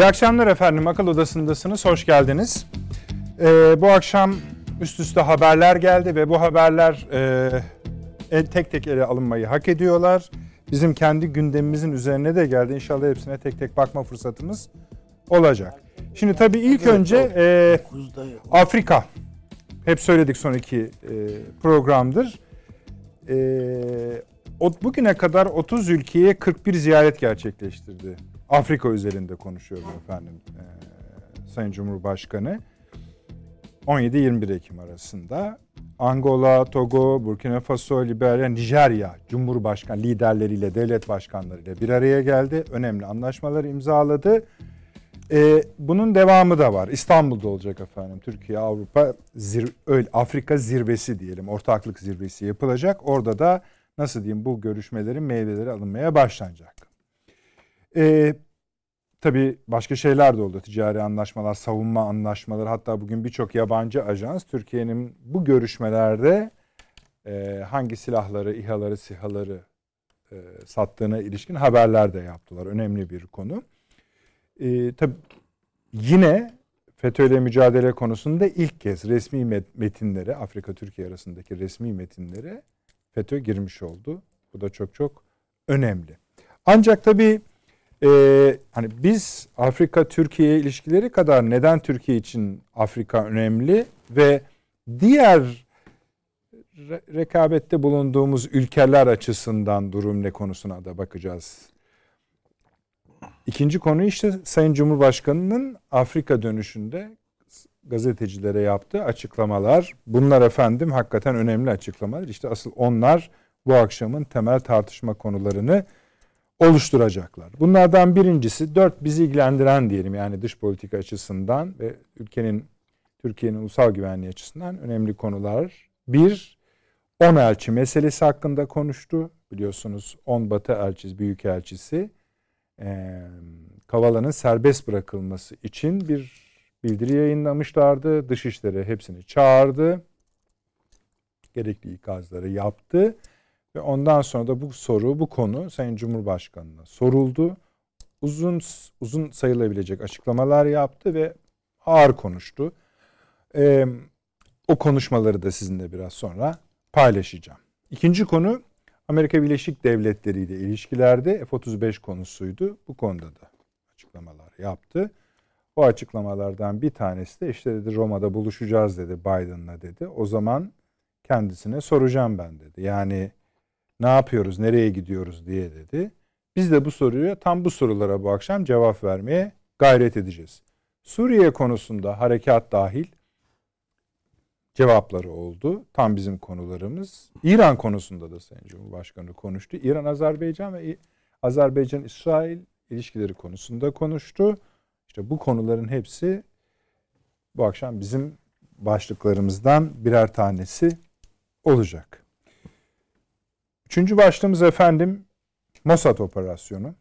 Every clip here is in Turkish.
İyi akşamlar efendim. Akıl Odası'ndasınız. Hoş geldiniz. Ee, bu akşam üst üste haberler geldi ve bu haberler e, tek tek ele alınmayı hak ediyorlar. Bizim kendi gündemimizin üzerine de geldi. İnşallah hepsine tek tek bakma fırsatımız olacak. Şimdi tabii ilk önce e, Afrika. Hep söyledik son iki e, programdır. E, bugüne kadar 30 ülkeye 41 ziyaret gerçekleştirdi. Afrika üzerinde konuşuyorum efendim e, Sayın Cumhurbaşkanı. 17-21 Ekim arasında Angola, Togo, Burkina Faso, Liberya, Nijerya Cumhurbaşkan liderleriyle, devlet başkanlarıyla bir araya geldi. Önemli anlaşmalar imzaladı. Ee, bunun devamı da var. İstanbul'da olacak efendim. Türkiye, Avrupa, zir, öyle, Afrika zirvesi diyelim. Ortaklık zirvesi yapılacak. Orada da nasıl diyeyim bu görüşmelerin meyveleri alınmaya başlanacak. Ee, tabii başka şeyler de oldu. Ticari anlaşmalar, savunma anlaşmaları hatta bugün birçok yabancı ajans Türkiye'nin bu görüşmelerde e, hangi silahları, İHA'ları, SİHA'ları e, sattığına ilişkin haberler de yaptılar. Önemli bir konu. E, tabii yine FETÖ mücadele konusunda ilk kez resmi metinlere, Afrika-Türkiye arasındaki resmi metinlere FETÖ girmiş oldu. Bu da çok çok önemli. Ancak tabii e, hani biz Afrika-Türkiye ilişkileri kadar neden Türkiye için Afrika önemli ve diğer re- rekabette bulunduğumuz ülkeler açısından durum ne konusuna da bakacağız. İkinci konu işte Sayın Cumhurbaşkanı'nın Afrika dönüşünde gazetecilere yaptığı açıklamalar. Bunlar efendim hakikaten önemli açıklamalar. İşte asıl onlar bu akşamın temel tartışma konularını oluşturacaklar. Bunlardan birincisi dört bizi ilgilendiren diyelim yani dış politika açısından ve ülkenin Türkiye'nin ulusal güvenliği açısından önemli konular. Bir, 10 elçi meselesi hakkında konuştu. Biliyorsunuz 10 Batı elçisi, büyük elçisi e, Kavala'nın serbest bırakılması için bir bildiri yayınlamışlardı. Dışişleri hepsini çağırdı. Gerekli ikazları yaptı. Ve ondan sonra da bu soru, bu konu Sayın Cumhurbaşkanı'na soruldu. Uzun uzun sayılabilecek açıklamalar yaptı ve ağır konuştu. Ee, o konuşmaları da sizinle biraz sonra paylaşacağım. İkinci konu Amerika Birleşik Devletleri ile ilişkilerde F-35 konusuydu. Bu konuda da açıklamalar yaptı. O açıklamalardan bir tanesi de işte dedi Roma'da buluşacağız dedi Biden'la dedi. O zaman kendisine soracağım ben dedi. Yani ne yapıyoruz, nereye gidiyoruz diye dedi. Biz de bu soruya tam bu sorulara bu akşam cevap vermeye gayret edeceğiz. Suriye konusunda harekat dahil cevapları oldu. Tam bizim konularımız. İran konusunda da Sayın Cumhurbaşkanı konuştu. İran, Azerbaycan ve Azerbaycan-İsrail ilişkileri konusunda konuştu. İşte bu konuların hepsi bu akşam bizim başlıklarımızdan birer tanesi olacak. Üçüncü başlığımız efendim Mossad operasyonu.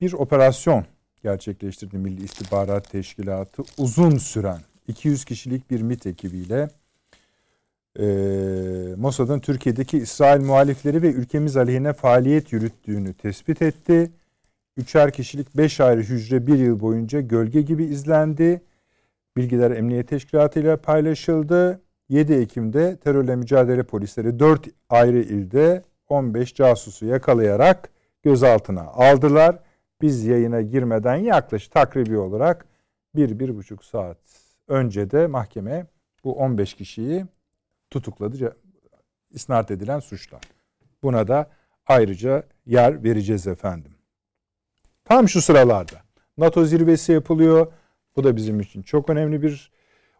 Bir operasyon gerçekleştirdi Milli İstihbarat Teşkilatı uzun süren 200 kişilik bir MIT ekibiyle e, Mossad'ın Türkiye'deki İsrail muhalifleri ve ülkemiz aleyhine faaliyet yürüttüğünü tespit etti. Üçer kişilik beş ayrı hücre bir yıl boyunca gölge gibi izlendi. Bilgiler Emniyet Teşkilatı ile paylaşıldı. 7 Ekim'de terörle mücadele polisleri 4 ayrı ilde 15 casusu yakalayarak gözaltına aldılar. Biz yayına girmeden yaklaşık takribi olarak 1-1,5 saat önce de mahkeme bu 15 kişiyi tutukladı. isnat edilen suçlar. Buna da ayrıca yer vereceğiz efendim. Tam şu sıralarda NATO zirvesi yapılıyor. Bu da bizim için çok önemli bir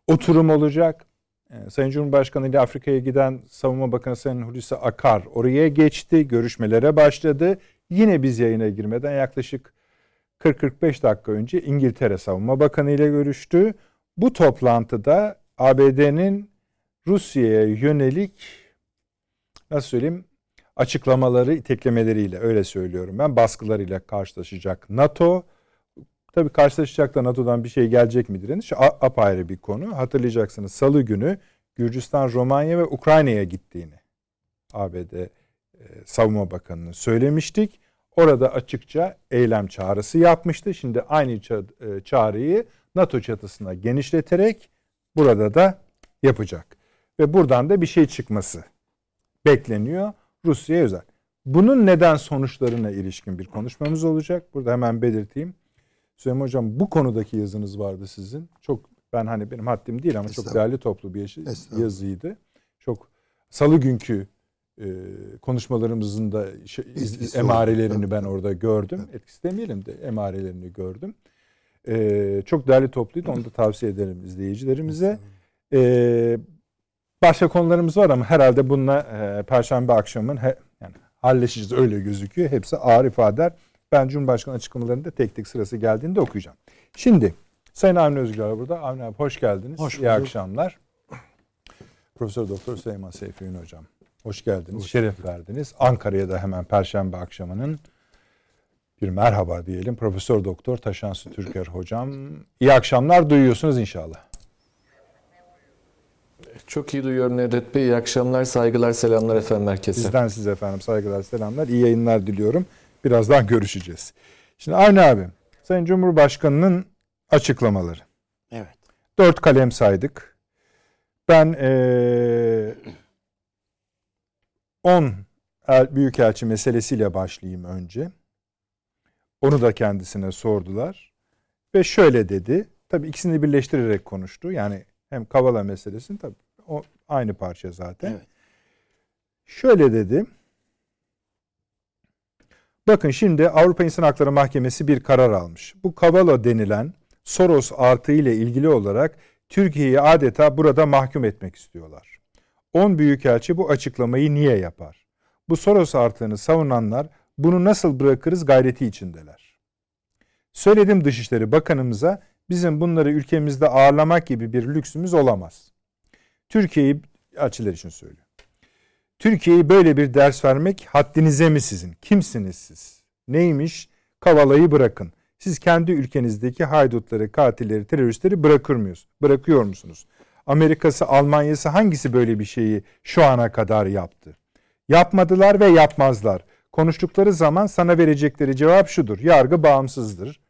oturum olacak. Ee, Sayın Cumhurbaşkanı ile Afrika'ya giden Savunma Bakanı Sayın Hulusi Akar oraya geçti, görüşmelere başladı. Yine biz yayına girmeden yaklaşık 40-45 dakika önce İngiltere Savunma Bakanı ile görüştü. Bu toplantıda ABD'nin Rusya'ya yönelik nasıl söyleyeyim açıklamaları, iteklemeleriyle öyle söylüyorum ben baskılarıyla karşılaşacak NATO. Tabii karşılaşacak da NATO'dan bir şey gelecek midir? Yani şu apayrı bir konu. Hatırlayacaksınız salı günü Gürcistan, Romanya ve Ukrayna'ya gittiğini ABD e, Savunma Bakanı'nın söylemiştik. orada açıkça eylem çağrısı yapmıştı. Şimdi aynı e, çağrıyı NATO çatısına genişleterek burada da yapacak. Ve buradan da bir şey çıkması bekleniyor Rusya'ya özel. Bunun neden sonuçlarına ilişkin bir konuşmamız olacak. Burada hemen belirteyim. Süleyman Hocam bu konudaki yazınız vardı sizin. Çok ben hani benim haddim değil ama çok değerli toplu bir yazıydı. Çok salı günkü e, konuşmalarımızın da şey, iz, emarelerini ben orada gördüm. Evet. Etkisi demeyelim de emarelerini gördüm. E, çok değerli topluydu. Onu da tavsiye ederim izleyicilerimize. E, başka konularımız var ama herhalde bununla e, Perşembe akşamın he, yani halleşeceğiz öyle gözüküyor. Hepsi ağır ifadeler. Ben Cumhurbaşkanı açıklamalarını da tek tek sırası geldiğinde okuyacağım. Şimdi Sayın Avni Özgür burada. Avni abi hoş geldiniz. Hoş İyi akşamlar. Profesör Doktor Süleyman Seyfi Hocam. Hoş geldiniz. Hoş şeref verdiniz. Ankara'ya da hemen Perşembe akşamının bir merhaba diyelim. Profesör Doktor Taşansı Türker hocam. İyi akşamlar duyuyorsunuz inşallah. Çok iyi duyuyorum Nedret Bey. İyi akşamlar, saygılar, selamlar efendim herkese. Sizden size efendim saygılar, selamlar. İyi yayınlar diliyorum. Birazdan görüşeceğiz. Şimdi aynı abi. Sayın Cumhurbaşkanı'nın açıklamaları. Evet. Dört kalem saydık. Ben ee, 10 büyükelçi meselesiyle başlayayım önce. Onu da kendisine sordular. Ve şöyle dedi. Tabii ikisini birleştirerek konuştu. Yani hem Kavala meselesini tabii o aynı parça zaten. Evet. Şöyle dedi. Bakın şimdi Avrupa İnsan Hakları Mahkemesi bir karar almış. Bu Kavala denilen Soros artı ile ilgili olarak Türkiye'yi adeta burada mahkum etmek istiyorlar. 10 büyükelçi bu açıklamayı niye yapar? Bu Soros artığını savunanlar bunu nasıl bırakırız gayreti içindeler. Söyledim Dışişleri Bakanımıza bizim bunları ülkemizde ağırlamak gibi bir lüksümüz olamaz. Türkiye'yi elçiler için söylüyor. Türkiye'yi böyle bir ders vermek haddinize mi sizin? Kimsiniz siz? Neymiş? Kavalayı bırakın. Siz kendi ülkenizdeki haydutları, katilleri, teröristleri bırakır mıyız? Bırakıyor musunuz? Amerika'sı, Almanya'sı hangisi böyle bir şeyi şu ana kadar yaptı? Yapmadılar ve yapmazlar. Konuştukları zaman sana verecekleri cevap şudur. Yargı bağımsızdır.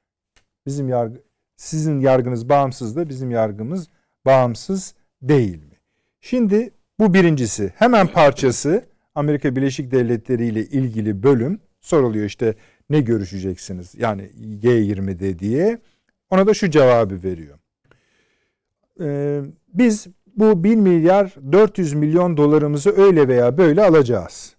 Bizim yargı sizin yargınız bağımsızdır, bizim yargımız bağımsız değil mi? Şimdi bu birincisi. Hemen parçası Amerika Birleşik Devletleri ile ilgili bölüm soruluyor işte ne görüşeceksiniz yani G20'de diye. Ona da şu cevabı veriyor. Ee, biz bu 1 milyar 400 milyon dolarımızı öyle veya böyle alacağız.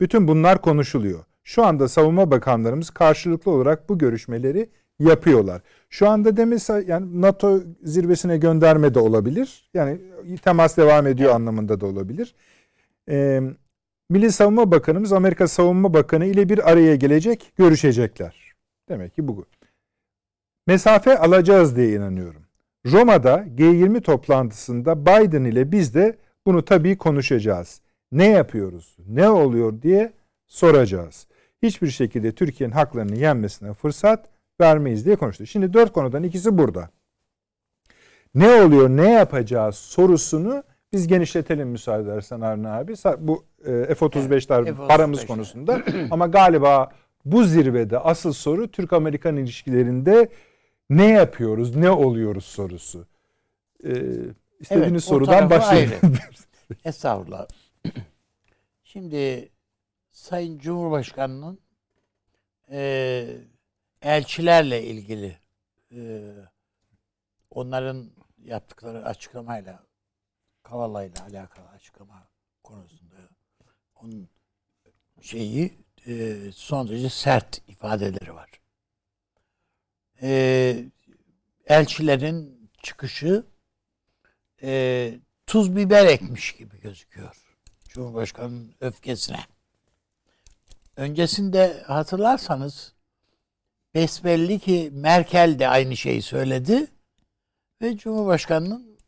Bütün bunlar konuşuluyor. Şu anda savunma bakanlarımız karşılıklı olarak bu görüşmeleri yapıyorlar. Şu anda demese yani NATO zirvesine gönderme de olabilir. Yani temas devam ediyor anlamında da olabilir. Ee, Milli Savunma Bakanımız Amerika Savunma Bakanı ile bir araya gelecek, görüşecekler. Demek ki bu. Mesafe alacağız diye inanıyorum. Roma'da G20 toplantısında Biden ile biz de bunu tabii konuşacağız. Ne yapıyoruz, ne oluyor diye soracağız. Hiçbir şekilde Türkiye'nin haklarını yenmesine fırsat vermeyiz diye konuştu. Şimdi dört konudan ikisi burada. Ne oluyor, ne yapacağız sorusunu biz genişletelim müsaade edersen Arne abi. Bu e, F-35'ler evet, paramız konusunda. Ama galiba bu zirvede asıl soru Türk-Amerikan ilişkilerinde ne yapıyoruz, ne oluyoruz sorusu. Ee, istediğiniz evet, sorudan başlayalım. Estağfurullah. Şimdi Sayın Cumhurbaşkanı'nın e, elçilerle ilgili e, onların yaptıkları açıklamayla Kavala alakalı açıklama konusunda onun şeyi e, son derece sert ifadeleri var. E, elçilerin çıkışı tuz biber ekmiş gibi gözüküyor. Cumhurbaşkanının öfkesine. Öncesinde hatırlarsanız besbelli ki Merkel de aynı şeyi söyledi. Ve Cumhurbaşkanının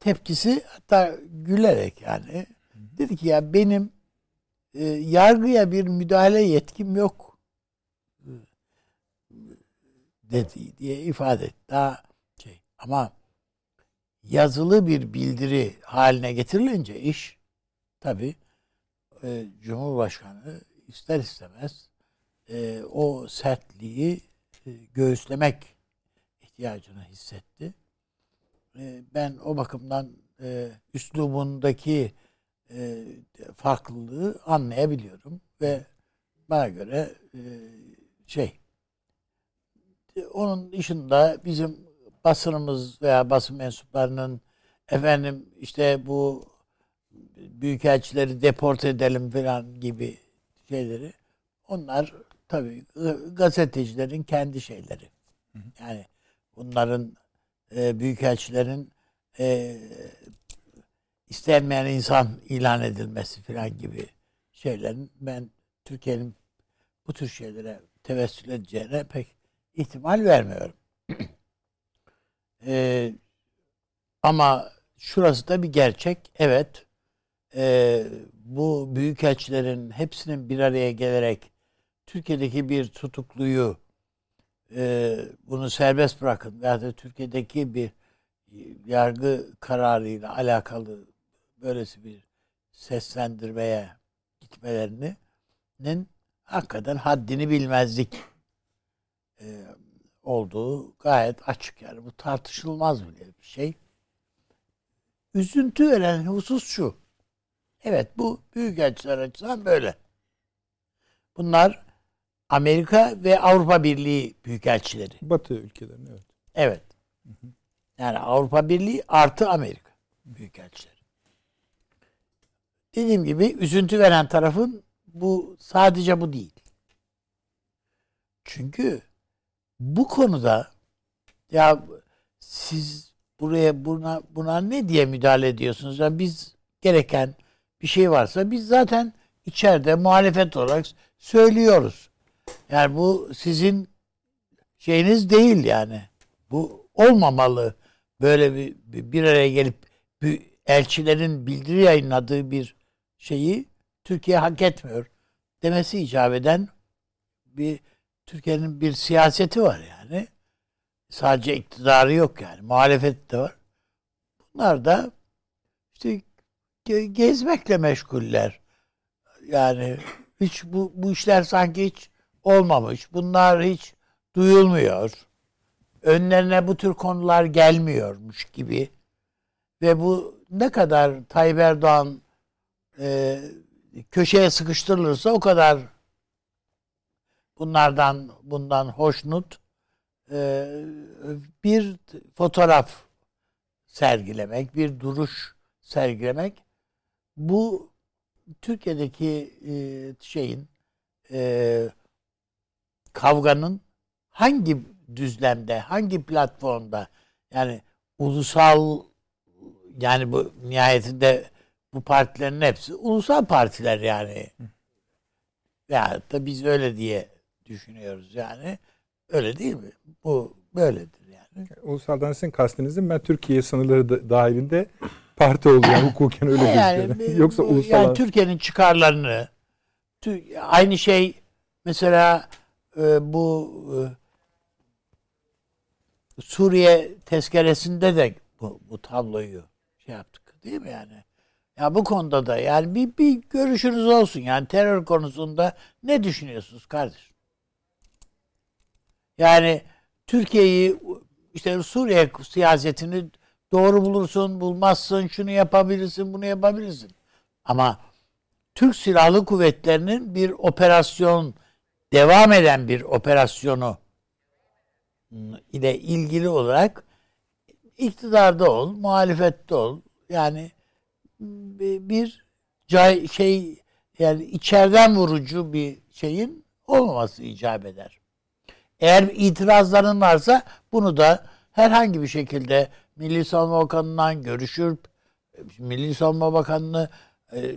tepkisi hatta gülerek yani. Dedi ki ya benim e, yargıya bir müdahale yetkim yok. dedi diye ifade etti. Daha şey ama yazılı bir bildiri haline getirilince iş tabi e, Cumhurbaşkanı ister istemez e, o sertliği e, göğüslemek ihtiyacını hissetti. E, ben o bakımdan e, üslubundaki e, farklılığı anlayabiliyorum ve bana göre e, şey onun dışında bizim basınımız veya basın mensuplarının efendim işte bu büyükelçileri deport edelim falan gibi şeyleri onlar tabii gazetecilerin kendi şeyleri. Yani bunların e, büyükelçilerin e, istenmeyen insan ilan edilmesi falan gibi şeylerin ben Türkiye'nin bu tür şeylere tevessül edeceğine pek ihtimal vermiyorum. ee, ama şurası da bir gerçek. Evet e, bu büyükelçilerin hepsinin bir araya gelerek Türkiye'deki bir tutukluyu e, bunu serbest bırakın veya da Türkiye'deki bir yargı kararıyla alakalı böylesi bir seslendirmeye gitmelerinin hakikaten haddini bilmezlik e, olduğu gayet açık yani bu tartışılmaz bile bir şey. Üzüntü veren husus şu. Evet bu büyük elçiler açısından böyle. Bunlar Amerika ve Avrupa Birliği büyükelçileri. Batı ülkelerinin evet. Evet. Yani Avrupa Birliği artı Amerika büyükelçileri. Dediğim gibi üzüntü veren tarafın bu sadece bu değil. Çünkü bu konuda ya siz buraya buna buna ne diye müdahale ediyorsunuz? Yani biz gereken bir şey varsa biz zaten içeride muhalefet olarak söylüyoruz. Yani bu sizin şeyiniz değil yani. Bu olmamalı. Böyle bir, bir araya gelip bir elçilerin bildiri yayınladığı bir şeyi Türkiye hak etmiyor demesi icap eden bir Türkiye'nin bir siyaseti var yani. Sadece iktidarı yok yani. Muhalefet de var. Bunlar da işte gezmekle meşguller. Yani hiç bu, bu işler sanki hiç olmamış. Bunlar hiç duyulmuyor. Önlerine bu tür konular gelmiyormuş gibi. Ve bu ne kadar Tayyip Erdoğan e, köşeye sıkıştırılırsa o kadar bunlardan bundan hoşnut e, bir fotoğraf sergilemek, bir duruş sergilemek bu Türkiye'deki e, şeyin e, kavganın hangi düzlemde, hangi platformda yani ulusal yani bu nihayetinde bu partilerin hepsi ulusal partiler yani. Ya da biz öyle diye düşünüyoruz yani. Öyle değil mi? Bu böyledir yani. Ulusaldan sizin kastınızın ben Türkiye sınırları da, dahilinde parti yani hukuken öyle yani, gözüküyor. Yoksa ulusal yani Türkiye'nin çıkarlarını aynı şey mesela e, bu e, Suriye tezkeresinde de bu, bu tabloyu şey yaptık değil mi yani? Ya bu konuda da yani bir, bir görüşünüz olsun yani terör konusunda ne düşünüyorsunuz kardeşim? Yani Türkiye'yi işte Suriye siyasetini doğru bulursun, bulmazsın, şunu yapabilirsin, bunu yapabilirsin. Ama Türk Silahlı Kuvvetleri'nin bir operasyon, devam eden bir operasyonu ile ilgili olarak iktidarda ol, muhalefette ol. Yani bir şey yani içeriden vurucu bir şeyin olmaması icap eder. Eğer itirazların varsa bunu da herhangi bir şekilde Milli Savunma Bakanı'ndan görüşür, Milli Savunma Bakanı'nı e,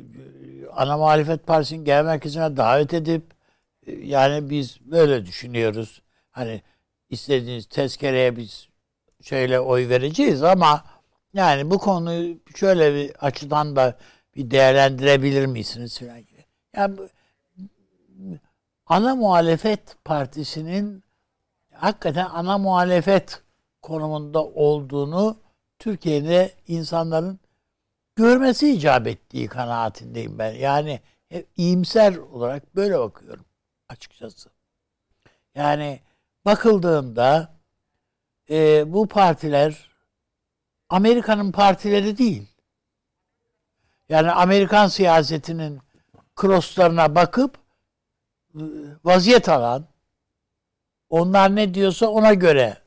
ana muhalefet partisinin genel merkezine davet edip yani biz böyle düşünüyoruz. Hani istediğiniz tezkereye biz şöyle oy vereceğiz ama yani bu konuyu şöyle bir açıdan da bir değerlendirebilir misiniz falan gibi. Yani ana muhalefet partisinin hakikaten ana muhalefet konumunda olduğunu Türkiye'de insanların görmesi icap ettiği kanaatindeyim ben. Yani iyimser olarak böyle bakıyorum açıkçası. Yani bakıldığında e, bu partiler Amerika'nın partileri değil. Yani Amerikan siyasetinin crosslarına bakıp e, vaziyet alan, onlar ne diyorsa ona göre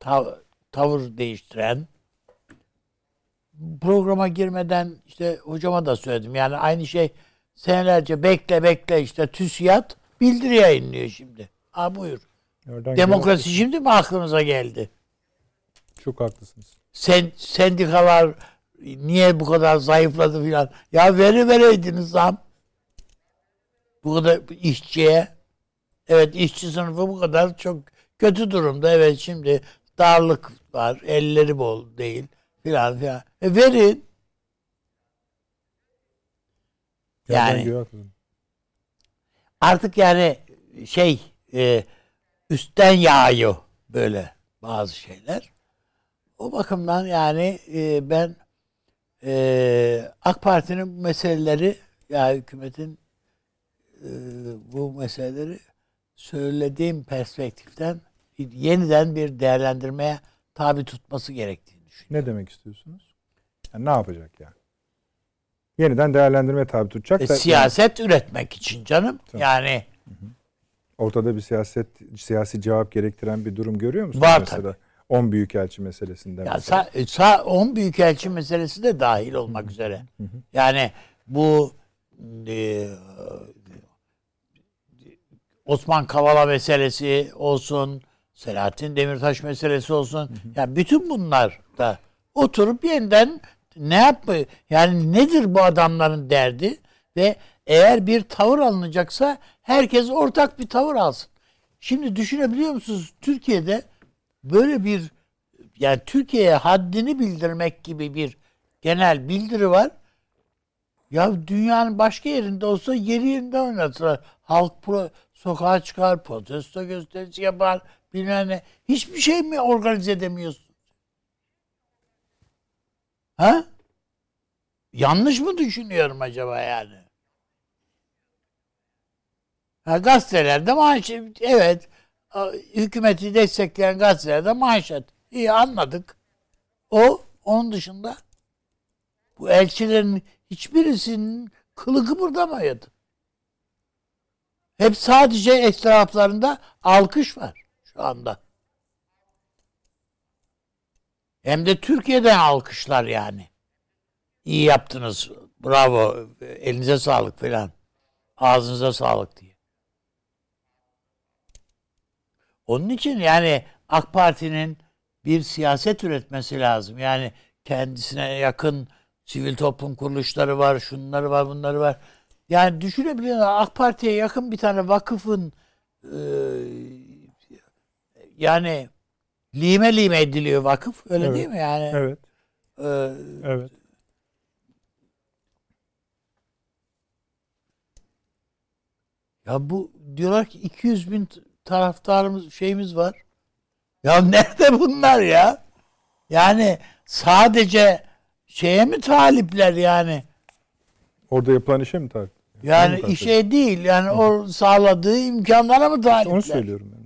tav- tavır değiştiren, programa girmeden işte hocama da söyledim. Yani aynı şey senelerce bekle bekle işte TÜSİAD bildiri yayınlıyor şimdi. Ha buyur. Oradan Demokrasi şimdi mi aklınıza geldi? Çok haklısınız. Sen, sendikalar niye bu kadar zayıfladı filan. Ya veri vereydiniz zam. Bu kadar işçiye. Evet işçi sınıfı bu kadar çok kötü durumda. Evet şimdi darlık var. Elleri bol değil filan filan. E verin. Yani artık yani şey e, üstten yağıyor böyle bazı şeyler. O bakımdan yani e, ben e, AK Parti'nin bu meseleleri ya hükümetin e, bu meseleleri söylediğim perspektiften yeniden bir değerlendirmeye tabi tutması gerektiğini düşünüyorum. Ne demek istiyorsunuz? Yani ne yapacak yani? Yeniden değerlendirme tabi tutacak E, da siyaset üretmek için canım. Tamam. Yani ortada bir siyaset siyasi cevap gerektiren bir durum görüyor musunuz Var mesela? 10 büyükelçi meselesinden. Ya mesela. sa, sa 10 büyükelçi meselesi de dahil olmak üzere. Yani bu e, Osman Kavala meselesi olsun, Selahattin Demirtaş meselesi olsun. Ya bütün bunlar da oturup yeniden ne yapma yani nedir bu adamların derdi ve eğer bir tavır alınacaksa herkes ortak bir tavır alsın. Şimdi düşünebiliyor musunuz Türkiye'de böyle bir yani Türkiye'ye haddini bildirmek gibi bir genel bildiri var. Ya dünyanın başka yerinde olsa yeri yerinde oynatırlar. Halk pro, sokağa çıkar, protesto gösterisi yapar, bilmem ne. Hiçbir şey mi organize edemiyorsun? Ha? Yanlış mı düşünüyorum acaba yani? Ha, gazetelerde manşet, evet. Hükümeti destekleyen gazetelerde manşet. İyi anladık. O, onun dışında bu elçilerin hiçbirisinin kılı kıpırdamayadı. Hep sadece etraflarında alkış var şu anda. Hem de Türkiye'den alkışlar yani. İyi yaptınız. Bravo. Elinize sağlık falan. Ağzınıza sağlık diye. Onun için yani AK Parti'nin bir siyaset üretmesi lazım. Yani kendisine yakın sivil toplum kuruluşları var, şunları var, bunları var. Yani düşünebiliyor? AK Parti'ye yakın bir tane vakıfın e, yani lime lime ediliyor vakıf. Öyle Evet. değil mi? Yani Evet. e, Evet. Ya bu diyorlar ki 200 bin taraftarımız şeyimiz var. Ya nerede bunlar ya? Yani sadece şeye mi talipler yani? Orada yapılan işe mi takip? Yani mu işe değil yani o sağladığı imkanlara mı talipler? Onu söylüyorum ben.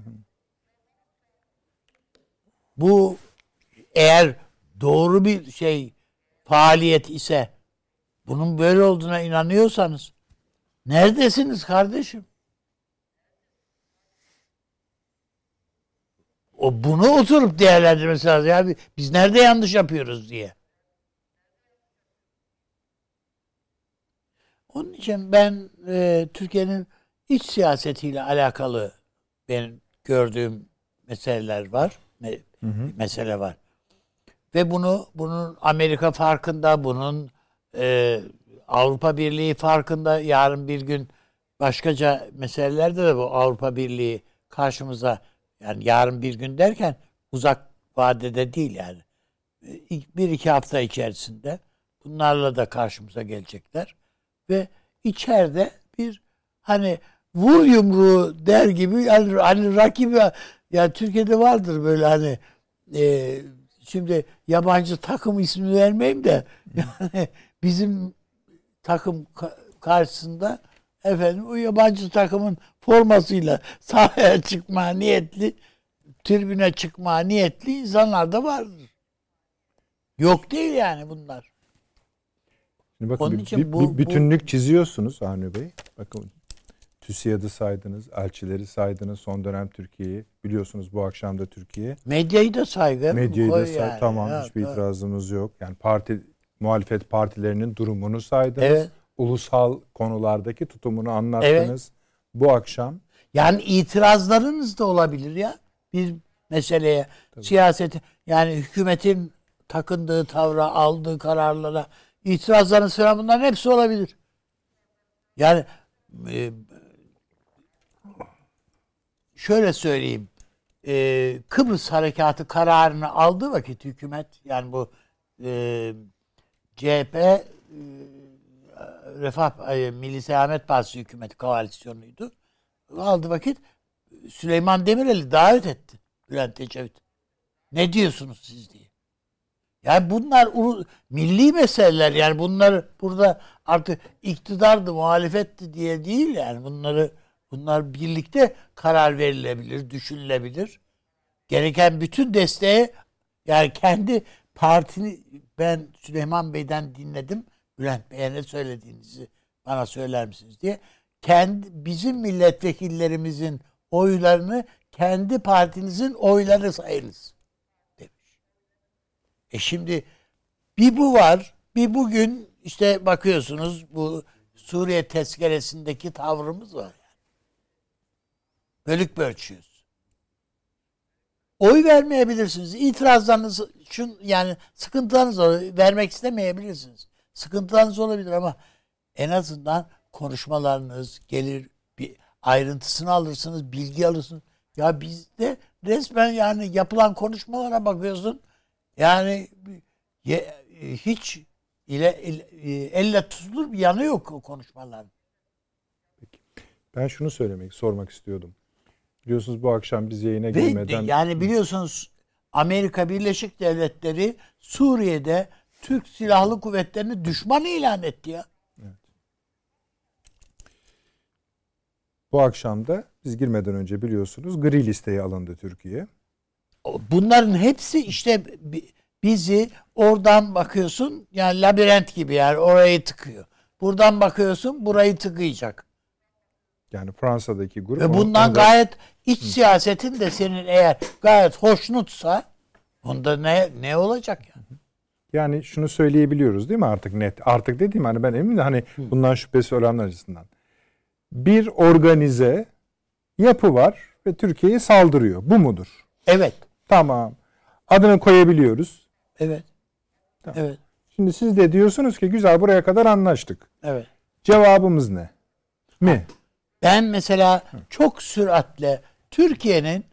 Bu eğer doğru bir şey faaliyet ise bunun böyle olduğuna inanıyorsanız neredesiniz kardeşim? O bunu oturup değerlendirmesi lazım. Yani biz nerede yanlış yapıyoruz diye. Onun için ben e, Türkiye'nin iç siyasetiyle alakalı benim gördüğüm meseleler var. Mesele var. Ve bunu bunun Amerika farkında, bunun e, Avrupa Birliği farkında. Yarın bir gün başkaca meselelerde de bu Avrupa Birliği karşımıza yani yarın bir gün derken uzak vadede değil yani. E, bir iki hafta içerisinde bunlarla da karşımıza gelecekler ve içeride bir hani vur yumruğu der gibi yani hani rakibi ya Türkiye'de vardır böyle hani e, şimdi yabancı takım ismi vermeyeyim de yani bizim takım ka- karşısında efendim o yabancı takımın formasıyla sahaya çıkma niyetli, tribüne çıkma niyetli insanlar da vardır. Yok değil yani bunlar. Şimdi bakın Onun için bir- bu- bir bu- bütünlük çiziyorsunuz Avni Bey. Bakın TÜSİAD'ı saydınız, elçileri saydınız, son dönem Türkiye'yi. Biliyorsunuz bu akşam da Türkiye. Medyayı da saygı. Medyayı da say- yani. tamam Ya, hiçbir tabii. itirazımız yok. Yani parti muhalefet partilerinin durumunu saydınız. Evet. Ulusal konulardaki tutumunu anlattınız. Bu akşam Yani itirazlarınız da olabilir ya. Bir meseleye, siyaseti yani hükümetin takındığı tavra, aldığı kararlara itirazlarınız falan bunların hepsi olabilir. Yani e, şöyle söyleyeyim. E, Kıbrıs harekatı kararını aldığı vakit hükümet yani bu e, CHP e, Refah e, Milli Selamet Partisi hükümeti koalisyonuydu. Aldı vakit Süleyman Demirel'i davet etti Bülent Ecevit. Ne diyorsunuz siz diye. Yani bunlar ulu- milli meseleler yani bunlar burada artık iktidardı muhalefetti diye değil yani bunları bunlar birlikte karar verilebilir, düşünülebilir. Gereken bütün desteğe yani kendi partini ben Süleyman Bey'den dinledim. Bülent Bey'e ne söylediğinizi bana söyler misiniz diye. Kendi bizim milletvekillerimizin oylarını kendi partinizin oyları sayınız demiş. E şimdi bir bu var. Bir bugün işte bakıyorsunuz bu Suriye tezkeresindeki tavrımız var. Bölük bölçüyüz. Oy vermeyebilirsiniz. İtirazlarınız şun yani sıkıntılarınız olur. Vermek istemeyebilirsiniz. Sıkıntılarınız olabilir ama en azından konuşmalarınız gelir bir ayrıntısını alırsınız, bilgi alırsınız. Ya bizde resmen yani yapılan konuşmalara bakıyorsun. Yani ye- hiç ile, ile- elle tutulur bir yanı yok o konuşmaların. ben şunu söylemek, sormak istiyordum. Biliyorsunuz bu akşam biz yayına Ve girmeden yani biliyorsunuz Amerika Birleşik Devletleri Suriye'de Türk Silahlı Kuvvetleri'ni düşman ilan etti ya. bu akşam da biz girmeden önce biliyorsunuz gri listeye alındı Türkiye. Bunların hepsi işte bi- bizi oradan bakıyorsun yani labirent gibi yani orayı tıkıyor. Buradan bakıyorsun burayı tıkayacak. Yani Fransa'daki grup. Ve bundan onu da- gayet iç siyasetin de senin eğer gayet hoşnutsa bunda ne ne olacak yani? Yani şunu söyleyebiliyoruz değil mi artık net? Artık dediğim hani ben eminim de hani bundan şüphesi olanlar açısından. Bir organize yapı var ve Türkiye'ye saldırıyor. Bu mudur? Evet. Tamam. Adını koyabiliyoruz. Evet. Tamam. Evet. Şimdi siz de diyorsunuz ki güzel buraya kadar anlaştık. Evet. Cevabımız ne? Mi? Ben mesela çok süratle Türkiye'nin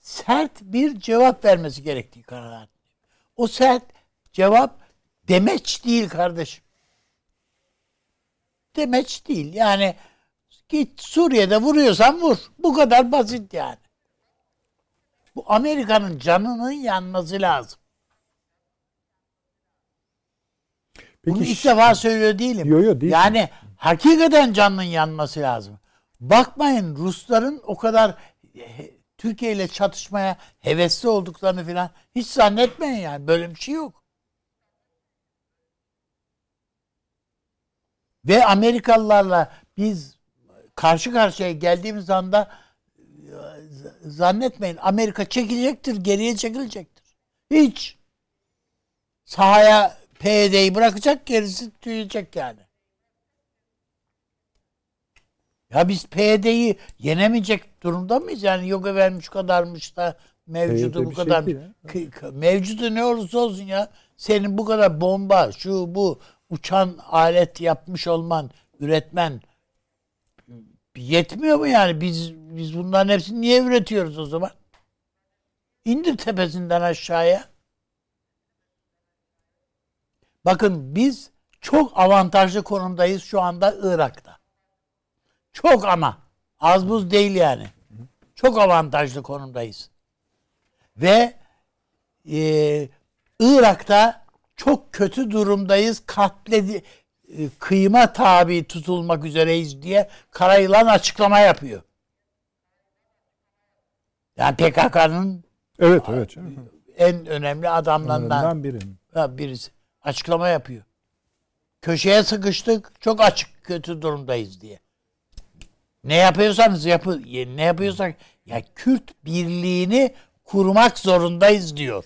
sert bir cevap vermesi gerektiği kanaatindeyim. O sert cevap demeç değil kardeşim. Demeç değil. Yani git Suriye'de vuruyorsan vur. Bu kadar basit yani. Bu Amerika'nın canının yanması lazım. Bunu Peki ilk ş- defa söylüyor değilim. Yo, yo, değil. Yani hakikaten canının yanması lazım. Bakmayın Rusların o kadar Türkiye ile çatışmaya hevesli olduklarını falan hiç zannetmeyin yani. Böyle bir şey yok. Ve Amerikalılarla biz karşı karşıya geldiğimiz anda e, zannetmeyin Amerika çekilecektir, geriye çekilecektir. Hiç. Sahaya PYD'yi bırakacak, gerisi tüyecek yani. Ya biz PYD'yi yenemeyecek durumda mıyız? Yani yok şu kadarmış da mevcudu bu şey kadar. k- mevcudu ne olursa olsun ya. Senin bu kadar bomba, şu bu uçan alet yapmış olman, üretmen yetmiyor mu yani? Biz biz bunların hepsini niye üretiyoruz o zaman? İndir tepesinden aşağıya. Bakın biz çok avantajlı konumdayız şu anda Irak'ta. Çok ama az buz değil yani. Çok avantajlı konumdayız. Ve e, Irak'ta çok kötü durumdayız. Katledi e, kıyma tabi tutulmak üzereyiz diye Karayılan açıklama yapıyor. Yani PKK'nın Evet evet. en önemli adamlarından biri. Birisi açıklama yapıyor. Köşeye sıkıştık. Çok açık kötü durumdayız diye. Ne yapıyorsanız yapın. Ne yapıyorsak ya Kürt birliğini kurmak zorundayız diyor.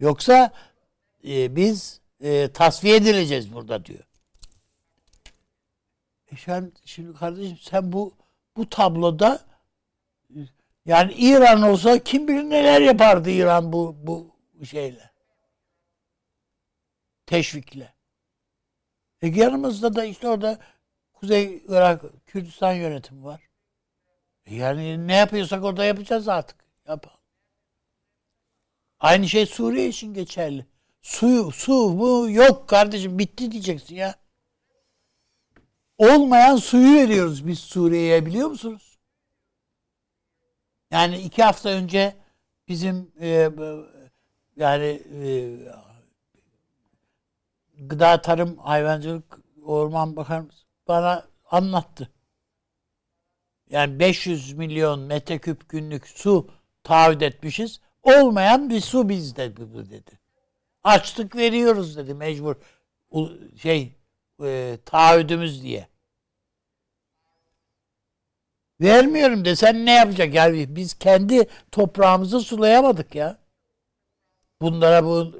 Yoksa e, biz e, tasfiye edileceğiz burada diyor. E sen, şimdi kardeşim sen bu bu tabloda yani İran olsa kim bilir neler yapardı İran bu bu şeyle teşvikle. E yanımızda da işte orada Kuzey Irak Kürdistan yönetimi var. E yani ne yapıyorsak orada yapacağız artık. Yapalım. Aynı şey Suriye için geçerli. Su, su bu yok kardeşim bitti diyeceksin ya. Olmayan suyu veriyoruz biz Suriye'ye biliyor musunuz? Yani iki hafta önce bizim e, yani e, Gıda Tarım Hayvancılık Orman Bakanımız bana anlattı. Yani 500 milyon metreküp günlük su taahhüt etmişiz. Olmayan bir su bizde bu dedi. Açtık veriyoruz dedi mecbur şey e, taahhüdümüz diye. Vermiyorum desen ne yapacak? Yani biz kendi toprağımızı sulayamadık ya. Bunlara bu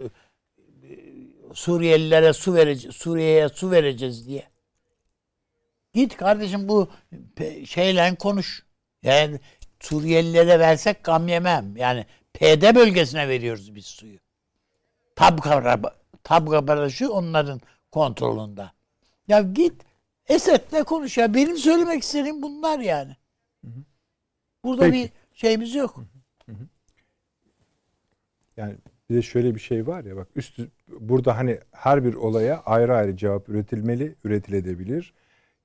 Suriyelilere su vereceğiz, Suriye'ye su vereceğiz diye. Git kardeşim bu şeyle konuş. Yani Suriyelilere versek gam yemem. Yani PD bölgesine veriyoruz biz suyu. Tabka, tabka barajı onların kontrolünde. Ya git Esed'le konuş ya. Benim söylemek istediğim bunlar yani. Burada Peki. bir şeyimiz yok. Yani bir de şöyle bir şey var ya bak üstü burada hani her bir olaya ayrı ayrı cevap üretilmeli, üretilebilir.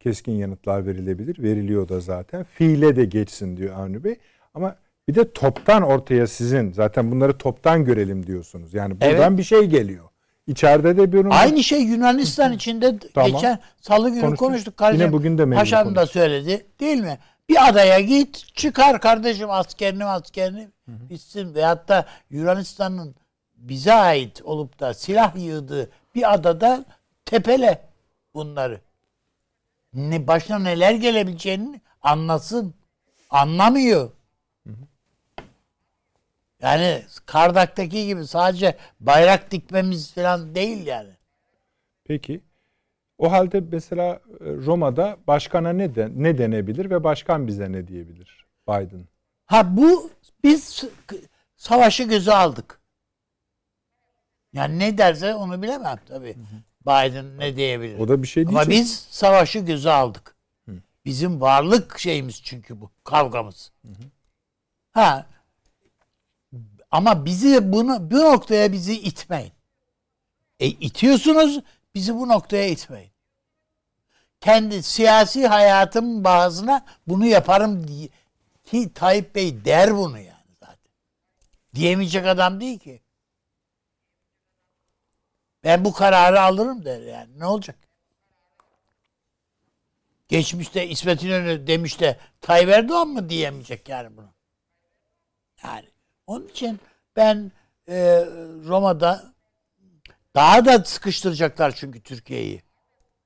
Keskin yanıtlar verilebilir. Veriliyor da zaten. Fiile de geçsin diyor Avni Bey. Ama bir de toptan ortaya sizin zaten bunları toptan görelim diyorsunuz. Yani buradan Evet. bir şey geliyor. İçeride de bir Aynı şey Yunanistan içinde Tamam. geçen salı günü Konuştuk. konuştuk. Kardeşim, Yine bugün de Paşam da konuştuk. söyledi değil mi? Bir adaya git çıkar kardeşim askerini askerini bitsin. Veyahut da Yunanistan'ın bize ait olup da silah yığdığı bir adada tepele bunları. Ne başına neler gelebileceğini anlasın. Anlamıyor. Yani Kardak'taki gibi sadece bayrak dikmemiz falan değil yani. Peki. O halde mesela e, Roma'da başkana ne de, ne denebilir ve başkan bize ne diyebilir? Biden. Ha bu biz savaşı göze aldık. Yani ne derse onu bilemem tabii. Biden ne diyebilir. O da bir şey diyecek. Ama biz savaşı göze aldık. Bizim varlık şeyimiz çünkü bu. Kavgamız. Ha ama bizi bunu bu noktaya bizi itmeyin. E itiyorsunuz bizi bu noktaya itmeyin. Kendi siyasi hayatım bazına bunu yaparım diye ki Tayyip Bey der bunu yani zaten. Diyemeyecek adam değil ki. Ben bu kararı alırım der yani. Ne olacak? Geçmişte İsmet İnönü demiş de Tayyip Erdoğan mı diyemeyecek yani bunu? Yani onun için ben e, Roma'da daha da sıkıştıracaklar çünkü Türkiye'yi.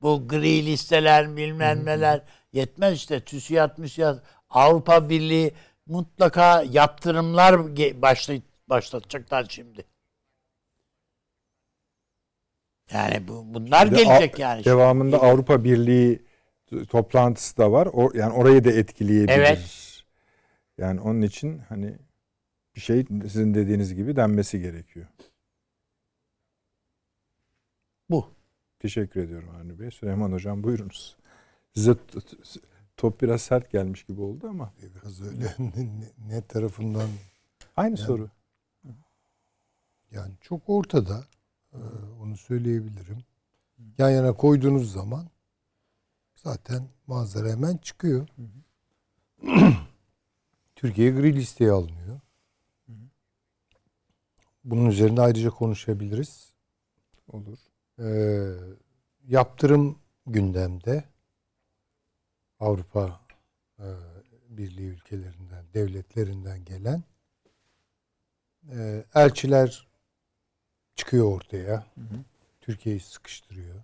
Bu gri listeler bilmem neler yetmez işte TÜSİAD, MÜSİAD, Avrupa Birliği mutlaka yaptırımlar ge- başlay- başlatacaklar şimdi. Yani bu bunlar de gelecek a- yani. şimdi. Devamında Avrupa Birliği toplantısı da var. O, yani orayı da etkileyebilir. Evet. Yani onun için hani bir şey sizin dediğiniz gibi denmesi gerekiyor. Bu. Teşekkür ediyorum Avni Bey. Süleyman Hocam buyurunuz. Size t- t- top biraz sert gelmiş gibi oldu ama. Biraz öyle ne, ne tarafından Aynı Yani- soru. yani çok ortada onu söyleyebilirim. Yan yana koyduğunuz zaman zaten manzara hemen çıkıyor. Türkiye gri listeye alınıyor. Bunun üzerinde ayrıca konuşabiliriz. Olur. Ee, yaptırım gündemde Avrupa e, Birliği ülkelerinden, devletlerinden gelen Ee, elçiler çıkıyor ortaya. Türkiye'yi sıkıştırıyor.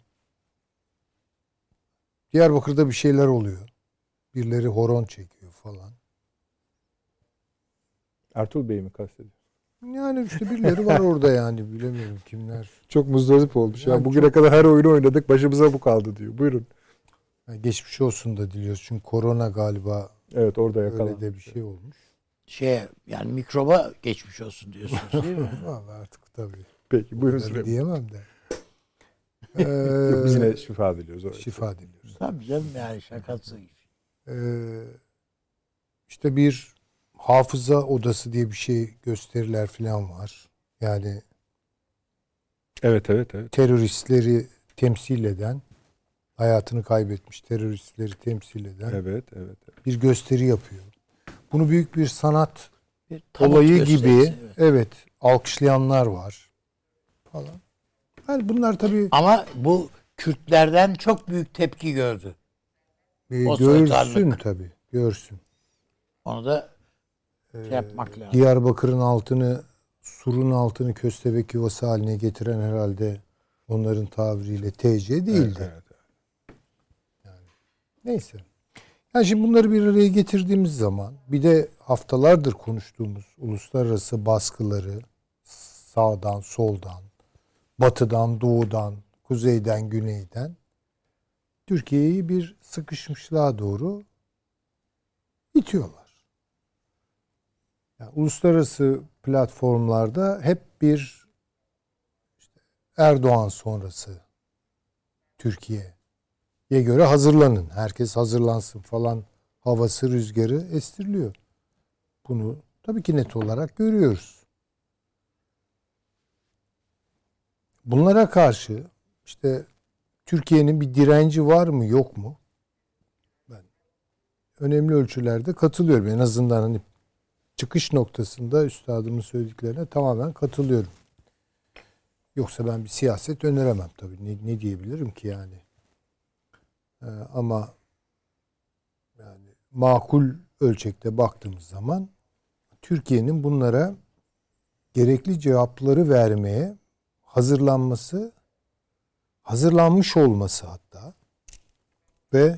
Diyarbakır'da bir şeyler oluyor. Birileri horon çekiyor falan. Ertuğrul Bey'i mi kastediyor? Yani işte birileri var orada yani bilemiyorum kimler. Çok muzdarip olmuş. Ya Yani bugüne kadar her oyunu oynadık. Başımıza bu kaldı diyor. Buyurun. Yani geçmiş olsun da diliyoruz çünkü korona galiba Evet orada öyle yakalandı. de bir şey olmuş. Şey yani mikroba geçmiş olsun diyorsunuz değil mi? Vallahi artık tabii. Peki buyurun Öyle diyemem de. Yok, Biz Ee, yine şifa diliyoruz. Evet. şifa diliyoruz. Tabii canım yani şakası. Ee, işte bir hafıza odası diye bir şey gösteriler falan var. Yani Evet evet evet. teröristleri temsil eden, hayatını kaybetmiş teröristleri temsil eden Evet evet. evet. bir gösteri yapıyor. Bunu büyük bir sanat Bir olayı gibi evet. evet. alkışlayanlar var falan. Yani bunlar tabii Ama bu Kürtlerden çok büyük tepki gördü. e, o görsün soytarlık. tabii. Görsün. Onu da şey yapmak lazım. Diyarbakır'ın altını surun altını köstebek yuvası haline getiren herhalde onların tabiriyle TC değildi. Evet, evet, evet. Neyse. Yani şimdi bunları bir araya getirdiğimiz zaman bir de haftalardır konuştuğumuz uluslararası baskıları sağdan, soldan, batıdan, doğudan, kuzeyden, güneyden Türkiye'yi bir sıkışmışlığa doğru itiyorlar. Yani uluslararası platformlarda hep bir işte Erdoğan sonrası Türkiye'ye göre hazırlanın. Herkes hazırlansın falan havası rüzgarı estiriliyor. Bunu tabii ki net olarak görüyoruz. Bunlara karşı işte Türkiye'nin bir direnci var mı yok mu? Ben önemli ölçülerde katılıyorum. En azından hani çıkış noktasında üstadımın söylediklerine tamamen katılıyorum. Yoksa ben bir siyaset öneremem tabii. Ne, ne diyebilirim ki yani? Ee, ama yani makul ölçekte baktığımız zaman Türkiye'nin bunlara gerekli cevapları vermeye hazırlanması, hazırlanmış olması hatta ve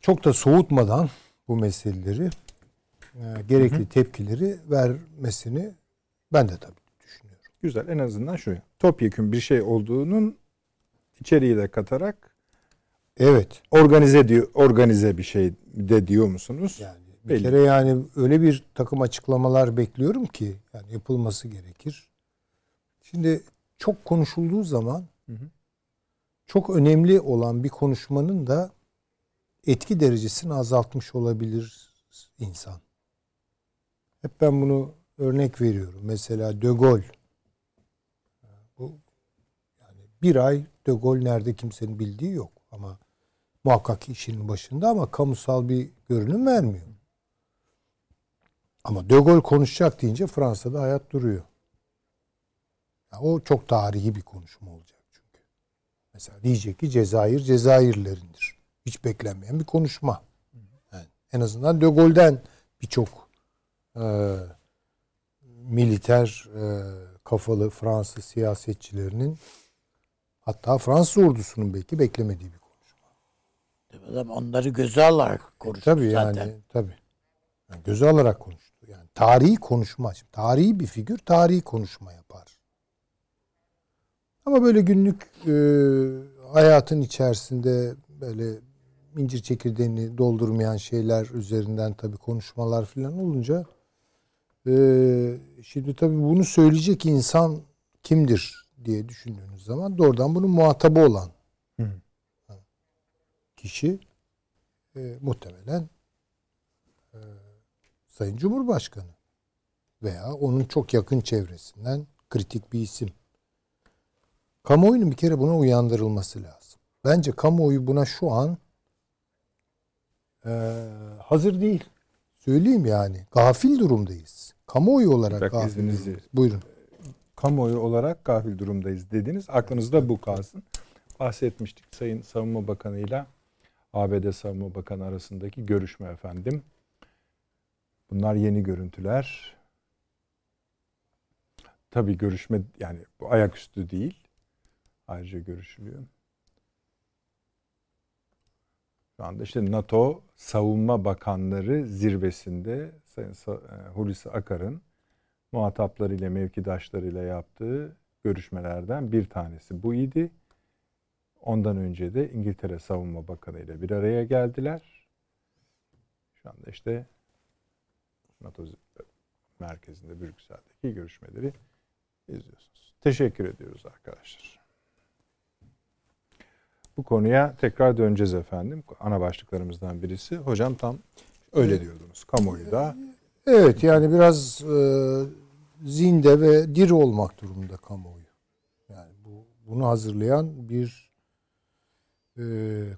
çok da soğutmadan bu meseleleri e, gerekli tepkileri vermesini ben de tabii düşünüyorum. Güzel. En azından şu. Topyekun bir şey olduğunun içeriği de katarak Evet. organize diyor organize bir şey de diyor musunuz? Yani bir Belli. kere yani öyle bir takım açıklamalar bekliyorum ki yani yapılması gerekir. Şimdi çok konuşulduğu zaman Hı hı. çok önemli olan bir konuşmanın da etki derecesini azaltmış olabilir insan. Hep ben bunu örnek veriyorum. Mesela De Gaulle. Bu yani bir ay De Gaulle nerede kimsenin bildiği yok ama muhakkak işinin başında ama kamusal bir görünüm vermiyor. Ama De Gaulle konuşacak deyince Fransa'da hayat duruyor. Ya o çok tarihi bir konuşma olacak çünkü. Mesela diyecek ki Cezayir Cezayirlerindir. Hiç beklenmeyen bir konuşma. Yani en azından De Gaulle'den birçok e, militer e, kafalı Fransız siyasetçilerinin hatta Fransız ordusunun belki beklemediği bir konuşma. Onları göze alarak konuştu Tabii yani zaten. tabii. Yani göze alarak konuştu. Yani tarihi konuşma. Şimdi tarihi bir figür tarihi konuşma yapar. Ama böyle günlük e, hayatın içerisinde böyle incir çekirdeğini doldurmayan şeyler üzerinden tabii konuşmalar falan olunca e, şimdi tabii bunu söyleyecek insan kimdir diye düşündüğünüz zaman doğrudan bunun muhatabı olan Hı. kişi e, muhtemelen e, Sayın Cumhurbaşkanı veya onun çok yakın çevresinden kritik bir isim. Kamuoyunun bir kere buna uyandırılması lazım. Bence kamuoyu buna şu an e, hazır değil. Söyleyeyim yani. Gafil durumdayız. Kamuoyu olarak Bak, gafil izninizle. durumdayız. Buyurun. Kamuoyu olarak gafil durumdayız dediniz. Aklınızda bu kalsın. Bahsetmiştik Sayın Savunma Bakanı ile ABD Savunma Bakanı arasındaki görüşme efendim. Bunlar yeni görüntüler. tabii görüşme yani bu ayaküstü değil. Ayrıca görüşülüyor. Şu anda işte NATO Savunma Bakanları zirvesinde Sayın Sa- e, Hulusi Akar'ın muhataplarıyla, mevkidaşlarıyla yaptığı görüşmelerden bir tanesi bu idi. Ondan önce de İngiltere Savunma Bakanı ile bir araya geldiler. Şu anda işte NATO merkezinde Brüksel'deki görüşmeleri izliyorsunuz. Teşekkür ediyoruz arkadaşlar. Bu konuya tekrar döneceğiz efendim. Ana başlıklarımızdan birisi. Hocam tam öyle diyordunuz. Kamuoyu da. Evet yani biraz e, zinde ve diri olmak durumunda kamuoyu. Yani bu bunu hazırlayan bir e,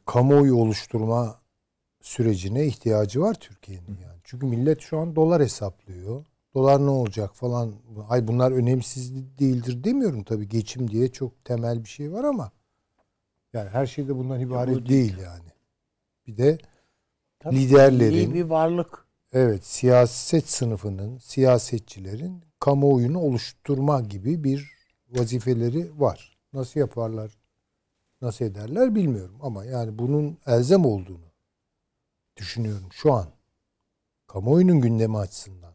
kamuoyu oluşturma sürecine ihtiyacı var Türkiye'nin yani. Çünkü millet şu an dolar hesaplıyor. Dolar ne olacak falan. Ay bunlar önemsiz değildir demiyorum tabii. Geçim diye çok temel bir şey var ama yani her şey de bundan ibaret değil yani. Bir de Tabii liderlerin- bir varlık. Evet, siyaset sınıfının, siyasetçilerin kamuoyunu oluşturma gibi bir vazifeleri var. Nasıl yaparlar, nasıl ederler bilmiyorum ama yani bunun elzem olduğunu düşünüyorum şu an. Kamuoyunun gündemi açısından.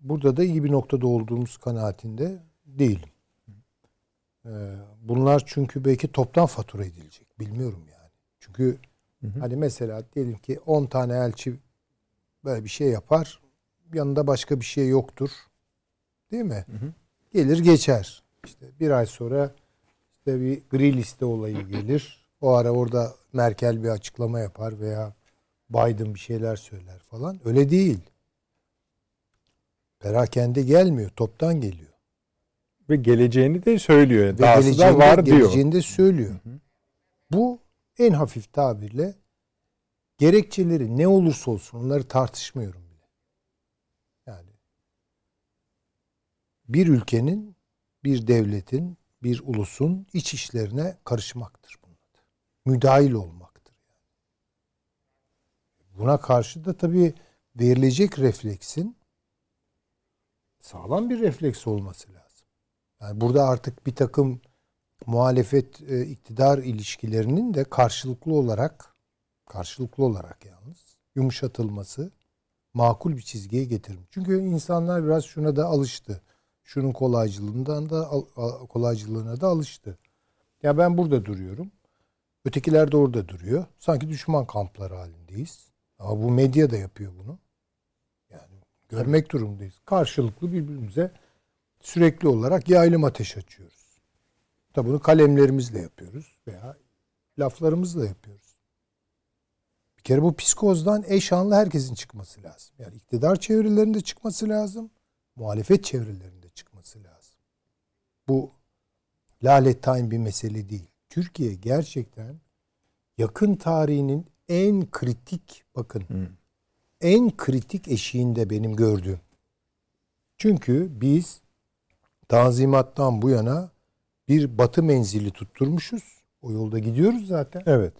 Burada da iyi bir noktada olduğumuz kanaatinde değilim. Ee, Bunlar çünkü belki toptan fatura edilecek. Bilmiyorum yani. Çünkü Hani mesela diyelim ki 10 tane elçi böyle bir şey yapar. Yanında başka bir şey yoktur. Değil mi? Gelir geçer. İşte bir ay sonra işte bir gri liste olayı gelir. O ara orada Merkel bir açıklama yapar veya Biden bir şeyler söyler falan. Öyle değil. Perakende gelmiyor. Toptan geliyor. Ve geleceğini de söylüyor. Ve Dahası da geleceğini, var diyor. geleceğini de söylüyor. Bu en hafif tabirle gerekçeleri ne olursa olsun onları tartışmıyorum bile. Yani bir ülkenin, bir devletin, bir ulusun iç işlerine karışmaktır bunun adı. Müdahil olmaktır. Buna karşı da tabii verilecek refleksin sağlam bir refleks olması lazım. Yani burada artık bir takım muhalefet e, iktidar ilişkilerinin de karşılıklı olarak karşılıklı olarak yalnız yumuşatılması makul bir çizgiye getirin. Çünkü insanlar biraz şuna da alıştı. Şunun kolaycılığından da kolaycılığına da alıştı. Ya ben burada duruyorum. Ötekiler de orada duruyor. Sanki düşman kampları halindeyiz. Ama bu medya da yapıyor bunu. Yani görmek durumundayız. Karşılıklı birbirimize sürekli olarak yaylım ateş açıyoruz. Tabi bunu kalemlerimizle yapıyoruz veya laflarımızla yapıyoruz. Bir kere bu psikozdan eşanlı herkesin çıkması lazım. Yani iktidar çevrelerinde çıkması lazım. Muhalefet çevrelerinde çıkması lazım. Bu lalettayn bir mesele değil. Türkiye gerçekten yakın tarihinin en kritik bakın en kritik eşiğinde benim gördüğüm. Çünkü biz Tanzimat'tan bu yana bir batı menzili tutturmuşuz. O yolda gidiyoruz zaten. Evet.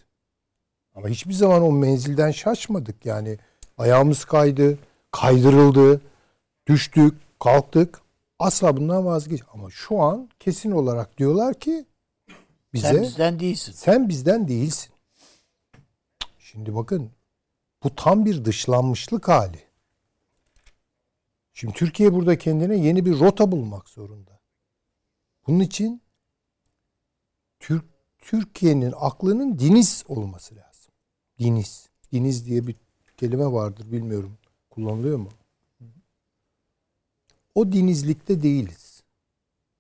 Ama hiçbir zaman o menzilden şaşmadık. Yani ayağımız kaydı, kaydırıldı, düştük, kalktık. Asla bundan vazgeç. Ama şu an kesin olarak diyorlar ki bize Sen bizden değilsin. sen bizden değilsin. Şimdi bakın bu tam bir dışlanmışlık hali. Şimdi Türkiye burada kendine yeni bir rota bulmak zorunda. Bunun için Türk Türkiye'nin aklının diniz olması lazım. Diniz. Diniz diye bir kelime vardır bilmiyorum. Kullanılıyor mu? O dinizlikte değiliz.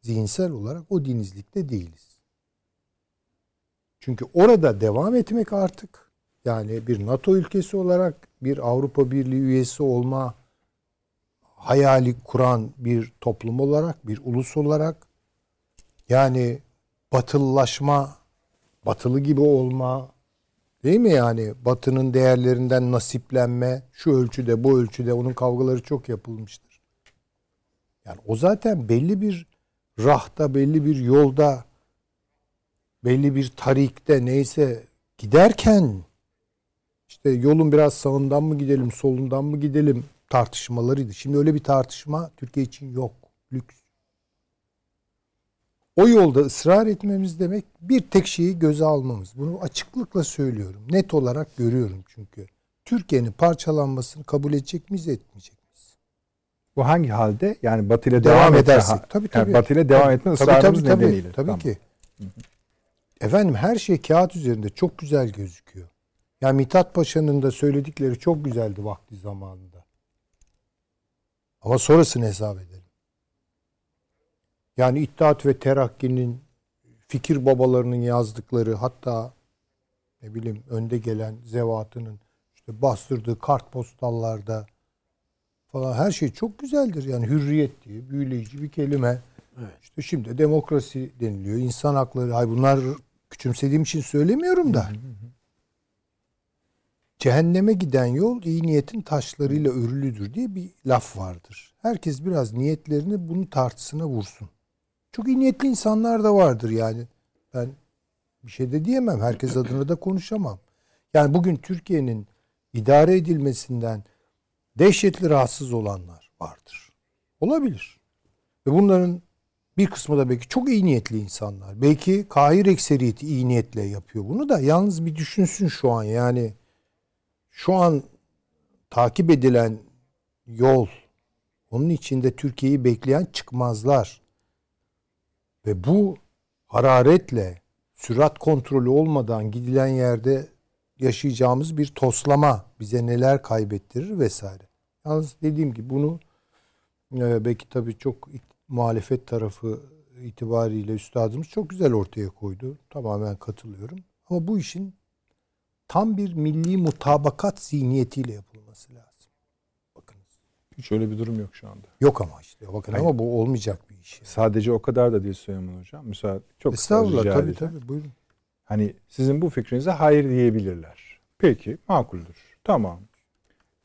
Zihinsel olarak o dinizlikte değiliz. Çünkü orada devam etmek artık yani bir NATO ülkesi olarak bir Avrupa Birliği üyesi olma hayali kuran bir toplum olarak, bir ulus olarak yani batılılaşma, batılı gibi olma değil mi yani batının değerlerinden nasiplenme şu ölçüde bu ölçüde onun kavgaları çok yapılmıştır. Yani o zaten belli bir rahta, belli bir yolda, belli bir tarikte neyse giderken işte yolun biraz sağından mı gidelim, solundan mı gidelim tartışmalarıydı. Şimdi öyle bir tartışma Türkiye için yok. Lüks. O yolda ısrar etmemiz demek bir tek şeyi göze almamız. Bunu açıklıkla söylüyorum. Net olarak görüyorum çünkü. Türkiye'nin parçalanmasını kabul edecek miyiz, etmeyecek miyiz? Bu hangi halde? Yani Batı ile Devam devam, edersek. etme- Tabii, yani tabii. Batı ile devam etme Tabii ısrarımız tabii tabii. nedeniyle. Tabii Tamam. ki. Efendim her şey kağıt üzerinde çok güzel gözüküyor. Yani Mithat Paşa'nın da söyledikleri çok güzeldi vakti zamanında. Ama sonrasını hesap edelim. Yani İttihat ve Terakki'nin fikir babalarının yazdıkları hatta ne bileyim önde gelen zevatının işte bastırdığı kartpostallarda falan her şey çok güzeldir. Yani hürriyet diye büyüleyici bir kelime. Evet. İşte şimdi demokrasi deniliyor. insan hakları. Hay bunlar küçümsediğim için söylemiyorum da. Cehenneme giden yol iyi niyetin taşlarıyla örülüdür diye bir laf vardır. Herkes biraz niyetlerini bunun tartısına vursun. Çok iyi niyetli insanlar da vardır yani. Ben bir şey de diyemem. Herkes adına da konuşamam. Yani bugün Türkiye'nin idare edilmesinden dehşetli rahatsız olanlar vardır. Olabilir. Ve bunların bir kısmı da belki çok iyi niyetli insanlar. Belki kahir ekseriyeti iyi niyetle yapıyor bunu da. Yalnız bir düşünsün şu an yani şu an takip edilen yol onun içinde Türkiye'yi bekleyen çıkmazlar. Ve bu hararetle sürat kontrolü olmadan gidilen yerde yaşayacağımız bir toslama bize neler kaybettirir vesaire. Yalnız dediğim gibi bunu e, belki tabii çok muhalefet tarafı itibariyle üstadımız çok güzel ortaya koydu. Tamamen katılıyorum. Ama bu işin tam bir milli mutabakat zihniyetiyle yapılması lazım. Bakınız. Hiç öyle bir durum yok şu anda. Yok ama işte bakın Hayır. ama bu olmayacak bir iş. Sadece o kadar da değil Süleyman Hocam. Müsaade çok Estağfurullah rica tabii edeceğim. tabii buyurun. Hani sizin bu fikrinize hayır diyebilirler. Peki makuldür. Tamam.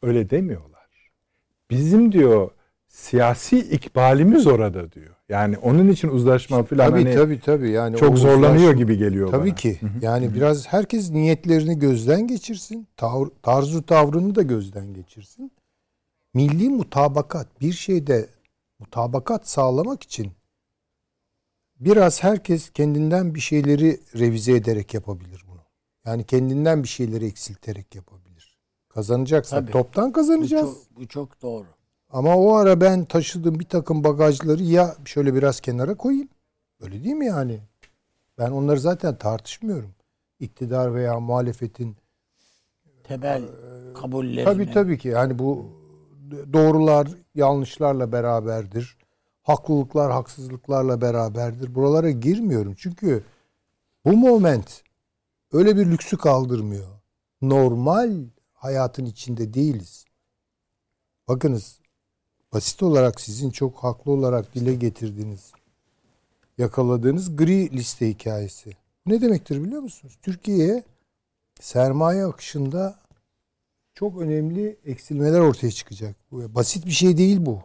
Öyle demiyorlar. Bizim diyor siyasi ikbalimiz orada diyor. Yani onun için uzlaşma falan Tabii hani tabii tabii yani çok zorlanıyor uzlaşma- gibi geliyor Tabii bana. ki. Yani biraz herkes niyetlerini gözden geçirsin. Tavr, tarzu tavrını da gözden geçirsin. Milli mutabakat bir şeyde mutabakat sağlamak için biraz herkes kendinden bir şeyleri revize ederek yapabilir bunu. Yani kendinden bir şeyleri eksilterek yapabilir. Kazanacaksan Tabii. toptan Bu kazanacağız. çok, bu çok doğru. Ama o ara ben taşıdığım bir takım bagajları ya şöyle biraz kenara koyayım. Öyle değil mi yani? Ben onları zaten tartışmıyorum. İktidar veya muhalefetin Temel kabullerini. tabii tabii ki yani bu doğrular yanlışlarla beraberdir. Haklılıklar haksızlıklarla beraberdir. Buralara girmiyorum. Çünkü bu moment öyle bir lüksü kaldırmıyor. Normal hayatın içinde değiliz. Bakınız basit olarak sizin çok haklı olarak dile getirdiğiniz yakaladığınız gri liste hikayesi. Ne demektir biliyor musunuz? Türkiye'ye sermaye akışında çok önemli eksilmeler ortaya çıkacak. Basit bir şey değil bu.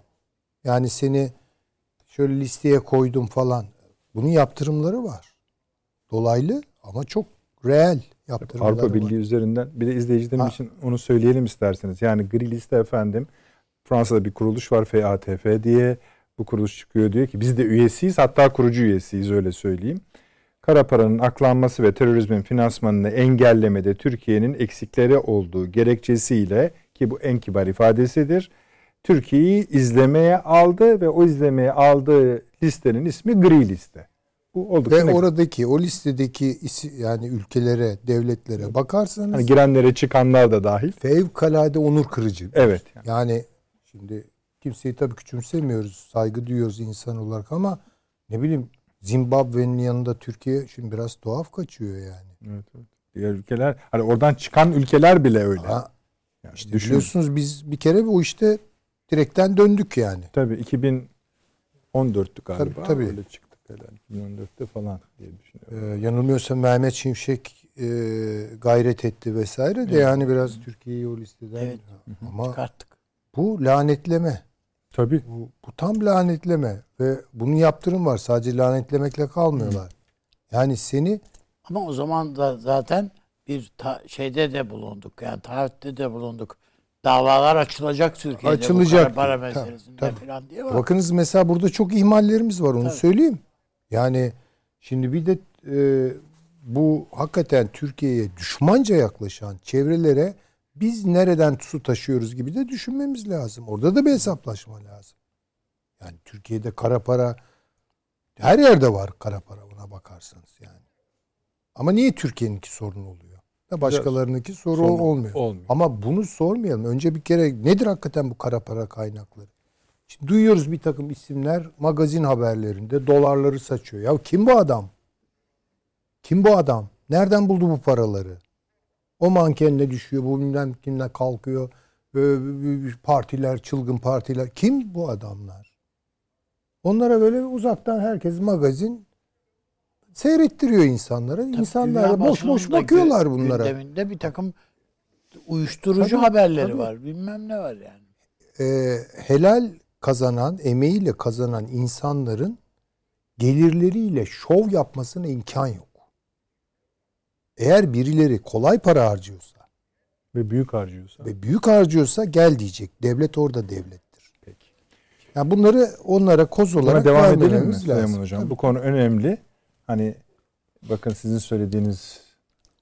Yani seni şöyle listeye koydum falan. Bunun yaptırımları var. Dolaylı ama çok reel yaptırımları Avrupa var. Birliği üzerinden bir de izleyicilerim Ha. için onu söyleyelim isterseniz. Yani gri liste efendim Fransa'da bir kuruluş var FATF diye. Bu kuruluş çıkıyor diyor ki biz de üyesiyiz hatta kurucu üyesiyiz öyle söyleyeyim. Kara paranın aklanması ve terörizmin finansmanını engellemede Türkiye'nin eksikleri olduğu gerekçesiyle ki bu en kibar ifadesidir. Türkiye'yi izlemeye aldı ve o izlemeye aldığı listenin ismi gri liste. Bu oldukça Ve oradaki o listedeki yani ülkelere, devletlere bakarsanız hani girenlere çıkanlar da dahil. fevkalade onur kırıcı. Evet. Yani şimdi kimseyi tabii küçümsemiyoruz, saygı duyuyoruz insan olarak ama ne bileyim Zimbabwe'nin yanında Türkiye şimdi biraz tuhaf kaçıyor yani. Evet, evet. Diğer ülkeler hani oradan çıkan ülkeler bile öyle. Ha, Yani işte düşün. biliyorsunuz biz bir kere o işte direkten döndük yani. Tabii 2014'tü galiba. Tabii, tabii. Öyle çıktık herhalde. 2014'te falan diye düşünüyorum. Ee, yanılmıyorsam Mehmet Şimşek e, gayret etti vesaire de yani biraz Türkiye'yi o listeden Evet. ama Çıkarttık. Bu lanetleme. Tabii. Bu, bu tam lanetleme ve bunun yaptırım var. Sadece lanetlemekle kalmıyorlar. Yani seni Ama o zaman da zaten bir ta- şeyde de bulunduk. Yani taahhütte de bulunduk. Davalar açılacak Türkiye'de Açılacak. bu para Tabii, meselesinde tabii. falan diye var. Bakınız mesela burada çok ihmallerimiz var onu Tabii. söyleyeyim. Yani şimdi bir de e, bu hakikaten Türkiye'ye düşmanca yaklaşan çevrelere biz nereden su taşıyoruz gibi de düşünmemiz lazım. Orada da bir hesaplaşma lazım. Yani Türkiye'de kara para her yerde var kara para buna bakarsanız yani. Ama niye Türkiye'ninki sorun oluyor? Da başkalarınınki sorun Sorun olmuyor. olmuyor. Ama bunu sormayalım. Önce bir kere nedir hakikaten bu kara para kaynakları? Şimdi duyuyoruz bir takım isimler magazin haberlerinde dolarları saçıyor. Ya kim bu adam? Kim bu adam? Nereden buldu bu paraları? O mankenle düşüyor, bu bilmem kimle kalkıyor. Ee, Partiler, çılgın partiler. Kim bu adamlar? Onlara böyle uzaktan herkes magazin seyrettiriyor insanlara. İnsanlar Dünya da boş boş bakıyorlar bunlara. Gündeminde bir takım uyuşturucu Tabii, haberleri tabii. var. Bilmem ne var yani. e, helal kazanan, emeğiyle kazanan insanların gelirleriyle şov yapmasına imkan yok. Eğer birileri kolay para harcıyorsa Ve büyük harcıyorsa. ve büyük harcıyorsa gel diyecek. Devlet orada devlettir. Peki. Yani bunları onlara koz Buna olarak devam edelim mi Süleyman lazım. Hocam? Tabii. Bu konu önemli. Hani bakın sizin söylediğiniz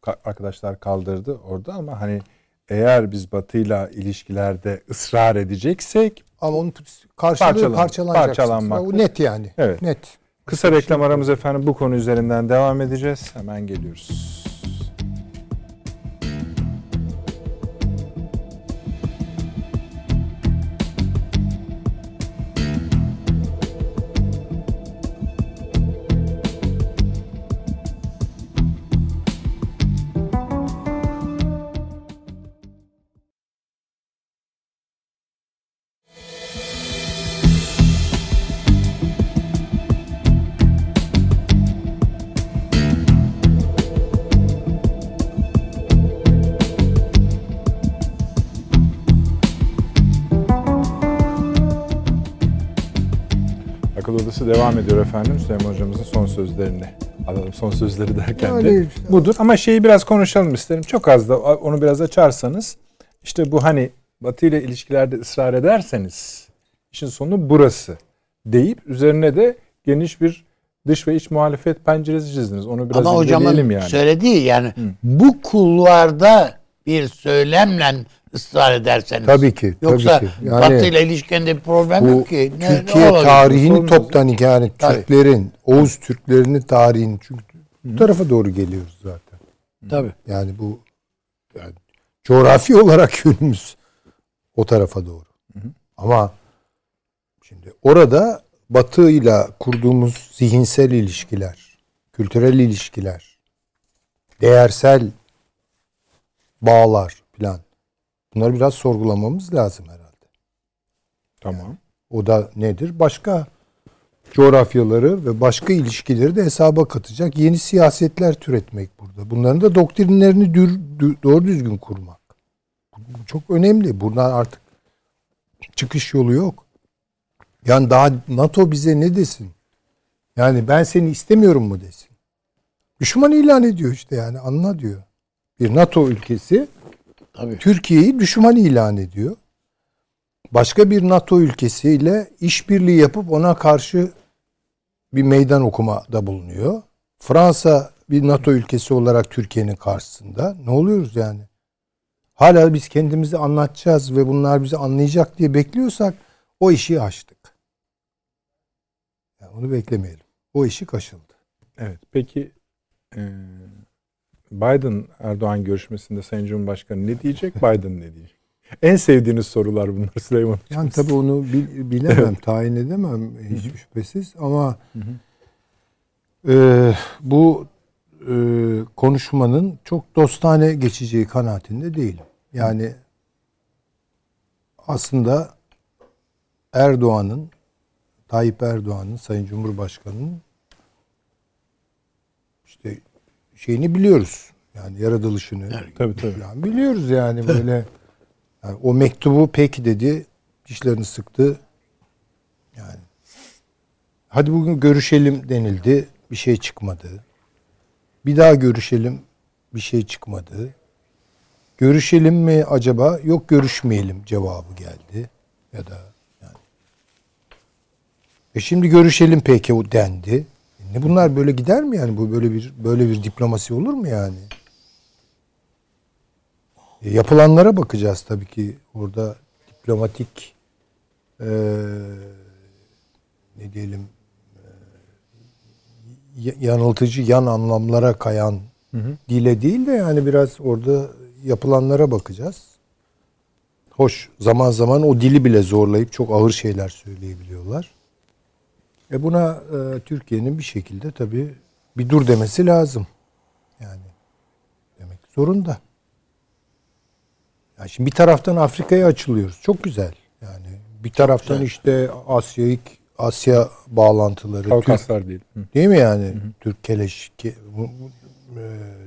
ka- arkadaşlar kaldırdı orada ama hani eğer biz Batı'yla ilişkilerde ısrar edeceksek Ama onun karşılığı Parçalan- parçalanacak. parçalanmak. O net yani. Evet. Net. kısa reklam aramız efendim bu konu üzerinden devam edeceğiz. Hemen geliyoruz. Odası devam ediyor efendim. Süleyman Hocamızın son sözlerini alalım. Son sözleri derken de işte- budur. Ama şeyi biraz konuşalım isterim. Çok az da onu biraz açarsanız. işte bu hani Batı ile ilişkilerde ısrar ederseniz işin sonu burası deyip üzerine de geniş bir dış ve iç muhalefet penceresi çizdiniz. Onu biraz Ama hocamın yani. söylediği yani bu kulvarda bir söylemle ısrar ederseniz. Tabii ki, tabii Yoksa ki. Yani Batı ile ilişkinde bir problem Bu yok ki. Ne- ne Türkiye olacak? tarihini Sorunuz- toptan yani Tabii. Türklerin, Oğuz Türklerinin tarihini çünkü bu tarafa doğru geliyoruz zaten. Tabii. Yani bu yani coğrafi olarak yönümüz o tarafa doğru. Ama şimdi orada Batı'yla kurduğumuz zihinsel ilişkiler, kültürel ilişkiler, değersel bağlar filan. Bunları biraz sorgulamamız lazım herhalde. Tamam. O da nedir? Başka coğrafyaları ve başka ilişkileri de hesaba katacak yeni siyasetler türetmek burada. Bunların da doktrinlerini dür- dü- doğru düzgün kurmak. Bu çok önemli. Buradan artık çıkış yolu yok. Yani daha NATO bize ne desin? Yani ben seni istemiyorum mu desin? Düşman ilan ediyor işte yani anla diyor. Bir NATO ülkesi. Türkiye'yi düşman ilan ediyor. Başka bir NATO ülkesiyle işbirliği yapıp ona karşı bir meydan okumada bulunuyor. Fransa bir NATO ülkesi olarak Türkiye'nin karşısında. Ne oluyoruz yani? Hala biz kendimizi anlatacağız ve bunlar bizi anlayacak diye bekliyorsak o işi açtık. Yani onu beklemeyelim. O işi kaşıldı. Evet. Peki e, Biden Erdoğan görüşmesinde Sayın Cumhurbaşkanı ne diyecek? Biden ne diyecek? En sevdiğiniz sorular bunlar Süleyman Hocam. Yani tabii onu bil- bilemem, tayin edemem hiç şüphesiz ama e, bu e, konuşmanın çok dostane geçeceği kanaatinde değilim. Yani aslında Erdoğan'ın, Tayyip Erdoğan'ın, Sayın Cumhurbaşkanı'nın işte şeyini biliyoruz. Yani yaratılışını Tabii tabii. falan biliyoruz yani böyle. Yani o mektubu peki dedi, dişlerini sıktı. Yani hadi bugün görüşelim denildi, bir şey çıkmadı. Bir daha görüşelim, bir şey çıkmadı. görüşelim mi acaba? Yok görüşmeyelim cevabı geldi. Ya da yani. E şimdi görüşelim peki o dendi. E Ne bunlar böyle gider mi yani? Bu böyle bir böyle bir diplomasi olur mu yani? E yapılanlara bakacağız tabii ki. Orada diplomatik eee, ne diyelim eee, yanıltıcı yan anlamlara kayan dile değil de yani biraz orada yapılanlara bakacağız. Hoş zaman zaman o dili bile zorlayıp çok ağır şeyler söyleyebiliyorlar. E buna e, Türkiye'nin bir şekilde tabii bir dur demesi lazım. Yani demek zorunda. Ya şimdi bir taraftan Afrika'ya açılıyoruz. Çok güzel. Yani bir taraftan işte Asya'yı Asya bağlantıları, Türk, Kavkaslar değil. Hı. Değil mi yani? Türk Keleş, Ke- e,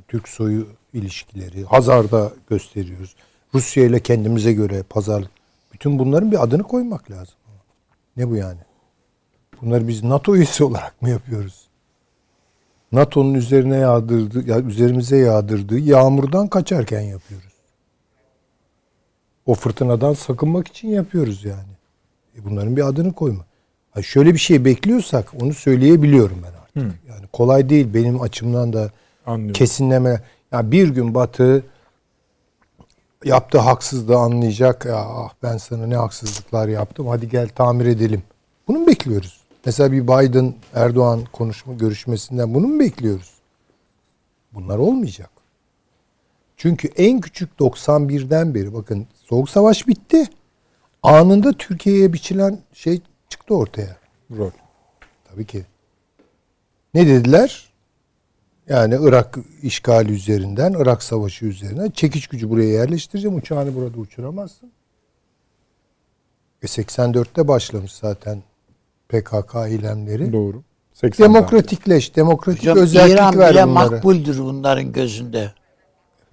Türk soyu ilişkileri, Hazar'da gösteriyoruz. Rusya ile kendimize göre pazarlık. Bütün bunların bir adını koymak lazım. Ne bu yani? Bunları biz NATO üyesi olarak mı yapıyoruz? NATO'nun üzerine yağdırdığı, ya üzerimize yağdırdığı yağmurdan kaçarken yapıyoruz. O fırtınadan sakınmak için yapıyoruz yani. E bunların bir adını koyma. Ha şöyle bir şey bekliyorsak onu söyleyebiliyorum ben artık. Yani kolay değil benim açımdan da Anlıyorum. kesinleme. Ya bir gün Batı yaptığı haksızlığı anlayacak. Ya ah ben sana ne haksızlıklar yaptım. Hadi gel tamir edelim. Bunu mu bekliyoruz? Mesela bir Biden Erdoğan konuşma görüşmesinden bunu mu bekliyoruz? Bunlar olmayacak. Çünkü en küçük 91'den beri bakın Soğuk Savaş bitti. Anında Türkiye'ye biçilen şey çıktı ortaya. Rol. Tabii ki. Ne dediler? Yani Irak işgali üzerinden, Irak savaşı üzerinden çekiç gücü buraya yerleştireceğim. Uçağını burada uçuramazsın. E 84'te başlamış zaten PKK eylemleri. Doğru. 80 Demokratikleş, demokratik Hocam özellik İran ver bile bunlara. makbuldür bunların gözünde.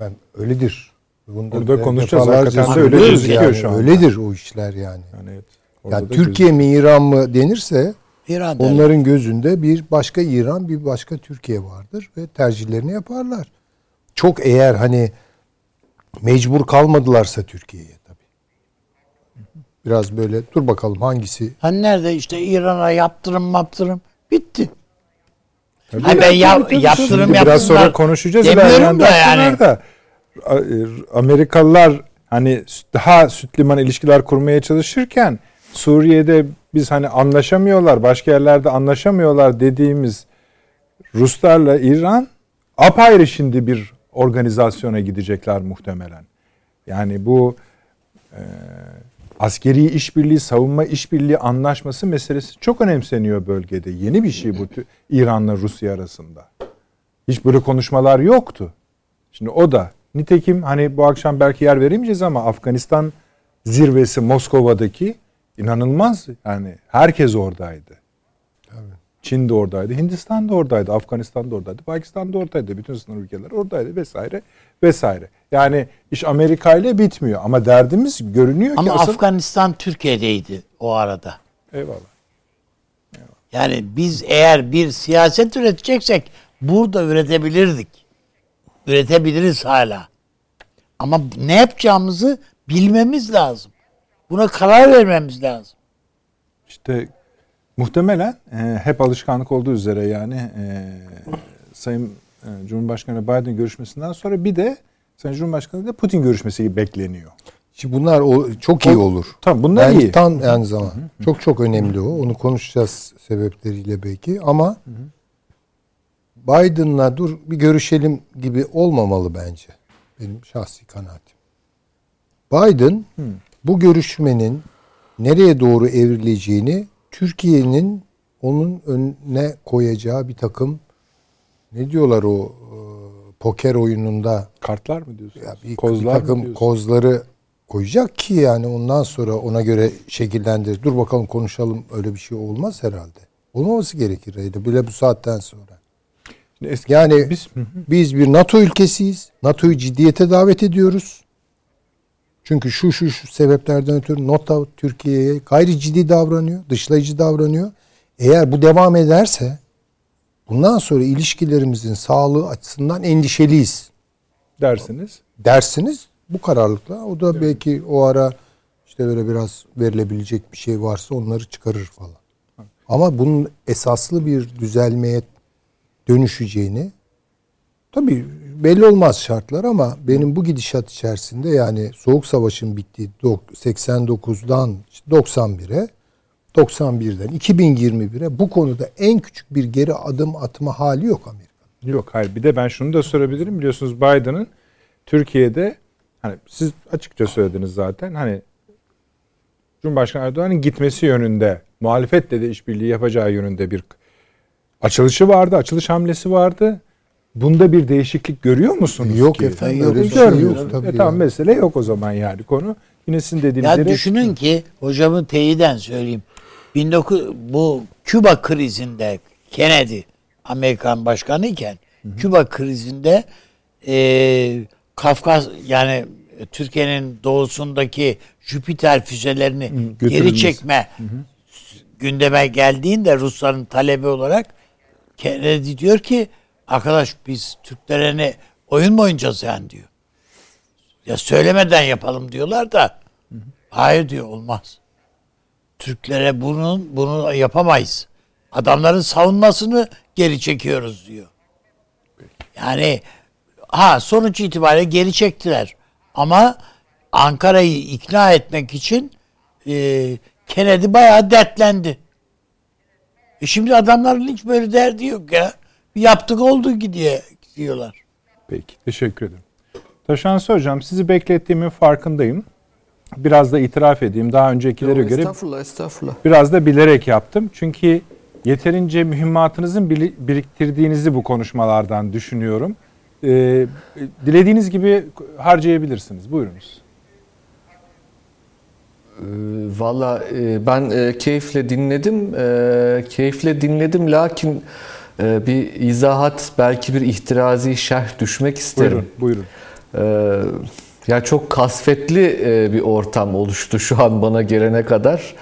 Ben öyledir. Bunda Burada de- konuşacağız. Hakikaten de öyle gözüküyor yani. şu anda. Öyledir o işler yani. Yani evet. Ya Orada da Türkiye mi İran mı denirse İran derler. Onların gözünde bir başka İran, bir başka Türkiye vardır ve tercihlerini yaparlar. Çok eğer hani mecbur kalmadılarsa Türkiye'ye. Biraz böyle dur bakalım hangisi Hani nerede işte İran'a yaptırım yaptırım bitti. Tabii. Hayır ben ya, Şimdi yaptırım biraz yapsınlar sonra konuşacağız. demiyorum da yani. dakikalarda. A- e, Amerikalılar hani daha süt liman ilişkiler kurmaya çalışırken Suriye'de biz hani anlaşamıyorlar, başka yerlerde anlaşamıyorlar dediğimiz Ruslarla İran apayrı şimdi bir organizasyona gidecekler muhtemelen. Yani bu e, askeri işbirliği, savunma işbirliği anlaşması meselesi çok önemseniyor bölgede. Yeni bir şey bu İran'la Rusya arasında. Hiç böyle konuşmalar yoktu. Şimdi o da nitekim hani bu akşam belki yer veremeyeceğiz ama Afganistan zirvesi Moskova'daki inanılmaz yani herkes oradaydı. Çin de oradaydı, Hindistan da oradaydı, Afganistan da oradaydı, Pakistan da oradaydı, bütün sınır ülkeler oradaydı vesaire vesaire. Yani iş Amerika ile bitmiyor ama derdimiz görünüyor ki Ama. Afganistan Türkiye'deydi o arada. Eyvallah. Yani biz eğer bir siyaset üreteceksek burada üretebilirdik. Üretebiliriz hala. Ama ne yapacağımızı bilmemiz lazım. Buna karar vermemiz lazım. İşte muhtemelen e, hep alışkanlık olduğu üzere yani e, Sayın e, Cumhurbaşkanı Biden görüşmesinden sonra bir de Sayın Cumhurbaşkanı da Putin görüşmesi bekleniyor. Şimdi bunlar o çok iyi olur. Tamam bunlar Bence iyi. tam yani zaman. Çok çok önemli o. Onu konuşacağız sebepleriyle belki ama Biden'la dur bir görüşelim gibi olmamalı bence. Benim şahsi kanaatim. Biden bu görüşmenin nereye doğru evrileceğini Türkiye'nin onun önüne koyacağı bir takım ne diyorlar o e, poker oyununda Kartlar mı diyorsunuz? ya bir, Kozlar bir takım kozları koyacak ki yani ondan sonra ona göre şekillendir. Dur bakalım konuşalım öyle bir şey olmaz herhalde. Olmaması gerekir herhalde bile bu saatten sonra. Şimdi eski, Yani biz biz bir NATO ülkesiyiz. NATO'yu ciddiyete davet ediyoruz. Çünkü şu şu şu sebeplerden ötürü NATO Türkiye'ye gayri ciddi davranıyor, dışlayıcı davranıyor. Eğer bu devam ederse bundan sonra ilişkilerimizin sağlığı açısından endişeliyiz dersiniz. dersiniz bu kararlılıkla o da belki o ara işte böyle biraz verilebilecek bir şey varsa onları çıkarır falan. Ama bunun esaslı bir düzelmeye dönüşeceğini tabii belli olmaz şartlar ama benim bu gidişat içerisinde yani Soğuk Savaş'ın bittiği dok- 89'dan 91'e 91'den 2021'e bu konuda en küçük bir geri adım atma hali yok Amerika. Yok hayır bir de ben şunu da sorabilirim. Biliyorsunuz Biden'ın Türkiye'de hani siz açıkça söylediniz zaten hani Cumhurbaşkanı Erdoğan'ın gitmesi yönünde muhalefetle de işbirliği yapacağı yönünde bir açılışı vardı, açılış hamlesi vardı. Bunda bir değişiklik görüyor musunuz Yok ki? efendim, Yok, bir şey görmüyorsunuz. yok tabii E, tamam yani. mesele yok o zaman yani konu. Yine sizin dediğiniz Ya düşünün ki hocamın teyiden söyleyeyim. 19 bu Küba krizinde Kennedy Amerikan başkanı iken Küba krizinde e, Kafkas yani Türkiye'nin doğusundaki Jüpiter füzelerini geri götürülmesi. çekme gündeme geldiğinde Rusların talebi olarak Kennedy diyor ki arkadaş biz Türklere ne oyun mu oynayacağız yani diyor. Ya söylemeden yapalım diyorlar da hayır diyor olmaz. Türklere bunun bunu yapamayız. Adamların savunmasını geri çekiyoruz diyor. Yani ha sonuç itibariyle geri çektiler. Ama Ankara'yı ikna etmek için e, Kennedy bayağı dertlendi. E şimdi adamların hiç böyle derdi yok ya. Yaptık oldu ki diye diyorlar. Peki teşekkür ederim. Taşansı Hocam sizi beklettiğimin farkındayım. Biraz da itiraf edeyim. Daha öncekilere göre Estağfurullah, estağfurullah. biraz da bilerek yaptım. Çünkü yeterince mühimmatınızın biriktirdiğinizi bu konuşmalardan düşünüyorum. Ee, dilediğiniz gibi harcayabilirsiniz. Buyurunuz. Ee, Valla e, ben e, keyifle dinledim. E, keyifle dinledim lakin bir izahat belki bir ihtirazi şerh düşmek isterim. Buyurun. Buyurun. Ee, ya çok kasvetli e, bir ortam oluştu şu an bana gelene kadar.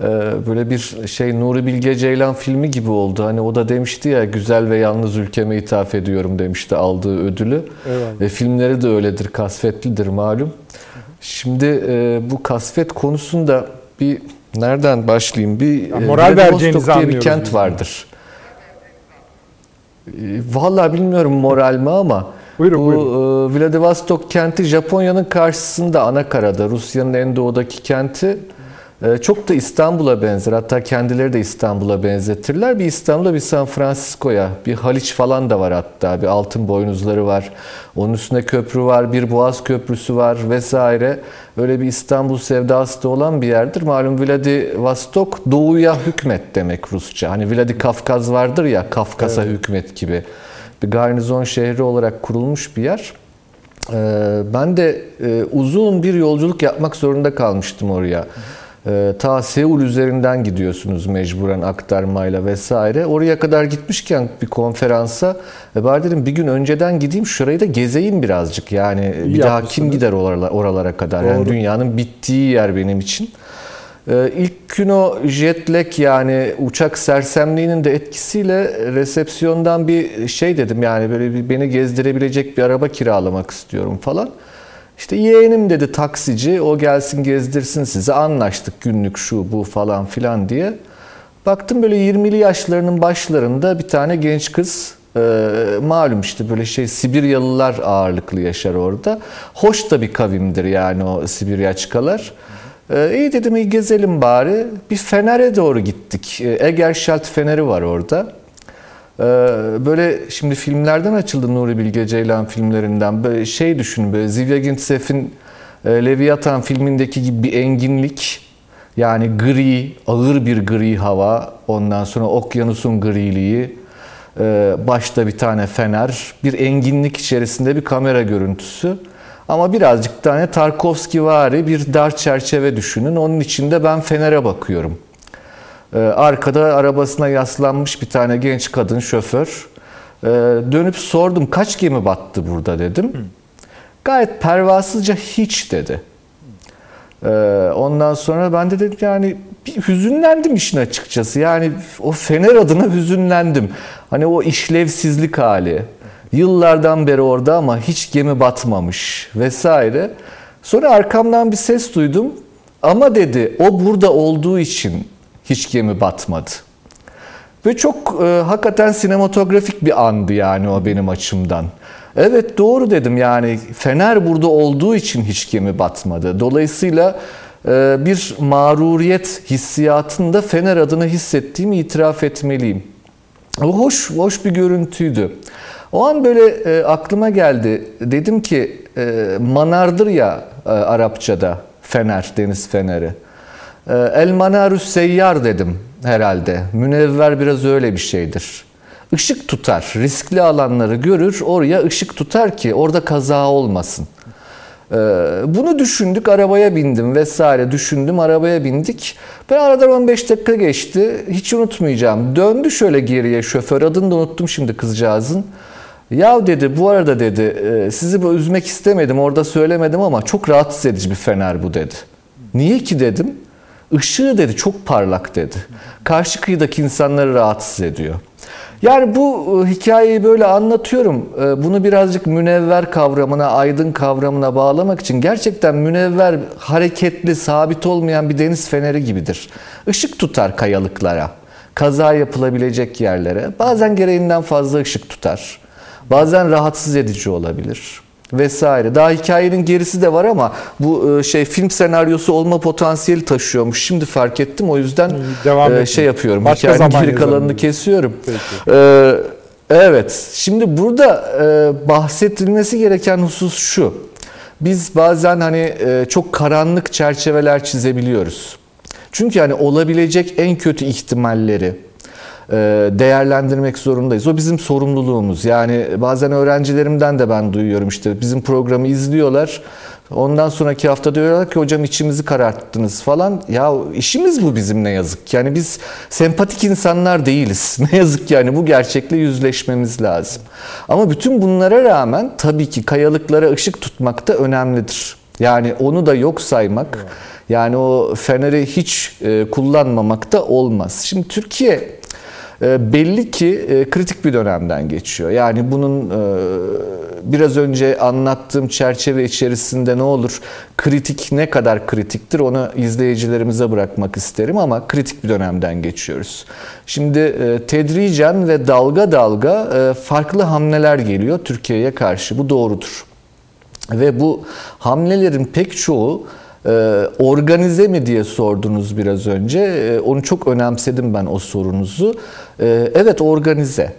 Ee, böyle bir şey Nuri Bilge Ceylan filmi gibi oldu. Hani o da demişti ya güzel ve yalnız ülkeme ithaf ediyorum demişti aldığı ödülü. Eyvallah. Ve filmleri de öyledir, kasvetlidir malum. Şimdi e, bu kasvet konusunda bir nereden başlayayım? Bir Ya e, moral Vladivostok vereceğinizi diye bir kent vardır. E, Vallahi bilmiyorum moral mi ama Buyurun, bu buyurun. e, Vladivostok kenti Japonya'nın karşısında Anakara'da Rusya'nın en doğudaki kenti çok da İstanbul'a benzer. Hatta kendileri de İstanbul'a benzetirler. Bir İstanbul'a bir San Francisco'ya. Bir Haliç falan da var hatta. Bir altın boynuzları var. Onun üstünde köprü var. Bir Boğaz Köprüsü var vesaire. Öyle bir İstanbul sevdası da olan bir yerdir. Malum Vladivostok doğuya hükmet demek Rusça. Hani Vladikavkaz vardır ya Kafkas'a hükmet gibi. Bir garnizon şehri olarak kurulmuş bir yer. Ee, Ben de e, uzun bir yolculuk yapmak zorunda kalmıştım oraya. Ee, Ta Seul üzerinden gidiyorsunuz mecburen aktarmayla vesaire. Oraya kadar gitmişken bir konferansa e, bari dedim bir gün önceden gideyim şurayı da gezeyim birazcık. Yani İyi bir daha kim gider oralara, oralara kadar? Yani Doğru. dünyanın bittiği yer benim için. Ee, İlk gün o jet lag yani uçak sersemliğinin de etkisiyle resepsiyondan bir şey dedim yani böyle bir beni gezdirebilecek bir araba kiralamak istiyorum falan. İşte yeğenim dedi taksici o gelsin gezdirsin sizi anlaştık günlük şu bu falan filan diye. Baktım böyle 20'li yaşlarının başlarında bir tane genç kız e, malum işte böyle şey Sibiryalılar ağırlıklı yaşar orada. Hoş da bir kavimdir yani o Sibiryaçkalar. Ee, iyi dedim iyi gezelim bari. Bir Fener'e doğru gittik. Ee, Egerşalt Feneri var orada. Ee, böyle şimdi filmlerden açıldı Nuri Bilge Ceylan filmlerinden. Böyle şey düşün böyle Zivya Gintsef'in e, Leviathan filmindeki gibi bir enginlik. Yani gri, ağır bir gri hava. Ondan sonra okyanusun griliği. Ee, başta bir tane fener. Bir enginlik içerisinde bir kamera görüntüsü. Ama birazcık tane Tarkovski vari bir dar çerçeve düşünün. Onun içinde ben fenere bakıyorum. Ee, arkada arabasına yaslanmış bir tane genç kadın şoför. Ee, dönüp sordum kaç gemi battı burada dedim. Gayet pervasızca hiç dedi. Ee, ondan sonra ben de dedim yani bir hüzünlendim işin açıkçası. Yani o fener adına hüzünlendim. Hani o işlevsizlik hali. Yıllardan beri orada ama hiç gemi batmamış vesaire. Sonra arkamdan bir ses duydum. Ama dedi o burada olduğu için hiç gemi batmadı. Ve çok e, hakikaten sinematografik bir andı yani o benim açımdan. Evet doğru dedim yani Fener burada olduğu için hiç gemi batmadı. Dolayısıyla e, bir mağruriyet hissiyatında Fener adına hissettiğimi itiraf etmeliyim. O hoş, hoş bir görüntüydü. O an böyle e, aklıma geldi. Dedim ki e, manardır ya e, Arapçada fener, deniz feneri. E, El manarus seyyar dedim herhalde. Münevver biraz öyle bir şeydir. Işık tutar, riskli alanları görür, oraya ışık tutar ki orada kaza olmasın. Ee, bunu düşündük, arabaya bindim vesaire düşündüm, arabaya bindik. Ben aradan 15 dakika geçti, hiç unutmayacağım. Döndü şöyle geriye şoför, adını da unuttum şimdi kızcağızın. Ya dedi bu arada dedi e, sizi böyle üzmek istemedim orada söylemedim ama çok rahatsız edici bir fener bu dedi. Niye ki dedim. Işığı dedi çok parlak dedi. Karşı kıyıdaki insanları rahatsız ediyor. Yani bu e, hikayeyi böyle anlatıyorum. E, bunu birazcık münevver kavramına, aydın kavramına bağlamak için gerçekten münevver, hareketli, sabit olmayan bir deniz feneri gibidir. Işık tutar kayalıklara, kaza yapılabilecek yerlere. Bazen gereğinden fazla ışık tutar. Bazen rahatsız edici olabilir vesaire. Daha hikayenin gerisi de var ama bu e, şey film senaryosu olma potansiyeli taşıyormuş. Şimdi fark ettim o yüzden Devam e, şey yapıyorum. Başka hikayenin zaman geri kalanını kesiyorum. Peki. Ee, evet. Şimdi burada e, bahsedilmesi gereken husus şu. Biz bazen hani e, çok karanlık çerçeveler çizebiliyoruz. Çünkü hani olabilecek en kötü ihtimalleri e, değerlendirmek zorundayız. O bizim sorumluluğumuz. Yani bazen öğrencilerimden de ben duyuyorum işte bizim programı izliyorlar. Ondan sonraki hafta diyorlar ki hocam içimizi kararttınız falan. Ya işimiz bu bizim ne yazık. Yani biz sempatik insanlar değiliz. Ne yazık yani bu gerçekle yüzleşmemiz lazım. Ama bütün bunlara rağmen tabii ki kayalıklara ışık tutmak da önemlidir. Yani onu da yok saymak, yani o feneri hiç e, kullanmamak da olmaz. Şimdi Türkiye e, belli ki e, kritik bir dönemden geçiyor. Yani bunun e, biraz önce anlattığım çerçeve içerisinde ne olur, kritik ne kadar kritiktir onu izleyicilerimize bırakmak isterim ama kritik bir dönemden geçiyoruz. Şimdi e, tedricen ve dalga dalga farklı hamleler geliyor Türkiye'ye karşı. Bu doğrudur. Ve bu hamlelerin pek çoğu e, organize mi diye sordunuz biraz önce. E, onu çok önemsedim ben o sorunuzu. E, evet organize.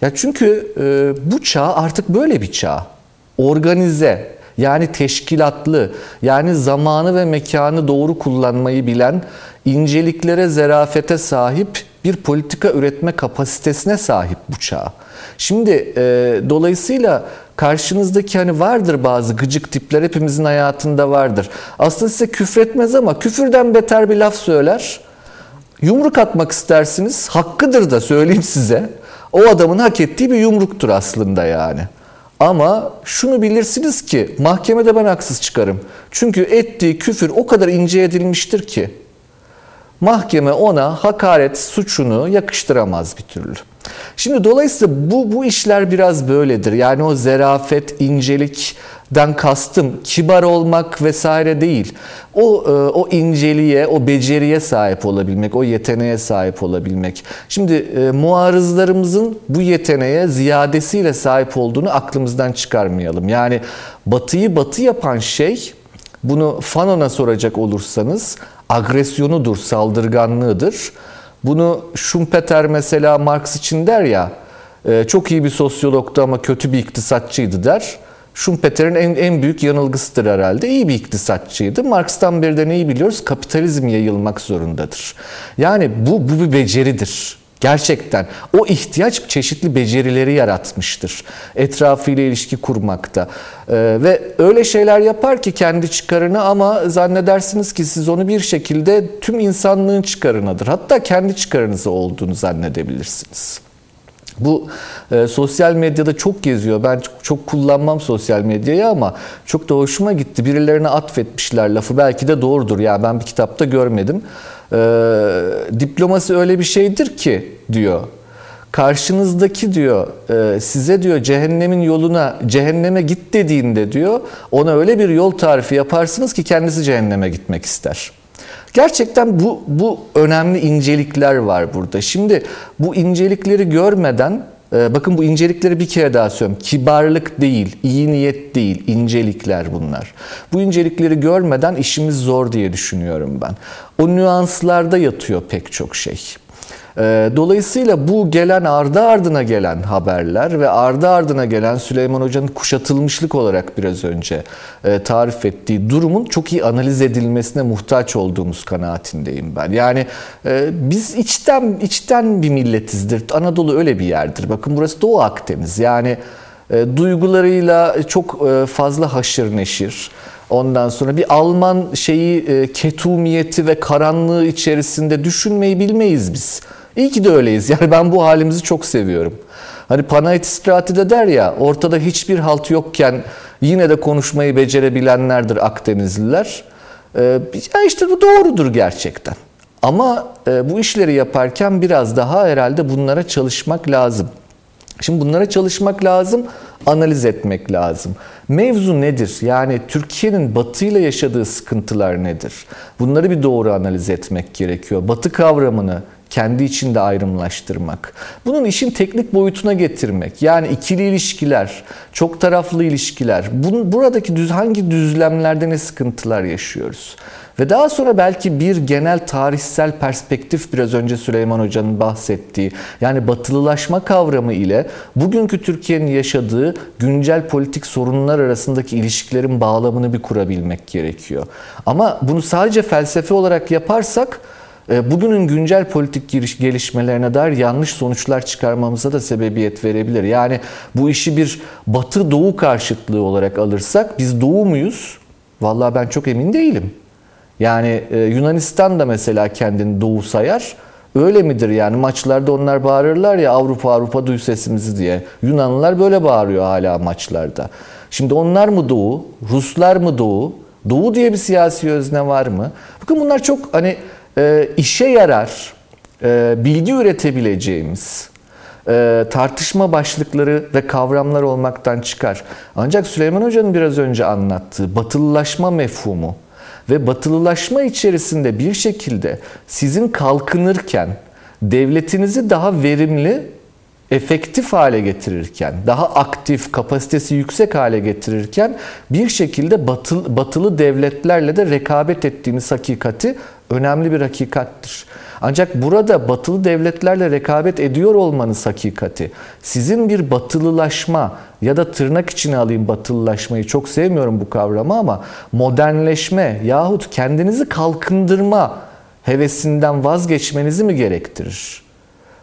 Ya çünkü e, bu çağ artık böyle bir çağ. Organize yani teşkilatlı yani zamanı ve mekanı doğru kullanmayı bilen inceliklere zerafete sahip bir politika üretme kapasitesine sahip bu çağ. Şimdi e, dolayısıyla karşınızdaki hani vardır bazı gıcık tipler hepimizin hayatında vardır. Aslında size küfretmez ama küfürden beter bir laf söyler. Yumruk atmak istersiniz. Hakkıdır da söyleyeyim size. O adamın hak ettiği bir yumruktur aslında yani. Ama şunu bilirsiniz ki mahkemede ben haksız çıkarım. Çünkü ettiği küfür o kadar ince edilmiştir ki mahkeme ona hakaret suçunu yakıştıramaz bir türlü. Şimdi dolayısıyla bu bu işler biraz böyledir. Yani o zerafet, incelikten kastım kibar olmak vesaire değil. O e, o inceliğe, o beceriye sahip olabilmek, o yeteneğe sahip olabilmek. Şimdi e, muarızlarımızın bu yeteneğe ziyadesiyle sahip olduğunu aklımızdan çıkarmayalım. Yani batıyı batı yapan şey bunu Fanon'a soracak olursanız agresyonudur, saldırganlığıdır. Bunu Schumpeter mesela Marx için der ya, e, çok iyi bir sosyologtu ama kötü bir iktisatçıydı der. Schumpeter'in en, en büyük yanılgısıdır herhalde. İyi bir iktisatçıydı. Marx'tan beri de neyi biliyoruz? Kapitalizm yayılmak zorundadır. Yani bu, bu bir beceridir. Gerçekten o ihtiyaç çeşitli becerileri yaratmıştır. Etrafıyla ilişki kurmakta. Ee, ve öyle şeyler yapar ki kendi çıkarını ama zannedersiniz ki siz onu bir şekilde tüm insanlığın çıkarınadır. Hatta kendi çıkarınızı olduğunu zannedebilirsiniz. Bu e, sosyal medyada çok geziyor. Ben çok, çok kullanmam sosyal medyayı ama çok da hoşuma gitti. Birilerine atfetmişler lafı. Belki de doğrudur. Yani ben bir kitapta görmedim. E, diplomasi öyle bir şeydir ki diyor. karşınızdaki diyor e, size diyor cehennemin yoluna cehenneme git dediğinde diyor ona öyle bir yol tarifi yaparsınız ki kendisi cehenneme gitmek ister. Gerçekten bu bu önemli incelikler var burada. Şimdi bu incelikleri görmeden bakın bu incelikleri bir kere daha söylüyorum. Kibarlık değil, iyi niyet değil, incelikler bunlar. Bu incelikleri görmeden işimiz zor diye düşünüyorum ben. O nüanslarda yatıyor pek çok şey. Ee, dolayısıyla bu gelen ardı ardına gelen haberler ve ardı ardına gelen Süleyman Hoca'nın kuşatılmışlık olarak biraz önce e, tarif ettiği durumun çok iyi analiz edilmesine muhtaç olduğumuz kanaatindeyim ben. Yani e, biz içten içten bir milletizdir. Anadolu öyle bir yerdir. Bakın burası Doğu Akdeniz. Yani e, duygularıyla çok fazla haşır neşir. Ondan sonra bir Alman şeyi ketumiyeti ve karanlığı içerisinde düşünmeyi bilmeyiz biz. İyi ki de öyleyiz. Yani ben bu halimizi çok seviyorum. Hani Panayit İstirahatı der ya ortada hiçbir halt yokken yine de konuşmayı becerebilenlerdir Akdenizliler. Ee, ya işte bu doğrudur gerçekten. Ama e, bu işleri yaparken biraz daha herhalde bunlara çalışmak lazım. Şimdi bunlara çalışmak lazım, analiz etmek lazım. Mevzu nedir? Yani Türkiye'nin batıyla yaşadığı sıkıntılar nedir? Bunları bir doğru analiz etmek gerekiyor. Batı kavramını, kendi içinde ayrımlaştırmak. Bunun işin teknik boyutuna getirmek. Yani ikili ilişkiler, çok taraflı ilişkiler. Bunun, buradaki düz, hangi düzlemlerde ne sıkıntılar yaşıyoruz? Ve daha sonra belki bir genel tarihsel perspektif biraz önce Süleyman Hoca'nın bahsettiği yani batılılaşma kavramı ile bugünkü Türkiye'nin yaşadığı güncel politik sorunlar arasındaki ilişkilerin bağlamını bir kurabilmek gerekiyor. Ama bunu sadece felsefe olarak yaparsak bugünün güncel politik gelişmelerine dair yanlış sonuçlar çıkarmamıza da sebebiyet verebilir. Yani bu işi bir batı doğu karşıtlığı olarak alırsak biz doğu muyuz? Vallahi ben çok emin değilim. Yani e, Yunanistan da mesela kendini doğu sayar. Öyle midir yani maçlarda onlar bağırırlar ya Avrupa Avrupa duy sesimizi diye. Yunanlılar böyle bağırıyor hala maçlarda. Şimdi onlar mı doğu? Ruslar mı doğu? Doğu diye bir siyasi özne var mı? Bakın bunlar çok hani e, işe yarar, e, bilgi üretebileceğimiz e, tartışma başlıkları ve kavramlar olmaktan çıkar. Ancak Süleyman Hoca'nın biraz önce anlattığı batılılaşma mefhumu ve batılılaşma içerisinde bir şekilde sizin kalkınırken devletinizi daha verimli efektif hale getirirken, daha aktif, kapasitesi yüksek hale getirirken bir şekilde batılı, batılı devletlerle de rekabet ettiğimiz hakikati önemli bir hakikattir. Ancak burada batılı devletlerle rekabet ediyor olmanız hakikati, sizin bir batılılaşma ya da tırnak içine alayım batılılaşmayı çok sevmiyorum bu kavramı ama modernleşme yahut kendinizi kalkındırma hevesinden vazgeçmenizi mi gerektirir?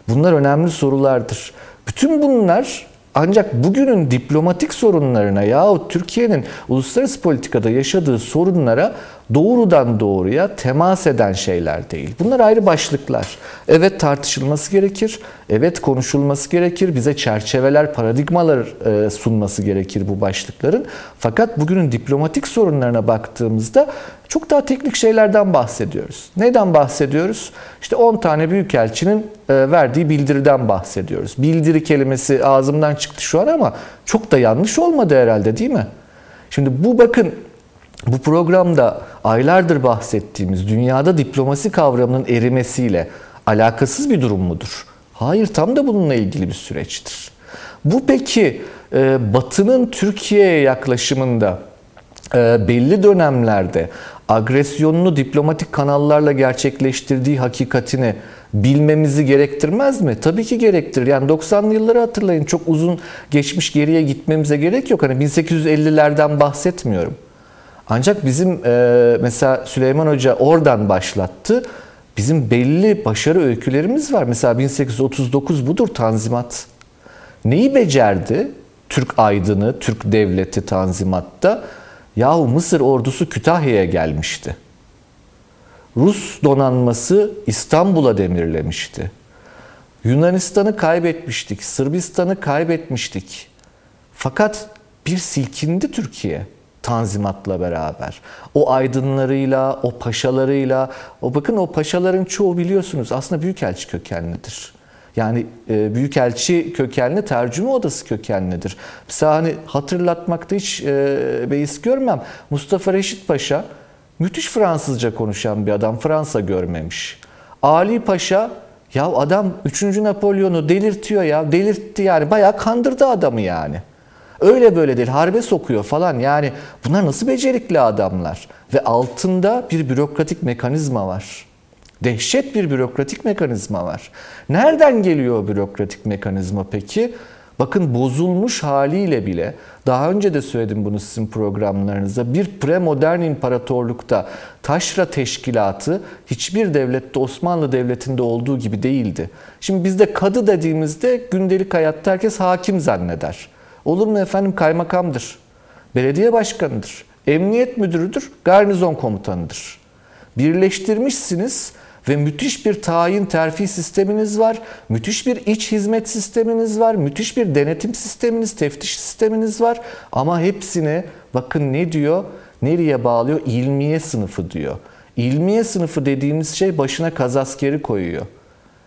Bunlar önemli sorulardır. Bütün bunlar ancak bugünün diplomatik sorunlarına yahut Türkiye'nin uluslararası politikada yaşadığı sorunlara doğrudan doğruya temas eden şeyler değil. Bunlar ayrı başlıklar. Evet tartışılması gerekir, evet konuşulması gerekir, bize çerçeveler, paradigmalar e, sunması gerekir bu başlıkların. Fakat bugünün diplomatik sorunlarına baktığımızda çok daha teknik şeylerden bahsediyoruz. Neden bahsediyoruz? İşte 10 tane büyükelçinin e, verdiği bildiriden bahsediyoruz. Bildiri kelimesi ağzımdan çıktı şu an ama çok da yanlış olmadı herhalde değil mi? Şimdi bu bakın bu programda aylardır bahsettiğimiz dünyada diplomasi kavramının erimesiyle alakasız bir durum mudur? Hayır, tam da bununla ilgili bir süreçtir. Bu peki e, Batı'nın Türkiye'ye yaklaşımında e, belli dönemlerde agresyonunu diplomatik kanallarla gerçekleştirdiği hakikatini bilmemizi gerektirmez mi? Tabii ki gerektirir. Yani 90'lı yılları hatırlayın. Çok uzun geçmiş geriye gitmemize gerek yok. Hani 1850'lerden bahsetmiyorum. Ancak bizim e, mesela Süleyman Hoca oradan başlattı. Bizim belli başarı öykülerimiz var. Mesela 1839 budur Tanzimat. Neyi becerdi? Türk aydını, Türk devleti Tanzimat'ta. Yahu Mısır ordusu Kütahya'ya gelmişti. Rus donanması İstanbul'a demirlemişti. Yunanistan'ı kaybetmiştik, Sırbistan'ı kaybetmiştik. Fakat bir silkindi Türkiye. Tanzimat'la beraber. O aydınlarıyla, o paşalarıyla, o bakın o paşaların çoğu biliyorsunuz aslında büyükelçi kökenlidir. Yani e, büyükelçi kökenli, tercüme odası kökenlidir. Mesela hani hatırlatmakta hiç e, beis görmem. Mustafa Reşit Paşa müthiş Fransızca konuşan bir adam. Fransa görmemiş. Ali Paşa ya adam 3. Napolyon'u delirtiyor ya. Delirtti yani. Bayağı kandırdı adamı yani. Öyle böyle değil. Harbe sokuyor falan. Yani bunlar nasıl becerikli adamlar? Ve altında bir bürokratik mekanizma var. Dehşet bir bürokratik mekanizma var. Nereden geliyor o bürokratik mekanizma peki? Bakın bozulmuş haliyle bile daha önce de söyledim bunu sizin programlarınızda bir premodern imparatorlukta taşra teşkilatı hiçbir devlette Osmanlı Devleti'nde olduğu gibi değildi. Şimdi bizde kadı dediğimizde gündelik hayatta herkes hakim zanneder. Olur mu efendim kaymakamdır, belediye başkanıdır, emniyet müdürüdür, garnizon komutanıdır. Birleştirmişsiniz ve müthiş bir tayin terfi sisteminiz var. Müthiş bir iç hizmet sisteminiz var. Müthiş bir denetim sisteminiz, teftiş sisteminiz var. Ama hepsine bakın ne diyor? Nereye bağlıyor? İlmiye sınıfı diyor. İlmiye sınıfı dediğimiz şey başına kazaskeri koyuyor.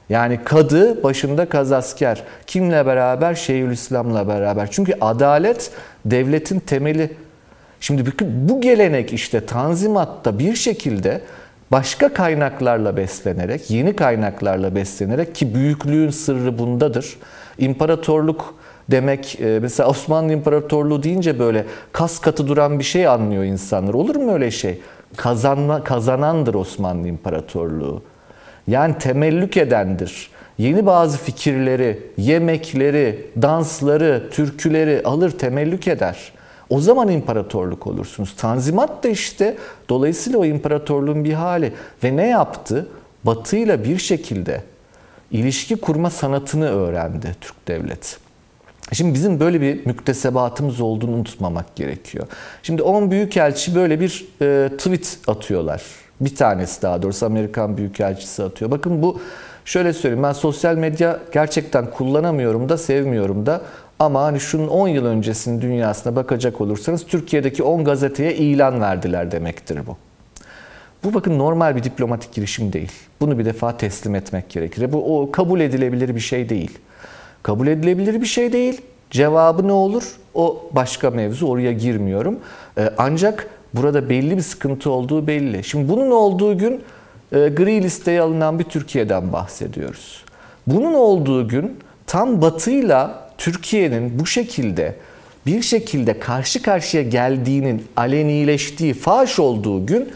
Yani kadı başında kazasker. Kimle beraber? Şeyhülislam'la beraber. Çünkü adalet devletin temeli. Şimdi bu gelenek işte Tanzimat'ta bir şekilde başka kaynaklarla beslenerek, yeni kaynaklarla beslenerek ki büyüklüğün sırrı bundadır. İmparatorluk demek e, mesela Osmanlı İmparatorluğu deyince böyle kas katı duran bir şey anlıyor insanlar. Olur mu öyle şey? Kazanma, kazanandır Osmanlı İmparatorluğu. Yani temellük edendir. Yeni bazı fikirleri, yemekleri, dansları, türküleri alır temellük eder. O zaman imparatorluk olursunuz. Tanzimat da işte dolayısıyla o imparatorluğun bir hali. Ve ne yaptı? Batı ile bir şekilde ilişki kurma sanatını öğrendi Türk devleti. Şimdi bizim böyle bir müktesebatımız olduğunu unutmamak gerekiyor. Şimdi 10 büyükelçi böyle bir e, tweet atıyorlar. Bir tanesi daha doğrusu Amerikan büyükelçisi atıyor. Bakın bu şöyle söyleyeyim ben sosyal medya gerçekten kullanamıyorum da sevmiyorum da ama hani şunun 10 yıl öncesinin dünyasına bakacak olursanız Türkiye'deki 10 gazeteye ilan verdiler demektir bu. Bu bakın normal bir diplomatik girişim değil. Bunu bir defa teslim etmek gerekir. Bu o kabul edilebilir bir şey değil. Kabul edilebilir bir şey değil. Cevabı ne olur? O başka mevzu. Oraya girmiyorum. Ee, ancak burada belli bir sıkıntı olduğu belli. Şimdi bunun olduğu gün e, gri listeye alınan bir Türkiye'den bahsediyoruz. Bunun olduğu gün tam batıyla Türkiye'nin bu şekilde bir şekilde karşı karşıya geldiğinin alenileştiği, faş olduğu gün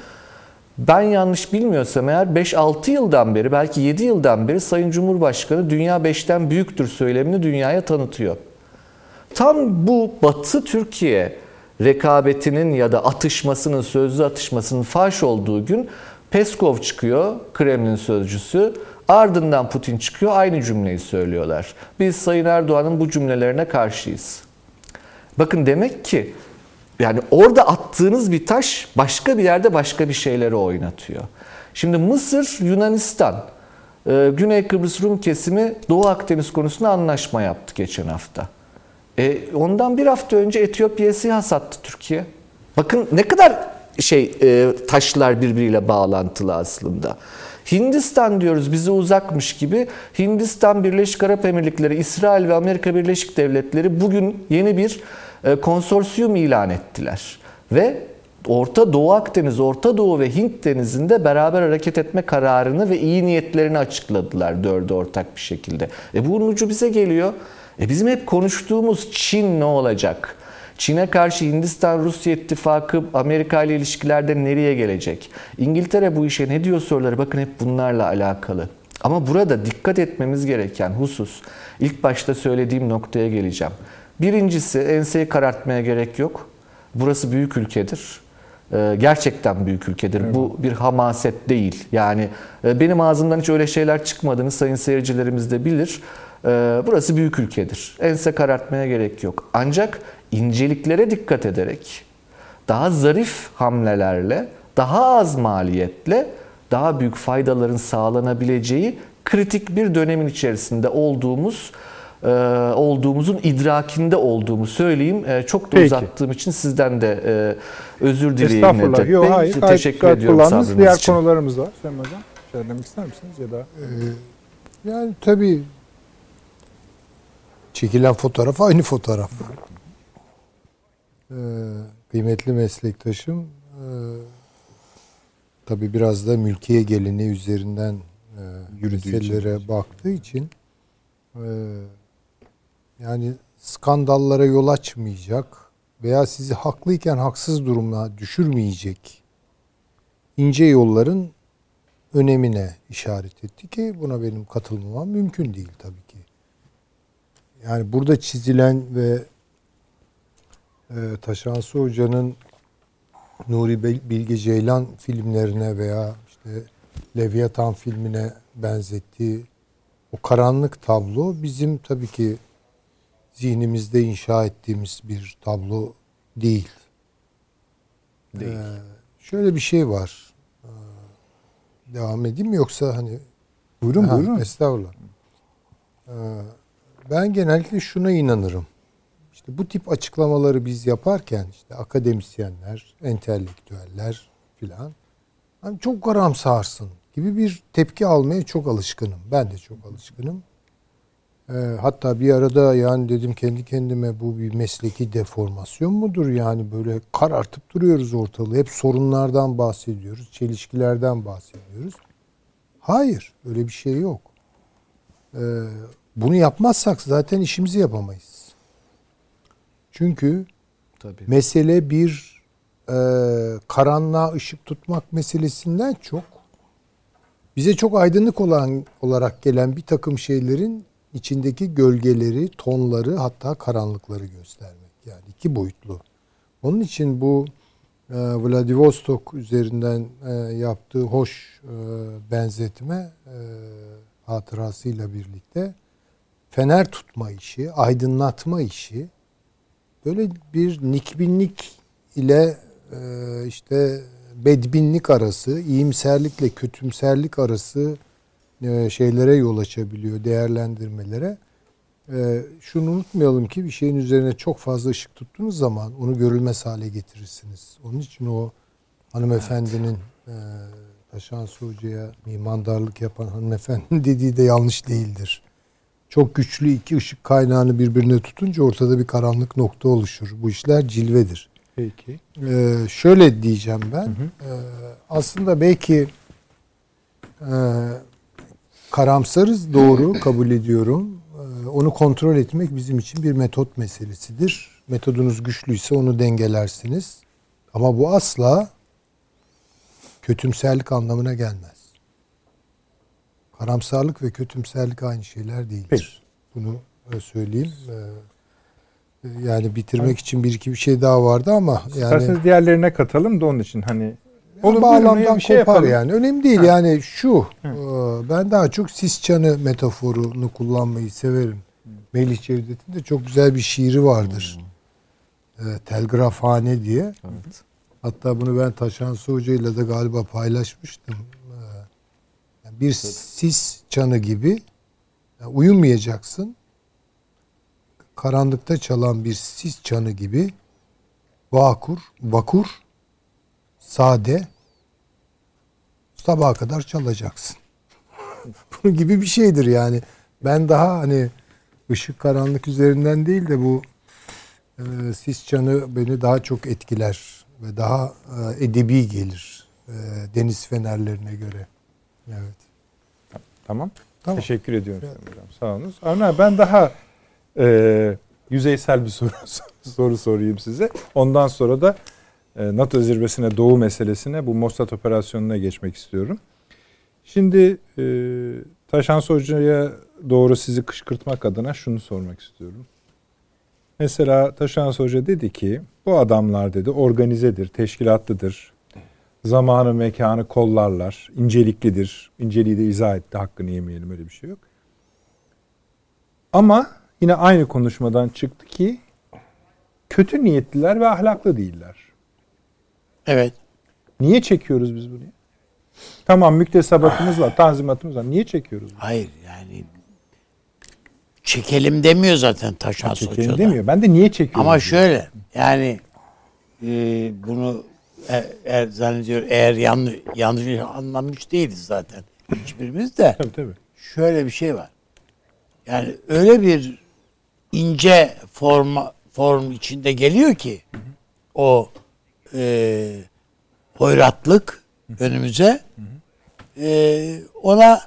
ben yanlış bilmiyorsam eğer 5-6 yıldan beri belki 7 yıldan beri Sayın Cumhurbaşkanı dünya 5'ten büyüktür söylemini dünyaya tanıtıyor. Tam bu Batı Türkiye rekabetinin ya da atışmasının, sözlü atışmasının faş olduğu gün Peskov çıkıyor, Kremlin sözcüsü. Ardından Putin çıkıyor, aynı cümleyi söylüyorlar. Biz Sayın Erdoğan'ın bu cümlelerine karşıyız. Bakın demek ki yani orada attığınız bir taş başka bir yerde başka bir şeyleri oynatıyor. Şimdi Mısır, Yunanistan, e, Güney Kıbrıs Rum kesimi Doğu Akdeniz konusunda anlaşma yaptı geçen hafta. E, ondan bir hafta önce Etiyopya'ya SİHA sattı Türkiye. Bakın ne kadar şey e, taşlar birbiriyle bağlantılı aslında. Hindistan diyoruz bize uzakmış gibi. Hindistan, Birleşik Arap Emirlikleri, İsrail ve Amerika Birleşik Devletleri bugün yeni bir e, konsorsiyum ilan ettiler. Ve Orta Doğu Akdeniz, Orta Doğu ve Hint denizinde beraber hareket etme kararını ve iyi niyetlerini açıkladılar dördü ortak bir şekilde. E bunun ucu bize geliyor. E bizim hep konuştuğumuz Çin ne olacak? Çin'e karşı Hindistan-Rusya ittifakı Amerika ile ilişkilerde nereye gelecek? İngiltere bu işe ne diyor soruları bakın hep bunlarla alakalı. Ama burada dikkat etmemiz gereken husus ilk başta söylediğim noktaya geleceğim. Birincisi enseyi karartmaya gerek yok. Burası büyük ülkedir. Ee, gerçekten büyük ülkedir. Evet. Bu bir hamaset değil. Yani e, benim ağzımdan hiç öyle şeyler çıkmadığını sayın seyircilerimiz de bilir. Ee, burası büyük ülkedir. Ense karartmaya gerek yok. Ancak inceliklere dikkat ederek daha zarif hamlelerle, daha az maliyetle daha büyük faydaların sağlanabileceği kritik bir dönemin içerisinde olduğumuz e, olduğumuzun idrakinde olduğumu söyleyeyim. E, çok da Peki. uzattığım için sizden de e, özür dileyeyim. Estağfurullah. Yok, hayır. Teşekkür gayet ediyorum sabrınız Diğer için. konularımız var. Sayın Hocam söylemek ister misiniz ya da? Ee, yani tabii çekilen fotoğraf aynı fotoğraf. Ee, kıymetli meslektaşım e, tabii biraz da mülkiye geleneği üzerinden e, Yürüdüğü meselelere için. baktığı için e, yani skandallara yol açmayacak veya sizi haklıyken haksız durumuna düşürmeyecek ince yolların önemine işaret etti ki buna benim katılmamam mümkün değil tabii ki. Yani burada çizilen ve e, Taşansı Hoca'nın Nuri Bil- Bilge Ceylan filmlerine veya işte Leviathan filmine benzettiği o karanlık tablo bizim tabii ki zihnimizde inşa ettiğimiz bir tablo değil. Değil. Ee, şöyle bir şey var. Ee, devam edeyim mi yoksa hani Buyurun Ha, buyurun. Estağfurullah. Ee, ben genellikle şuna inanırım. İşte bu tip açıklamaları biz yaparken işte akademisyenler, entelektüeller filan hani çok karamsarsın gibi bir tepki almaya çok alışkınım. Ben de çok alışkınım. Ee, hatta bir arada yani dedim kendi kendime bu bir mesleki deformasyon mudur? Yani böyle karartıp duruyoruz ortalığı. Hep sorunlardan bahsediyoruz, çelişkilerden bahsediyoruz. Hayır, öyle bir şey yok. Ee, bunu yapmazsak zaten işimizi yapamayız. Çünkü Tabii. mesele bir e, karanlığa ışık tutmak meselesinden çok bize çok aydınlık olan olarak gelen bir takım şeylerin içindeki gölgeleri, tonları hatta karanlıkları göstermek. Yani iki boyutlu. Onun için bu e, Vladivostok üzerinden e, yaptığı hoş e, benzetme e, hatırasıyla birlikte fener tutma işi, aydınlatma işi böyle bir nikbinlik ile e, işte bedbinlik arası, iyimserlikle kötümserlik arası e, şeylere yol açabiliyor, değerlendirmelere. E, şunu unutmayalım ki bir şeyin üzerine çok fazla ışık tuttuğunuz zaman onu görülmez hale getirirsiniz. Onun için o hanımefendinin e, Taşan Hoca'ya mimandarlık yapan hanımefendinin dediği de yanlış değildir. Çok güçlü iki ışık kaynağını birbirine tutunca ortada bir karanlık nokta oluşur. Bu işler cilvedir. Peki. Ee, şöyle diyeceğim ben. Ee, aslında belki e, karamsarız doğru kabul ediyorum. Ee, onu kontrol etmek bizim için bir metot meselesidir. Metodunuz güçlüyse onu dengelersiniz. Ama bu asla kötümserlik anlamına gelmez. Karamsarlık ve kötümserlik aynı şeyler değildir. Peki. Bunu e, söyleyeyim. Ee, yani bitirmek için bir iki bir şey daha vardı ama yani İsterseniz diğerlerine katalım da onun için hani Olur, bağlamdan bir şey kopar yapalım. yani. Önemli değil Ha. yani şu. e, Ben daha çok sis çanı metaforunu kullanmayı severim. Melih Cevdet'in de çok güzel bir şiiri vardır. E, Telgrafhane diye. Evet. Hatta bunu ben Taşansı Hoca ile de galiba paylaşmıştım. Yani Bir sis çanı gibi yani uyumayacaksın. Karanlıkta çalan bir sis çanı gibi vakur, vakur, sade sabaha kadar çalacaksın. Bunun gibi bir şeydir yani. Ben daha hani ışık karanlık üzerinden değil de bu e, sis çanı beni daha çok etkiler ve daha e, edebi gelir e, deniz fenerlerine göre. Evet. Tamam. Tamam. Teşekkür ediyorum Sayın Hocam. Sağ olunuz. Avni ben daha e, yüzeysel bir soru soru sorayım size. Ondan sonra da e, NATO zirvesine doğu meselesine bu Mossad operasyonuna geçmek istiyorum. Şimdi e, Taşansı Hoca'ya doğru sizi kışkırtmak adına şunu sormak istiyorum. Mesela Taşansı Hoca dedi ki bu adamlar dedi organizedir, teşkilatlıdır. Zamanı mekanı kollarlar, inceliklidir. İnceliği de izah etti, hakkını yemeyelim öyle bir şey yok. Ama yine aynı konuşmadan çıktı ki kötü niyetliler ve ahlaklı değiller. Evet. Niye çekiyoruz biz bunu? Tamam müktesebatımız var, tanzimatımız var. Niye çekiyoruz bunu? Hayır yani çekelim demiyor zaten Taşan Çekelim Hoca da. demiyor. Ben de niye çekiyoruz? Ama diyor. şöyle yani e, bunu e, eğer zannediyor eğer yanlış yanlış anlamış değiliz zaten hiçbirimiz de Tabii tabii. şöyle bir şey var. Yani öyle bir ince forma form içinde geliyor ki o e, hoyratlık önümüze e, ona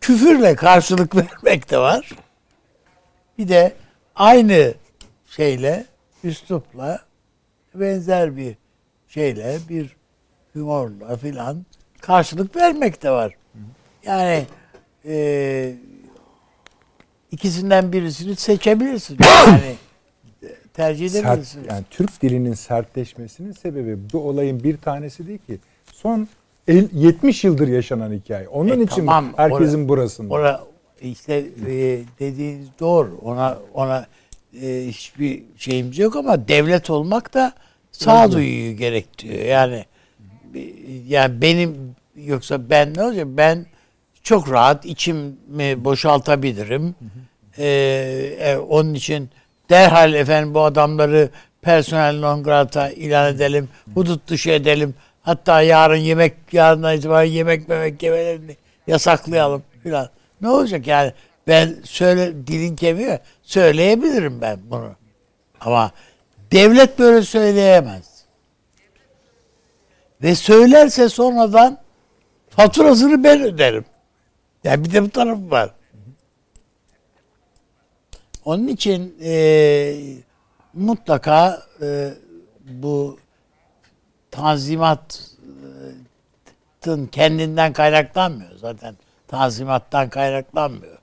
küfürle karşılık vermek de var. Bir de aynı şeyle üslupla benzer bir şeyle bir humorla filan karşılık vermek de var. Yani e, ikisinden birisini seçebilirsin. Yani tercih Sert, edebilirsin. yani Türk dilinin sertleşmesinin sebebi bu olayın bir tanesi değil ki. Son el- 70 yıldır yaşanan hikaye. Onun E, için tamam, herkesin ora- burasında. Ora işte e, dediğiniz doğru. Ona ona e, hiçbir şeyimiz yok ama devlet olmak da sağduyuyu gerektiriyor. Yani yani benim yoksa ben ne olacak? Ben çok rahat içimi boşaltabilirim. Ee, e, onun için derhal efendim bu adamları personel non grata ilan edelim. Hudut dışı edelim. Hatta yarın yemek yarından itibaren yemek memek yemelerini yasaklayalım filan. Ne olacak yani? Ben söyle dilin kemiği söyleyebilirim ben bunu. Ama devlet böyle söyleyemez. Ve söylerse sonradan faturasını ben öderim. Yani bir de bu tarafı var. Onun için e, mutlaka e, bu tanzimatın kendinden kaynaklanmıyor zaten. Tanzimattan kaynaklanmıyor.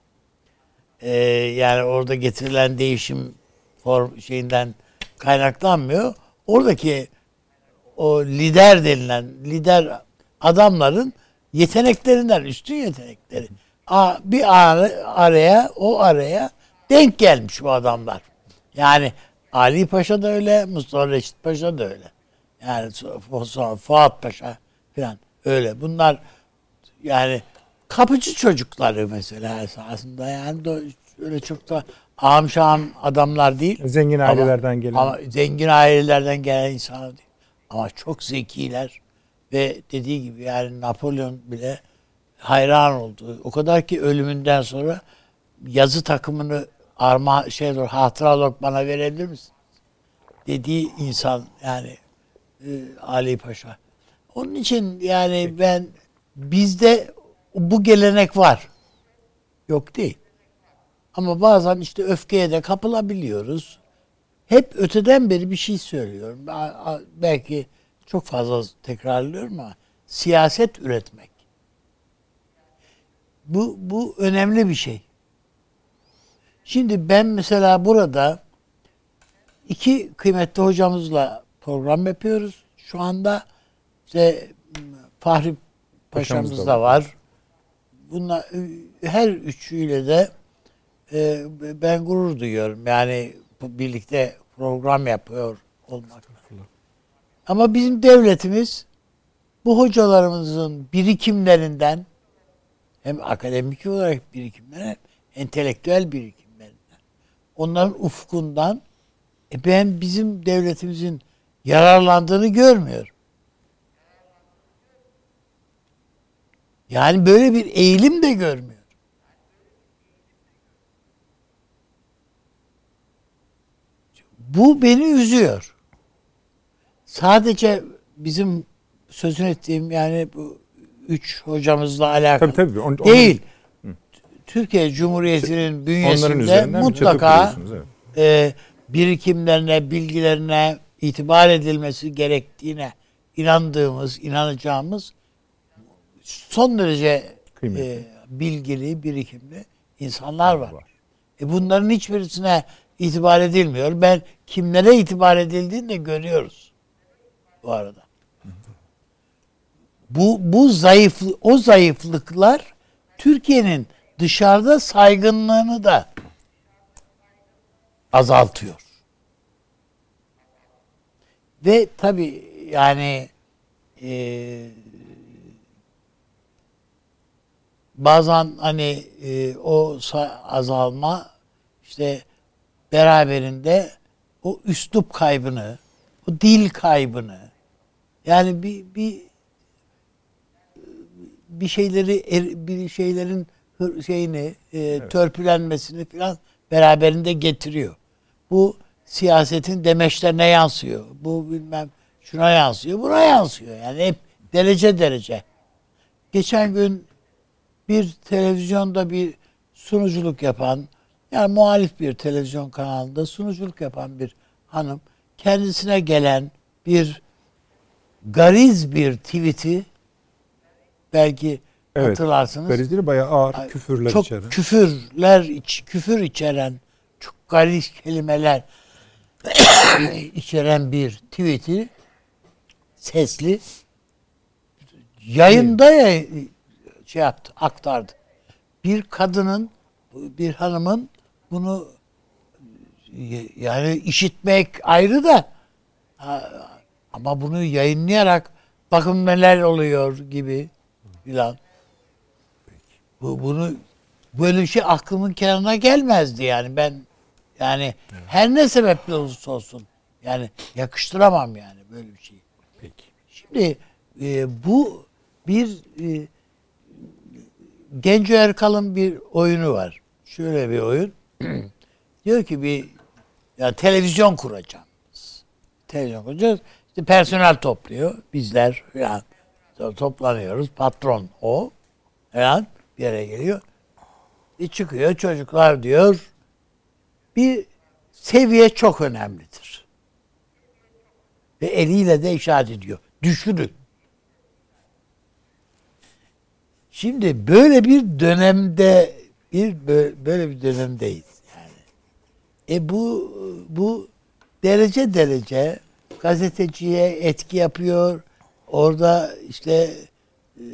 E, yani orada getirilen değişim form şeyinden kaynaklanmıyor. Oradaki o lider denilen lider adamların yeteneklerinden üstün yetenekleri. Bir ara- araya o araya denk gelmiş bu adamlar. Yani Ali Paşa da öyle, Mustafa Reşit Paşa da öyle. Yani so- sonra Fuat Paşa falan öyle. Bunlar yani kapıcı çocukları mesela esasında yani öyle çok da ağam adamlar değil. Zengin Ama- ailelerden gelen. Ama zengin ailelerden gelen insanlar değil. Ama çok zekiler ve dediği gibi yani Napolyon bile hayran oldu. O kadar ki ölümünden sonra yazı takımını arma şey olur hatıra olarak bana verebilir misin? Dediği insan yani e, Ali Paşa. Onun için yani ben bizde bu gelenek var. Yok değil. Ama bazen işte öfkeye de kapılabiliyoruz. Hep öteden beri bir şey söylüyorum. Belki çok fazla tekrarlıyorum ama siyaset üretmek. Bu, bu önemli bir şey. Şimdi ben mesela burada iki kıymetli hocamızla program yapıyoruz. Şu anda işte Fahri Paşamız Paşamız da da var. Bunlar her üçüyle de e, ben gurur duyuyorum. Yani birlikte program yapıyor olmakla. Ama bizim devletimiz bu hocalarımızın birikimlerinden hem akademik olarak birikimlerinden hem entelektüel birikimlerinden onların ufkundan e ben bizim devletimizin yararlandığını görmüyorum. Yani böyle bir eğilim de görmüyor. Bu beni üzüyor. Sadece bizim sözünü ettiğim yani bu üç hocamızla alakalı Tabii tabii. On- onun- değil. Türkiye Cumhuriyeti'nin Onların bünyesinde mutlaka evet. e, birikimlerine, bilgilerine itibar edilmesi gerektiğine inandığımız, inanacağımız son derece Kıymetli. e, bilgili, birikimli insanlar var. Var. E bunların hiçbirisine itibar edilmiyor. Ben kimlere itibar edildiğini de görüyoruz bu arada. Bu bu zayıf o zayıflıklar Türkiye'nin dışarıda saygınlığını da azaltıyor. Ve tabi yani e, bazen hani e, o azalma işte beraberinde o üslup kaybını, o dil kaybını yani bir bir bir şeyleri er- bir şeylerin şeyini e, törpülenmesini falan beraberinde getiriyor. Bu siyasetin demeçlerine yansıyor. Bu bilmem şuna yansıyor, buna yansıyor. Yani hep derece derece. Geçen gün bir televizyonda bir sunuculuk yapan, yani muhalif bir televizyon kanalında sunuculuk yapan bir hanım kendisine gelen bir gariz bir tweet'i belki Evet, hatırlarsınız. Gariz değil bayağı ağır küfürler çok içeren. küfürler iç, küfür içeren çok gariz kelimeler içeren bir tweet'i sesli yayında ya, şey yaptı, aktardı. Bir kadının, bir hanımın bunu yani işitmek ayrı da ama bunu yayınlayarak bakın neler oluyor gibi filan. Bu, bunu böyle bir şey aklımın kenarına gelmezdi yani ben yani her ne sebeple olursa olsun yani yakıştıramam yani böyle bir şeyi. Peki. Şimdi e, bu bir e, Genco Erkal'ın bir oyunu var. Şöyle bir oyun. Diyor ki bir ya televizyon kuracağım. Televizyon kuracağız. İşte personel topluyor. Bizler yani toplanıyoruz. Patron o. Yani bir yere geliyor. E çıkıyor çocuklar diyor. Bir seviye çok önemlidir. Ve eliyle de işaret ediyor. Düşünün. Şimdi böyle bir dönemde bir böyle bir dönemdeyiz yani. E bu bu derece derece gazeteciye etki yapıyor. Orada işte e,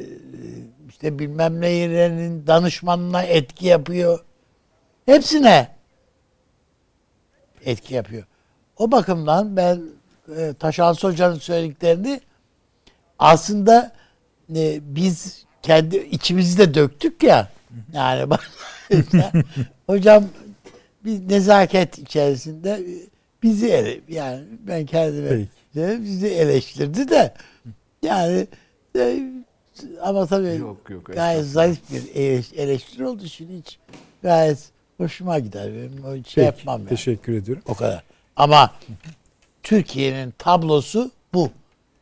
işte bilmem ne yerinin danışmanına etki yapıyor. Hepsine etki yapıyor. O bakımdan ben e, Taşans Hoca'nın söylediklerini aslında e, biz kendi içimizde döktük ya. Yani bak hocam bir nezaket içerisinde bizi ele, yani ben kendime Peki. bizi eleştirdi de yani e, ama tabii Yok, yok, gayet zayıf bir eleş- eleştiri oldu şimdi hiç gayet hoşuma gider benim o şey Peki, yapmam yani. Teşekkür ediyorum. O kadar. Ama Türkiye'nin tablosu bu.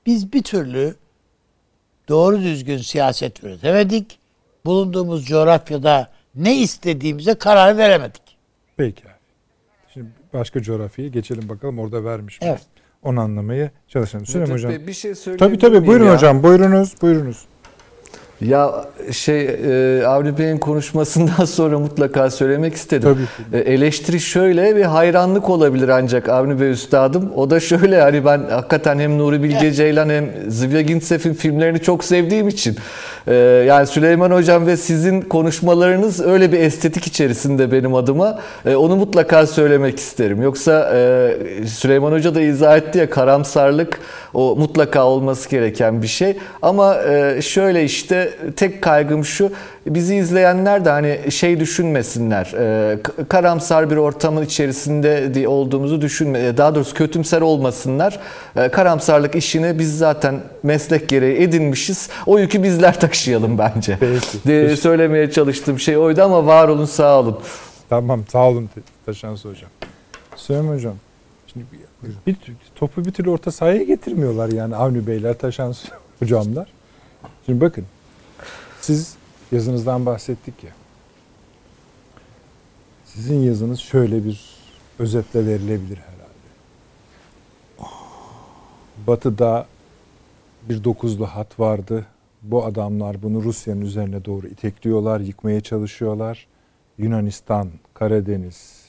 Biz bir türlü doğru düzgün siyaset üretemedik. Bulunduğumuz coğrafyada ne istediğimize karar veremedik. Peki. Şimdi başka coğrafyaya geçelim bakalım orada vermiş mi? Evet. Onu anlamaya çalışalım. Süleyman Hocam. Bey, bir şey Tabii tabii buyurun ya? hocam. Buyurunuz. Buyurunuz. Ya şey e, Avni Bey'in konuşmasından sonra mutlaka söylemek istedim. Tabii E, eleştiri şöyle bir hayranlık olabilir ancak Avni Bey üstadım. O da şöyle hani ben hakikaten hem Nuri Bilge Ceylan hem Zivya Gintsef'in filmlerini çok sevdiğim için. e, yani Süleyman Hocam ve sizin konuşmalarınız öyle bir estetik içerisinde benim adıma. E, onu mutlaka söylemek isterim. Yoksa e, Süleyman Hoca da izah etti ya karamsarlık o mutlaka olması gereken bir şey. Ama e, şöyle işte tek kaygım şu bizi izleyenler de hani şey düşünmesinler. e, k- karamsar bir ortamın içerisinde di- olduğumuzu düşünme e, daha doğrusu kötümser olmasınlar. E, karamsarlık işini biz zaten meslek gereği edinmişiz. O yükü bizler taşıyalım bence. Peki. De, söylemeye çalıştığım şey oydu ama var olun sağ olun. Tamam sağ olun Taşansı hocam. Süleyman hocam. Şimdi bir, bir, topu bir türlü orta sahaya getirmiyorlar yani Avni Beyler, Taşansı hocamlar. Şimdi bakın. Siz yazınızdan bahsettik ya. Sizin yazınız şöyle bir özetle verilebilir herhalde. Batı'da bir dokuzlu hat vardı. Bu adamlar bunu Rusya'nın üzerine doğru itekliyorlar, yıkmaya çalışıyorlar. Yunanistan, Karadeniz,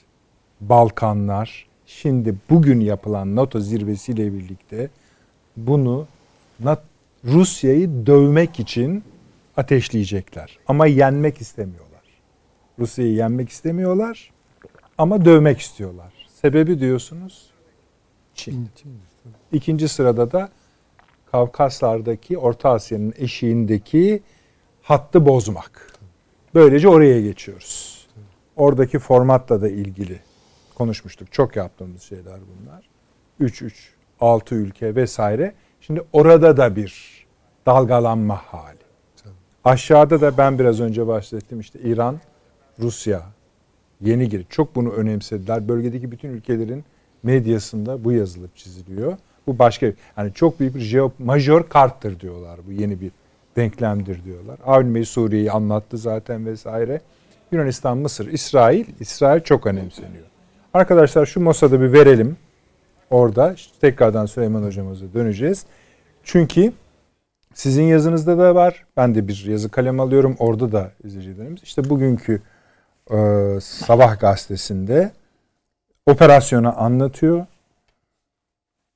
Balkanlar şimdi bugün yapılan NATO zirvesiyle birlikte bunu Rusya'yı dövmek için ateşleyecekler. Ama yenmek istemiyorlar. Rusya'yı yenmek istemiyorlar ama dövmek istiyorlar. Sebebi diyorsunuz Çin. İkinci sırada da Kavkaslardaki Orta Asya'nın eşiğindeki hattı bozmak. Böylece oraya geçiyoruz. Oradaki formatla da ilgili konuşmuştuk. Çok yaptığımız şeyler bunlar. 3-3, 6 ülke vesaire. Şimdi orada da bir dalgalanma hali. Aşağıda da ben biraz önce bahsettim işte İran, Rusya Yeni gir. Çok bunu önemsediler. Bölgedeki bütün ülkelerin medyasında bu yazılıp çiziliyor. Bu başka hani çok büyük bir jeo majör karttır diyorlar. Bu yeni bir denklemdir diyorlar. Avni Bey Suriye'yi anlattı zaten vesaire. Yunanistan, Mısır, İsrail. İsrail çok önemseniyor. Arkadaşlar şu Mossad'ı bir verelim. Orada işte tekrardan Süleyman hocamıza döneceğiz. Çünkü sizin yazınızda da var. Ben de bir yazı kalem alıyorum. Orada da izleyicilerimiz. İşte bugünkü e, Sabah gazetesinde operasyonu anlatıyor.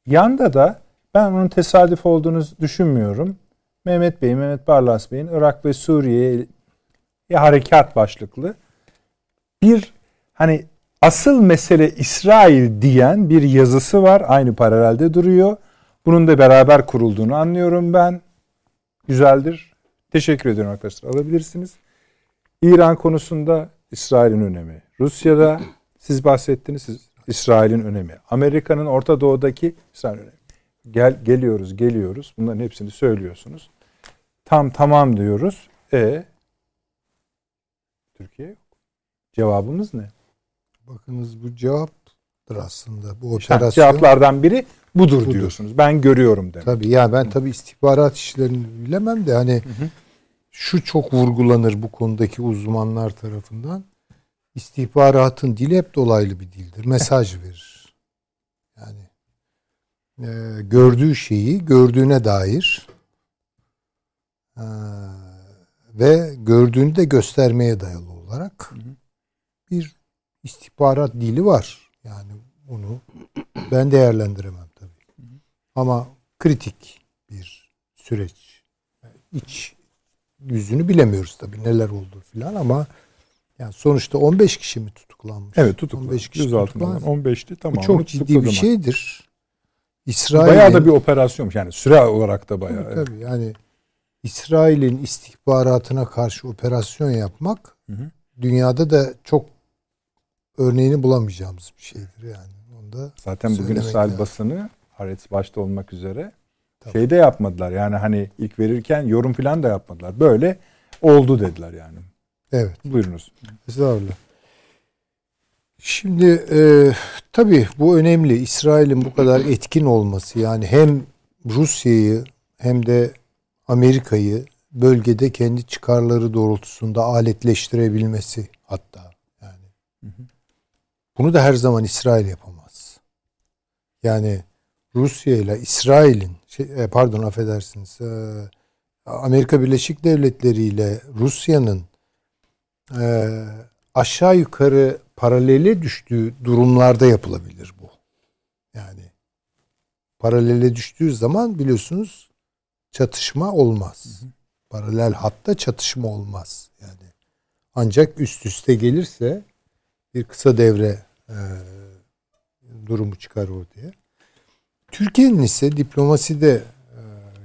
Yanda da ben onun tesadüf olduğunu düşünmüyorum. Mehmet Bey, Mehmet Barlas Bey'in Irak ve Suriye harekat başlıklı bir hani asıl mesele İsrail diyen bir yazısı var. Aynı paralelde duruyor. Bunun da beraber kurulduğunu anlıyorum ben. Güzeldir. Teşekkür ediyorum arkadaşlar. Alabilirsiniz. İran konusunda İsrail'in önemi. Rusya'da siz bahsettiniz. Siz İsrail'in önemi. Amerika'nın Orta Doğu'daki İsrail önemi. Gel, geliyoruz, geliyoruz. Bunların hepsini söylüyorsunuz. Tam tamam diyoruz. E Türkiye yok. Cevabımız ne? Bakınız bu cevaptır aslında. Bu operasyon. cevaplardan biri budur, Budur. diyorsunuz. Ben görüyorum demek. Tabii ya ben tabii istihbarat işlerini bilemem de hani şu çok vurgulanır bu konudaki uzmanlar tarafından. İstihbaratın dili hep dolaylı bir dildir. Mesaj verir. Yani e, gördüğü şeyi gördüğüne dair e, ve gördüğünü de göstermeye dayalı olarak bir istihbarat dili var. Yani onu ben değerlendiremem. Ama kritik bir süreç. İç yüzünü bilemiyoruz tabii neler oldu filan ama yani sonuçta 15 kişi mi tutuklanmış? Evet tutuklanmış. 15 kişi tutuklanmış. alınan 15'ti tamam. Bu çok ciddi bir şeydir. İsrail'in Bayağı da bir operasyonmuş yani süre olarak da bayağı. tabii, tabii yani İsrail'in istihbaratına karşı operasyon yapmak Hı hı. dünyada da çok örneğini bulamayacağımız bir şeydir yani. Onda Zaten bugün İsrail lazım. basını Haaretz başta olmak üzere Tabii. şey de yapmadılar. Yani hani ilk verirken yorum falan da yapmadılar. Böyle oldu dediler yani. evet. Buyurunuz. Estağfurullah. Şimdi e, tabii bu önemli. İsrail'in bu kadar etkin olması yani hem Rusya'yı hem de Amerika'yı bölgede kendi çıkarları doğrultusunda aletleştirebilmesi hatta yani. Bunu da her zaman İsrail yapamaz. Yani Rusya ile İsrail'in şey, e, pardon affedersiniz e, Amerika Birleşik Devletleri ile Rusya'nın e, aşağı yukarı paralele düştüğü durumlarda yapılabilir bu. Yani paralele düştüğü zaman biliyorsunuz çatışma olmaz. Paralel hatta çatışma olmaz. Yani ancak üst üste gelirse bir kısa devre e, durumu çıkar ortaya. Türkiye'nin ise diplomaside e,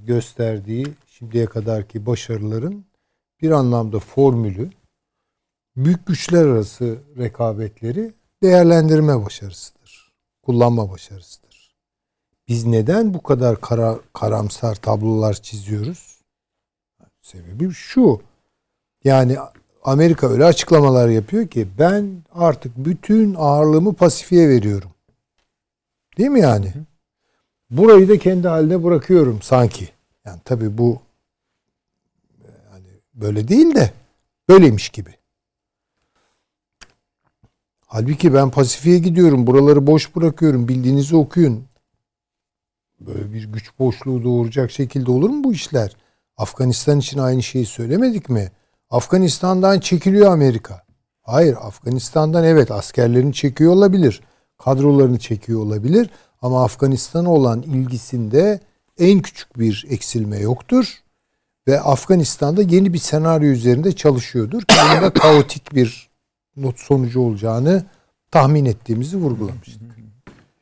gösterdiği şimdiye kadarki başarıların bir anlamda formülü büyük güçler arası rekabetleri değerlendirme başarısıdır. Kullanma başarısıdır. Biz neden bu kadar kara, karamsar tablolar çiziyoruz? Sebebi şu. Yani Amerika öyle açıklamalar yapıyor ki ben artık bütün ağırlığımı Pasifik'e veriyorum. Değil mi yani? Burayı da kendi haline bırakıyorum sanki. Yani tabii bu yani böyle değil de böyleymiş gibi. Halbuki ben Pasifik'e gidiyorum. Buraları boş bırakıyorum. Bildiğinizi okuyun. Böyle bir güç boşluğu doğuracak şekilde olur mu bu işler? Afganistan için aynı şeyi söylemedik mi? Afganistan'dan çekiliyor Amerika. Hayır Afganistan'dan evet askerlerini çekiyor olabilir. Kadrolarını çekiyor olabilir. Ama Afganistan'a olan ilgisinde en küçük bir eksilme yoktur. Ve Afganistan'da yeni bir senaryo üzerinde çalışıyordur. Da kaotik bir not sonucu olacağını tahmin ettiğimizi vurgulamıştık.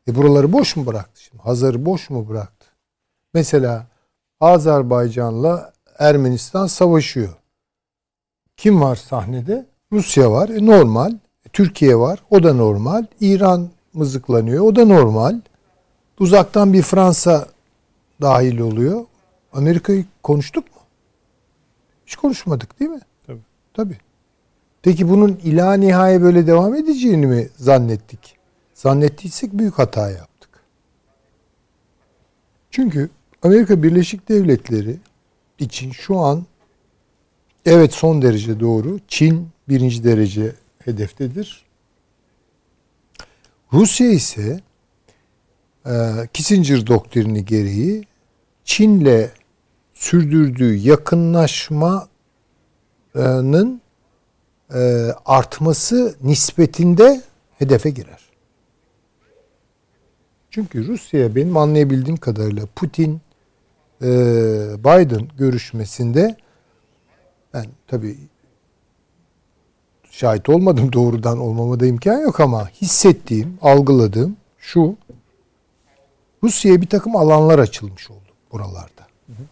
E buraları boş mu bıraktı şimdi? Hazar'ı boş mu bıraktı? Mesela Azerbaycan'la Ermenistan savaşıyor. Kim var sahnede? Rusya var. E normal. Türkiye var. O da normal. İran mızıklanıyor. O da normal. Uzaktan bir Fransa dahil oluyor. Amerika'yı konuştuk mu? Hiç konuşmadık değil mi? Tabii. Tabii. Peki bunun ila nihaya böyle devam edeceğini mi zannettik? Zannettiysek büyük hata yaptık. Çünkü Amerika Birleşik Devletleri için şu an evet son derece doğru. Çin birinci derece hedeftedir. Rusya ise Kissinger doktrini gereği Çin'le sürdürdüğü yakınlaşmanın e, artması nispetinde hedefe girer. Çünkü Rusya benim anlayabildiğim kadarıyla Putin e, Biden görüşmesinde ben tabii şahit olmadım doğrudan olmama da imkan yok ama hissettiğim, algıladığım şu Rusya'ya bir takım alanlar açılmış oldu buralarda.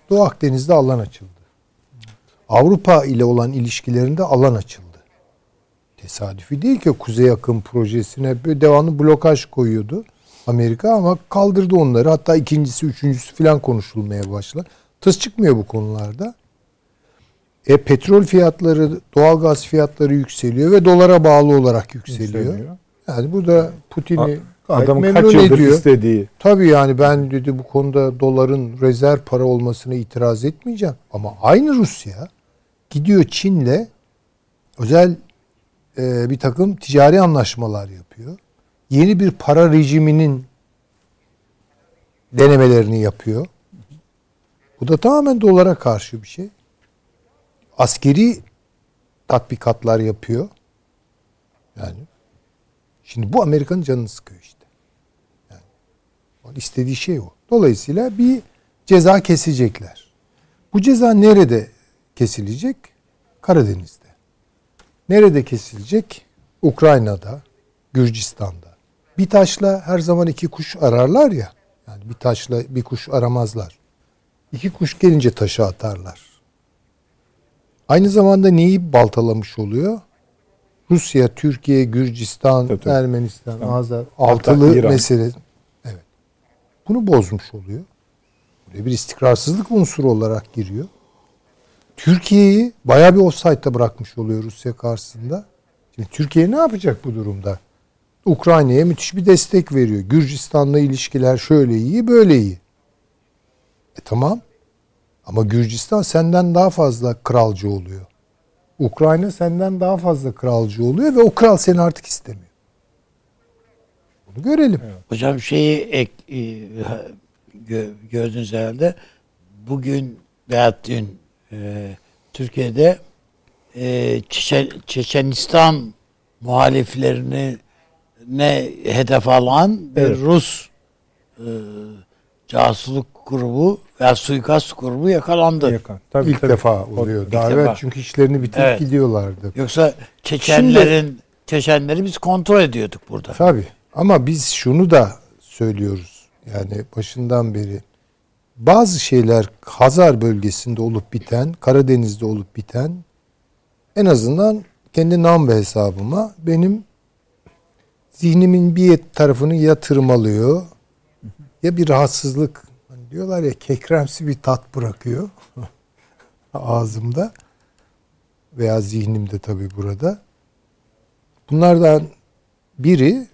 Doğu Akdeniz'de alan açıldı. Avrupa ile olan ilişkilerinde alan açıldı. Tesadüfi değil ki Kuzey Akım projesine devamlı blokaj koyuyordu Amerika ama kaldırdı onları. Hatta ikincisi, üçüncüsü falan konuşulmaya başladı. Tıs çıkmıyor bu konularda. E petrol fiyatları, doğalgaz fiyatları yükseliyor ve dolara bağlı olarak yükseliyor. yükseliyor. Yani bu da Putin'i Adamın kaç yıldır ediyor. istediği. Tabii yani ben dedi bu konuda doların rezerv para olmasına itiraz etmeyeceğim. Ama aynı Rusya gidiyor Çin'le özel e, bir takım ticari anlaşmalar yapıyor. Yeni bir para rejiminin denemelerini yapıyor. Bu da tamamen dolara karşı bir şey. Askeri tatbikatlar yapıyor. Yani şimdi bu Amerika'nın canını sıkıyor istediği şey o. Dolayısıyla bir ceza kesecekler. Bu ceza nerede kesilecek? Karadeniz'de. Nerede kesilecek? Ukrayna'da, Gürcistan'da. Bir taşla her zaman iki kuş ararlar ya. Yani bir taşla bir kuş aramazlar. İki kuş gelince taşı atarlar. Aynı zamanda neyi baltalamış oluyor? Rusya, Türkiye, Gürcistan, tabii, Ermenistan. Azer, altılı mesele. Bunu bozmuş oluyor. Böyle bir istikrarsızlık unsuru olarak giriyor. Türkiye'yi bayağı bir offside'da bırakmış oluyor Rusya karşısında. Şimdi Türkiye ne yapacak bu durumda? Ukrayna'ya müthiş bir destek veriyor. Gürcistan'la ilişkiler şöyle iyi, böyle iyi. E tamam. Ama Gürcistan senden daha fazla kralcı oluyor. Ukrayna senden daha fazla kralcı oluyor ve o kral seni artık istemiyor. Görelim. Evet. Hocam şeyi ek, e, gö, gördünüz herhalde. Bugün veya dün e, Türkiye'de e, Çeçen, Çeçenistan muhaliflerini ne hedef alan bir evet. Rus e, casusluk grubu veya suikast grubu yakalandı. Yakan. Tabii, İlk tabii. defa oluyor. İlk defa. çünkü işlerini bitirip evet. gidiyorlardı. Yoksa Çeçenlerin Şimdi, Çeçenleri biz kontrol ediyorduk burada. Tabii. Ama biz şunu da söylüyoruz. Yani başından beri bazı şeyler Hazar bölgesinde olup biten, Karadeniz'de olup biten en azından kendi nam ve hesabıma benim zihnimin bir tarafını ya tırmalıyor ya bir rahatsızlık hani diyorlar ya kekremsi bir tat bırakıyor ağzımda veya zihnimde tabi burada. Bunlardan biri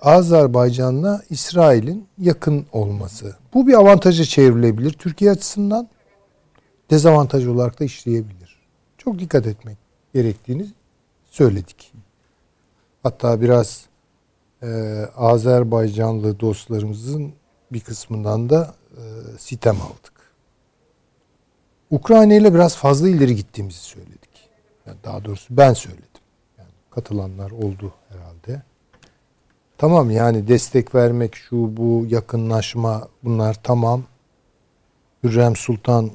Azerbaycan'la İsrail'in yakın olması. Bu bir avantaja çevrilebilir Türkiye açısından. Dezavantaj olarak da işleyebilir. Çok dikkat etmek gerektiğini söyledik. Hatta biraz e, Azerbaycanlı dostlarımızın bir kısmından da e, sitem aldık. Ukrayna ile biraz fazla ileri gittiğimizi söyledik. Yani daha doğrusu ben söyledim. Yani katılanlar oldu. Tamam yani destek vermek şu bu yakınlaşma bunlar tamam. Hürrem Sultan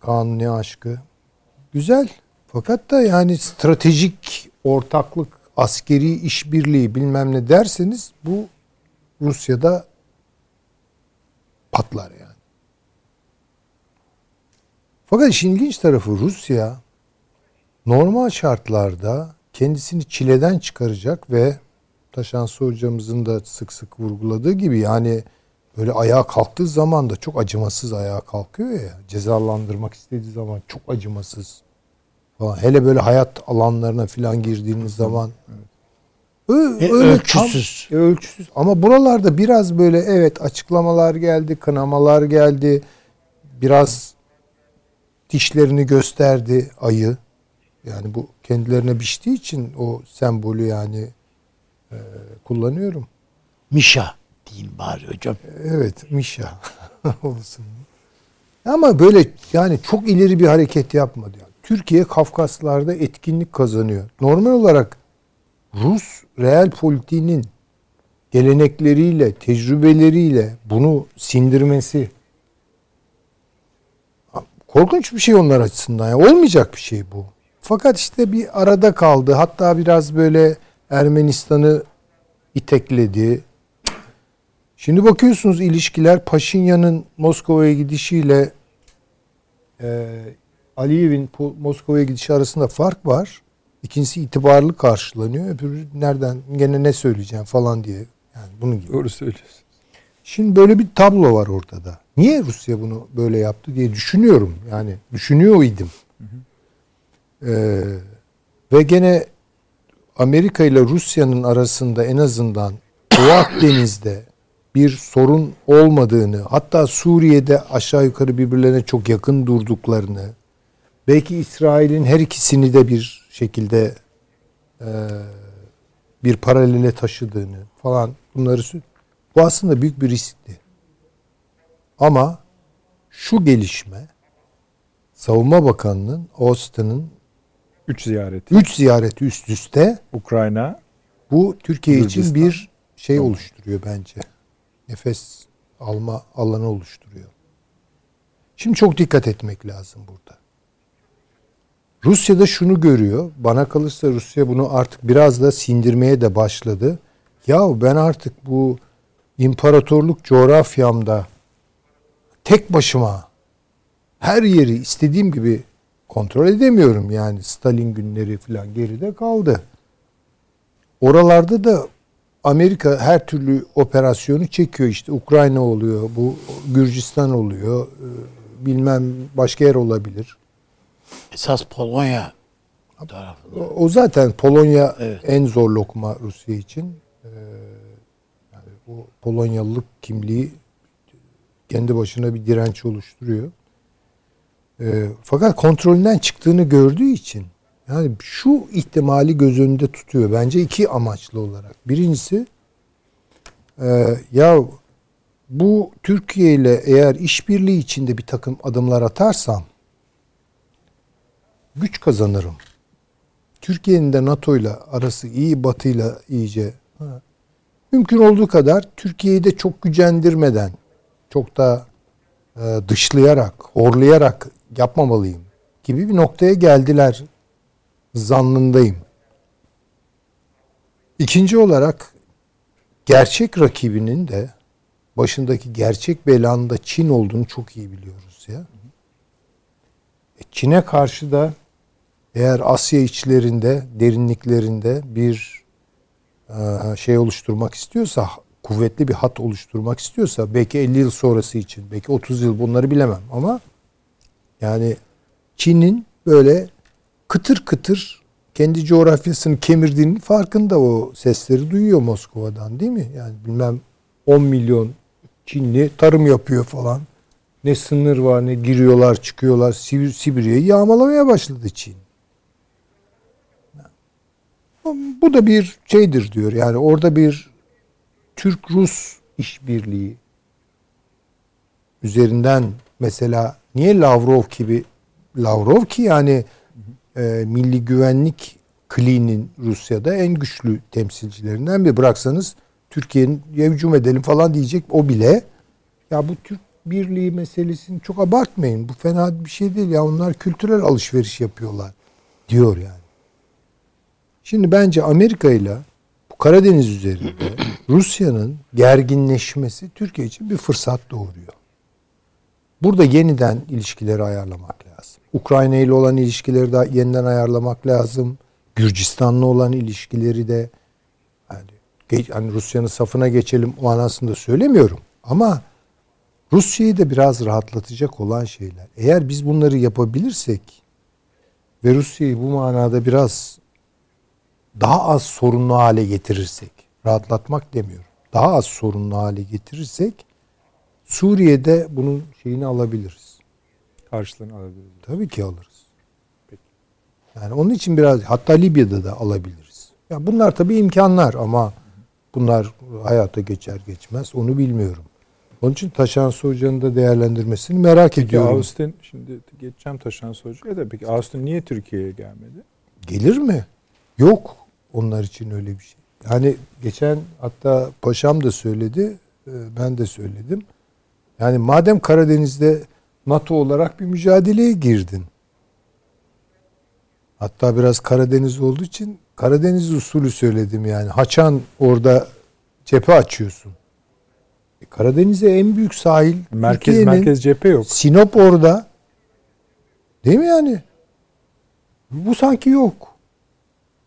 kanuni aşkı güzel. Fakat da yani stratejik ortaklık askeri işbirliği bilmem ne derseniz bu Rusya'da patlar yani. Fakat işin ilginç tarafı Rusya normal şartlarda kendisini çileden çıkaracak ve Taşansı hocamızın da sık sık vurguladığı gibi yani böyle ayağa kalktığı zaman da çok acımasız ayağa kalkıyor ya. Cezalandırmak istediği zaman çok acımasız falan. Hele böyle hayat alanlarına falan girdiğiniz zaman Ö- E, ölçüsüz. tam- e, ölçüsüz. Ama buralarda biraz böyle evet açıklamalar geldi, kınamalar geldi. Biraz dişlerini gösterdi ayı. Yani bu kendilerine biçtiği için o sembolü yani e, kullanıyorum. Mişa deyin bari hocam. Evet Mişa olsun. Ama böyle yani çok ileri bir hareket yapmadı. Yani. Türkiye Kafkaslarda etkinlik kazanıyor. Normal olarak Rus real politiğinin gelenekleriyle, tecrübeleriyle bunu sindirmesi korkunç bir şey onlar açısından. Yani olmayacak bir şey bu. Fakat işte bir arada kaldı. Hatta biraz böyle Ermenistan'ı itekledi. Şimdi bakıyorsunuz ilişkiler Paşinyan'ın Moskova'ya gidişiyle e, Aliyev'in Moskova'ya gidişi arasında fark var. İkincisi itibarlı karşılanıyor. Öbürü nereden gene ne söyleyeceğim falan diye. Yani bunu gibi. Doğru söylüyorsun. Şimdi böyle bir tablo var ortada. Niye Rusya bunu böyle yaptı diye düşünüyorum. Yani düşünüyor idim. Ee, ve gene Amerika ile Rusya'nın arasında en azından Doğu Akdeniz'de bir sorun olmadığını, hatta Suriye'de aşağı yukarı birbirlerine çok yakın durduklarını, belki İsrail'in her ikisini de bir şekilde e, bir paralele taşıdığını falan bunları bu aslında büyük bir riskti. Ama şu gelişme Savunma Bakanı'nın Austin'ın Üç ziyareti. 3 ziyareti üst üste Ukrayna, bu Türkiye için Gürcistan. bir şey oluşturuyor bence. Nefes alma alanı oluşturuyor. Şimdi çok dikkat etmek lazım burada. Rusya da şunu görüyor. Bana kalırsa Rusya bunu artık biraz da sindirmeye de başladı. Ya ben artık bu imparatorluk coğrafyamda tek başıma her yeri istediğim gibi kontrol edemiyorum. Yani Stalin günleri falan geride kaldı. Oralarda da Amerika her türlü operasyonu çekiyor. İşte Ukrayna oluyor, bu Gürcistan oluyor, e, bilmem başka yer olabilir. Esas Polonya tarafında. O- zaten Polonya Evet. en zor lokma Rusya için. Ee, yani o Polonyalılık kimliği kendi başına bir direnç oluşturuyor. Ee, fakat kontrolünden çıktığını gördüğü için yani şu ihtimali göz önünde tutuyor. Bence iki amaçlı olarak. Birincisi e, ya bu Türkiye ile eğer işbirliği içinde bir takım adımlar atarsam güç kazanırım. Türkiye'nin de NATO ile arası iyi, Batı ile iyice. Ha. Mümkün olduğu kadar Türkiye'yi de çok gücendirmeden, çok da e, dışlayarak, horlayarak yapmamalıyım gibi bir noktaya geldiler zannındayım. İkinci olarak gerçek rakibinin de başındaki gerçek belanın da Çin olduğunu çok iyi biliyoruz ya. E, Çin'e karşı da eğer Asya içlerinde, derinliklerinde bir e, şey oluşturmak istiyorsa, kuvvetli bir hat oluşturmak istiyorsa, belki 50 yıl sonrası için, belki 30 yıl bunları bilemem ama yani Çin'in böyle kıtır kıtır kendi coğrafyasını kemirdiğinin farkında o sesleri duyuyor Moskova'dan değil mi? Yani bilmem 10 milyon Çinli tarım yapıyor falan. Ne sınır var ne giriyorlar çıkıyorlar. Sibir, Sibirya'yı yağmalamaya başladı Çin. Bu da bir şeydir diyor. Yani orada bir Türk-Rus işbirliği üzerinden mesela niye Lavrov gibi Lavrov ki yani e, milli güvenlik kliğinin Rusya'da en güçlü temsilcilerinden bir bıraksanız Türkiye'nin hücum edelim falan diyecek o bile ya bu Türk birliği meselesini çok abartmayın. Bu fena bir şey değil ya onlar kültürel alışveriş yapıyorlar diyor yani. Şimdi bence Amerika ile bu Karadeniz üzerinde Rusya'nın gerginleşmesi Türkiye için bir fırsat doğuruyor. Burada yeniden ilişkileri ayarlamak lazım. Ukrayna ile olan ilişkileri de yeniden ayarlamak lazım. Gürcistan'la olan ilişkileri de yani, hani Rusya'nın safına geçelim manasında söylemiyorum. Ama Rusya'yı da biraz rahatlatacak olan şeyler. Eğer biz bunları yapabilirsek ve Rusya'yı bu manada biraz daha az sorunlu hale getirirsek, rahatlatmak demiyorum, daha az sorunlu hale getirirsek Suriye'de bunun şeyini alabiliriz. Karşılığını alabiliriz. Tabii ki alırız. Yani onun için biraz hatta Libya'da da alabiliriz. Ya bunlar tabii imkanlar ama bunlar hayata geçer geçmez onu bilmiyorum. Onun için Taşan Hoca'nın da değerlendirmesini merak Peki ediyorum. Austin şimdi geçeceğim Taşan Hoca'ya da peki Austin niye Türkiye'ye gelmedi? Gelir mi? Yok onlar için öyle bir şey. Yani geçen hatta paşam da söyledi, e, ben de söyledim. Yani madem Karadeniz'de NATO olarak bir mücadeleye girdin. Hatta biraz Karadeniz olduğu için Karadeniz usulü söyledim yani. Haçan orada cephe açıyorsun. E, Karadeniz'e en büyük sahil Merkez merkez cephe yok. Sinop orada. Değil mi yani? Bu sanki yok.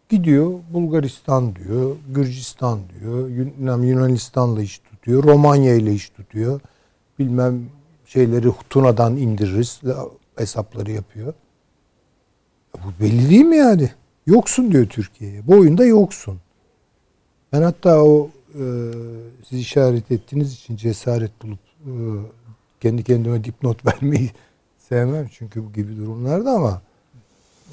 Gidiyor Bulgaristan diyor, Gürcistan diyor, Yunan, Yunanistan'la iş tutuyor, Romanya ile iş tutuyor. Bilmem şeyleri Tuna'dan indiririz hesapları yapıyor. Ya Bu belli değil mi yani? Yoksun diyor Türkiye'ye. Bu oyunda yoksun. Ben hatta o e, siz işaret ettiğiniz için cesaret bulup e, kendi kendime dipnot vermeyi sevmem çünkü bu gibi durumlarda ama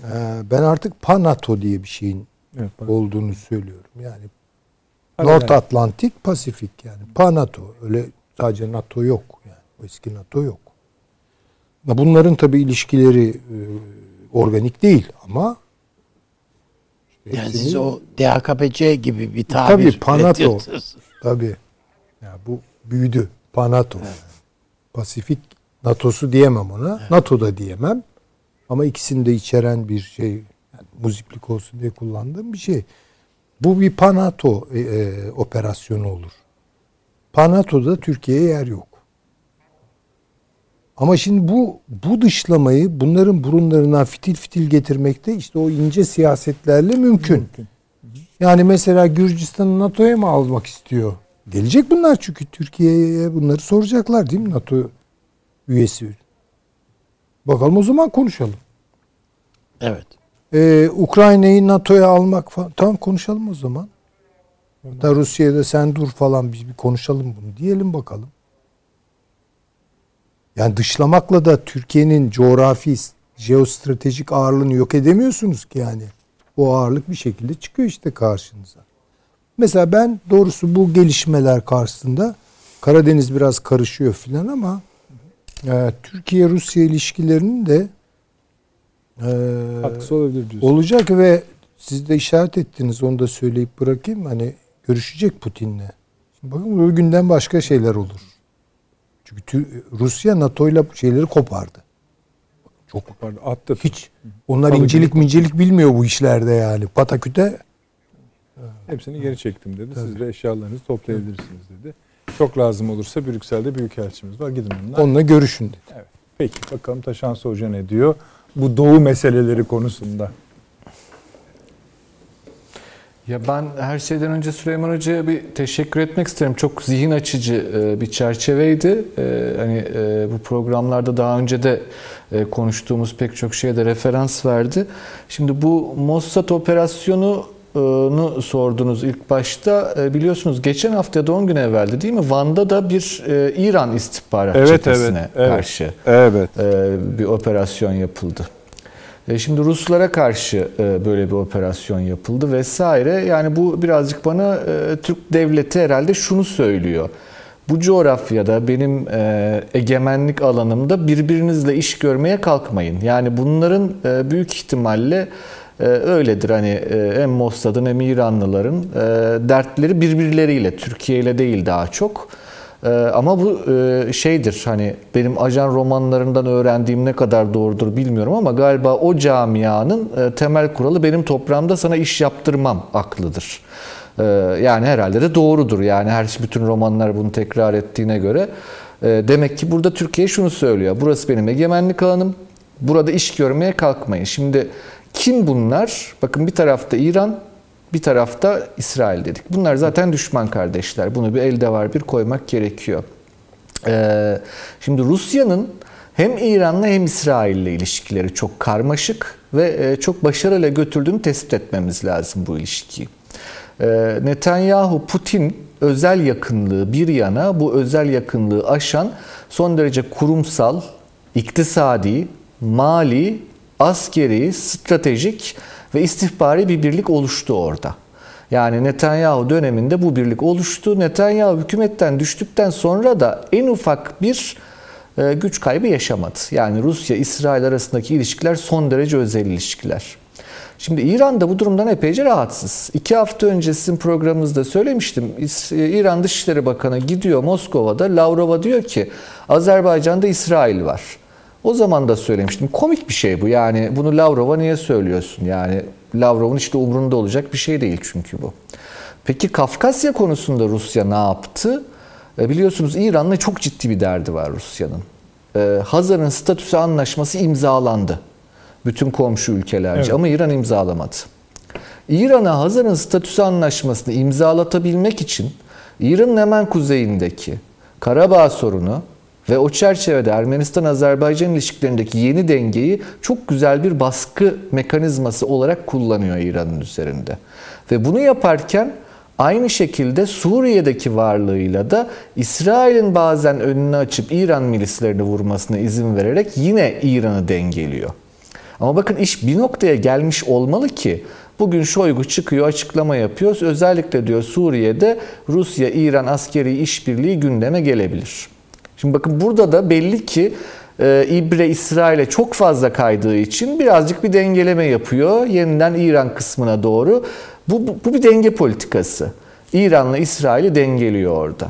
e, ben artık PANATO diye bir şeyin Evet, bak. olduğunu söylüyorum. Yani North. Atlantik, Pasifik yani. PANATO. Öyle sadece NATO yok. Yani o eski NATO yok. Bunların tabii ilişkileri e, organik değil ama işte Yani siz o DHKPC gibi bir tabir Tabii, Panato. Tabii. Ya bu büyüdü. PANATO. Pasifik NATO'su diyemem ona. NATO da diyemem. Ama ikisini de içeren bir şey. Yani muziplik olsun diye kullandığım bir şey. Bu bir PANATO e, e, operasyonu olur. PANATO'da Türkiye'ye yer yok. Ama şimdi bu bu dışlamayı bunların burunlarından fitil fitil getirmekte işte o ince siyasetlerle mümkün. Yani mesela Gürcistan'ı NATO'ya mı almak istiyor? Gelecek bunlar çünkü Türkiye'ye bunları soracaklar değil mi NATO üyesi? Bakalım o zaman konuşalım. Evet. Ee, Ukrayna'yı NATO'ya almak falan. Tamam konuşalım o zaman. Hatta Rusya'da sen dur falan biz bir konuşalım bunu diyelim bakalım. Yani dışlamakla da Türkiye'nin coğrafi, jeostratejik ağırlığını yok edemiyorsunuz ki yani. O ağırlık bir şekilde çıkıyor işte karşınıza. Mesela ben doğrusu bu gelişmeler karşısında Karadeniz biraz karışıyor filan ama e, Türkiye-Rusya ilişkilerinin de e, Katkısı olabilir diyorsun. olacak ve siz de işaret ettiniz onu da söyleyip bırakayım. Hani görüşecek Putin'le. Şimdi bakın o günden başka şeyler olur. Çünkü Rusya NATO ile şeyleri kopardı. Çok pardon attı. Hiç. Onlar Salı incelik mincelik bilmiyor bu işlerde yani. Pataküte Hepsini geri çektim dedi. Siz de eşyalarınızı toplayabilirsiniz dedi. Çok lazım olursa Brüksel'de büyükelçimiz var. Gidin onunla. onunla görüşün dedi. Peki bakalım Taşansı Hoca ne diyor? Bu doğu meseleleri konusunda. Ya ben her şeyden önce Süleyman Hoca'ya bir teşekkür etmek isterim. Çok zihin açıcı e, bir çerçeveydi. E, Hani e, bu programlarda daha önce de konuştuğumuz pek çok şeye de referans verdi. Şimdi bu Mossad operasyonunu sordunuz ilk başta. Biliyorsunuz geçen hafta da 10 gün evveldi değil mi? Van'da da bir İran istihbarat Evet, çetesine evet, evet. karşı Evet. bir operasyon yapıldı. E, Şimdi Ruslara karşı e, böyle bir operasyon yapıldı vesaire. Yani bu birazcık bana e, Türk devleti herhalde şunu söylüyor. Bu coğrafyada benim egemenlik alanımda birbirinizle iş görmeye kalkmayın. Yani bunların büyük ihtimalle öyledir. Hani hem Mossad'ın hem İranlıların dertleri birbirleriyle, Türkiye ile değil daha çok. Ee, ama bu e, şeydir hani benim ajan romanlarından öğrendiğim ne kadar doğrudur bilmiyorum ama galiba o camianın e, temel kuralı benim toprağımda sana iş yaptırmam aklıdır. Ee, yani herhalde de doğrudur yani her bütün romanlar bunu tekrar ettiğine göre. E, demek ki burada Türkiye şunu söylüyor. Burası benim egemenlik alanım. Burada iş görmeye kalkmayın. Şimdi kim bunlar? Bakın bir tarafta İran, bir tarafta İsrail dedik. Bunlar zaten düşman kardeşler. Bunu bir elde var bir koymak gerekiyor. Ee, şimdi Rusya'nın hem İran'la hem İsrail'le ilişkileri çok karmaşık ve çok başarıyla götürdüğünü tespit etmemiz lazım bu ilişkiyi. Netanyahu, Putin özel yakınlığı bir yana bu özel yakınlığı aşan son derece kurumsal, iktisadi, mali, askeri, stratejik ve istihbari bir birlik oluştu orada. Yani Netanyahu döneminde bu birlik oluştu. Netanyahu hükümetten düştükten sonra da en ufak bir e, güç kaybı yaşamadı. Yani Rusya-İsrail arasındaki ilişkiler son derece özel ilişkiler. Şimdi İran da bu durumdan epeyce rahatsız. İki hafta önce sizin programınızda söylemiştim. E, İran Dışişleri Bakanı gidiyor Moskova'da. Lavrova diyor ki Azerbaycan'da İsrail var. O zaman da söylemiştim. Komik bir şey bu. Yani bunu Lavrov'a niye söylüyorsun? Yani Lavrov'un işte umrunda olacak bir şey değil çünkü bu. Peki Kafkasya konusunda Rusya ne yaptı? E, biliyorsunuz İran'la çok ciddi bir derdi var Rusya'nın. E, Hazar'ın statüsü anlaşması imzalandı. Bütün komşu ülkelerce evet. ama İran imzalamadı. İran'a Hazar'ın statüsü anlaşmasını imzalatabilmek için İran'ın hemen kuzeyindeki Karabağ sorunu ve o çerçevede Ermenistan-Azerbaycan ilişkilerindeki yeni dengeyi çok güzel bir baskı mekanizması olarak kullanıyor İran'ın üzerinde. Ve bunu yaparken aynı şekilde Suriye'deki varlığıyla da İsrail'in bazen önünü açıp İran milislerini vurmasına izin vererek yine İran'ı dengeliyor. Ama bakın iş bir noktaya gelmiş olmalı ki Bugün Şoygu çıkıyor, açıklama yapıyor. Özellikle diyor Suriye'de Rusya-İran askeri işbirliği gündeme gelebilir. Şimdi bakın burada da belli ki e, İbre İsrail'e çok fazla kaydığı için birazcık bir dengeleme yapıyor. Yeniden İran kısmına doğru. Bu, bu, bu bir denge politikası. İran'la İsrail'i dengeliyor orada.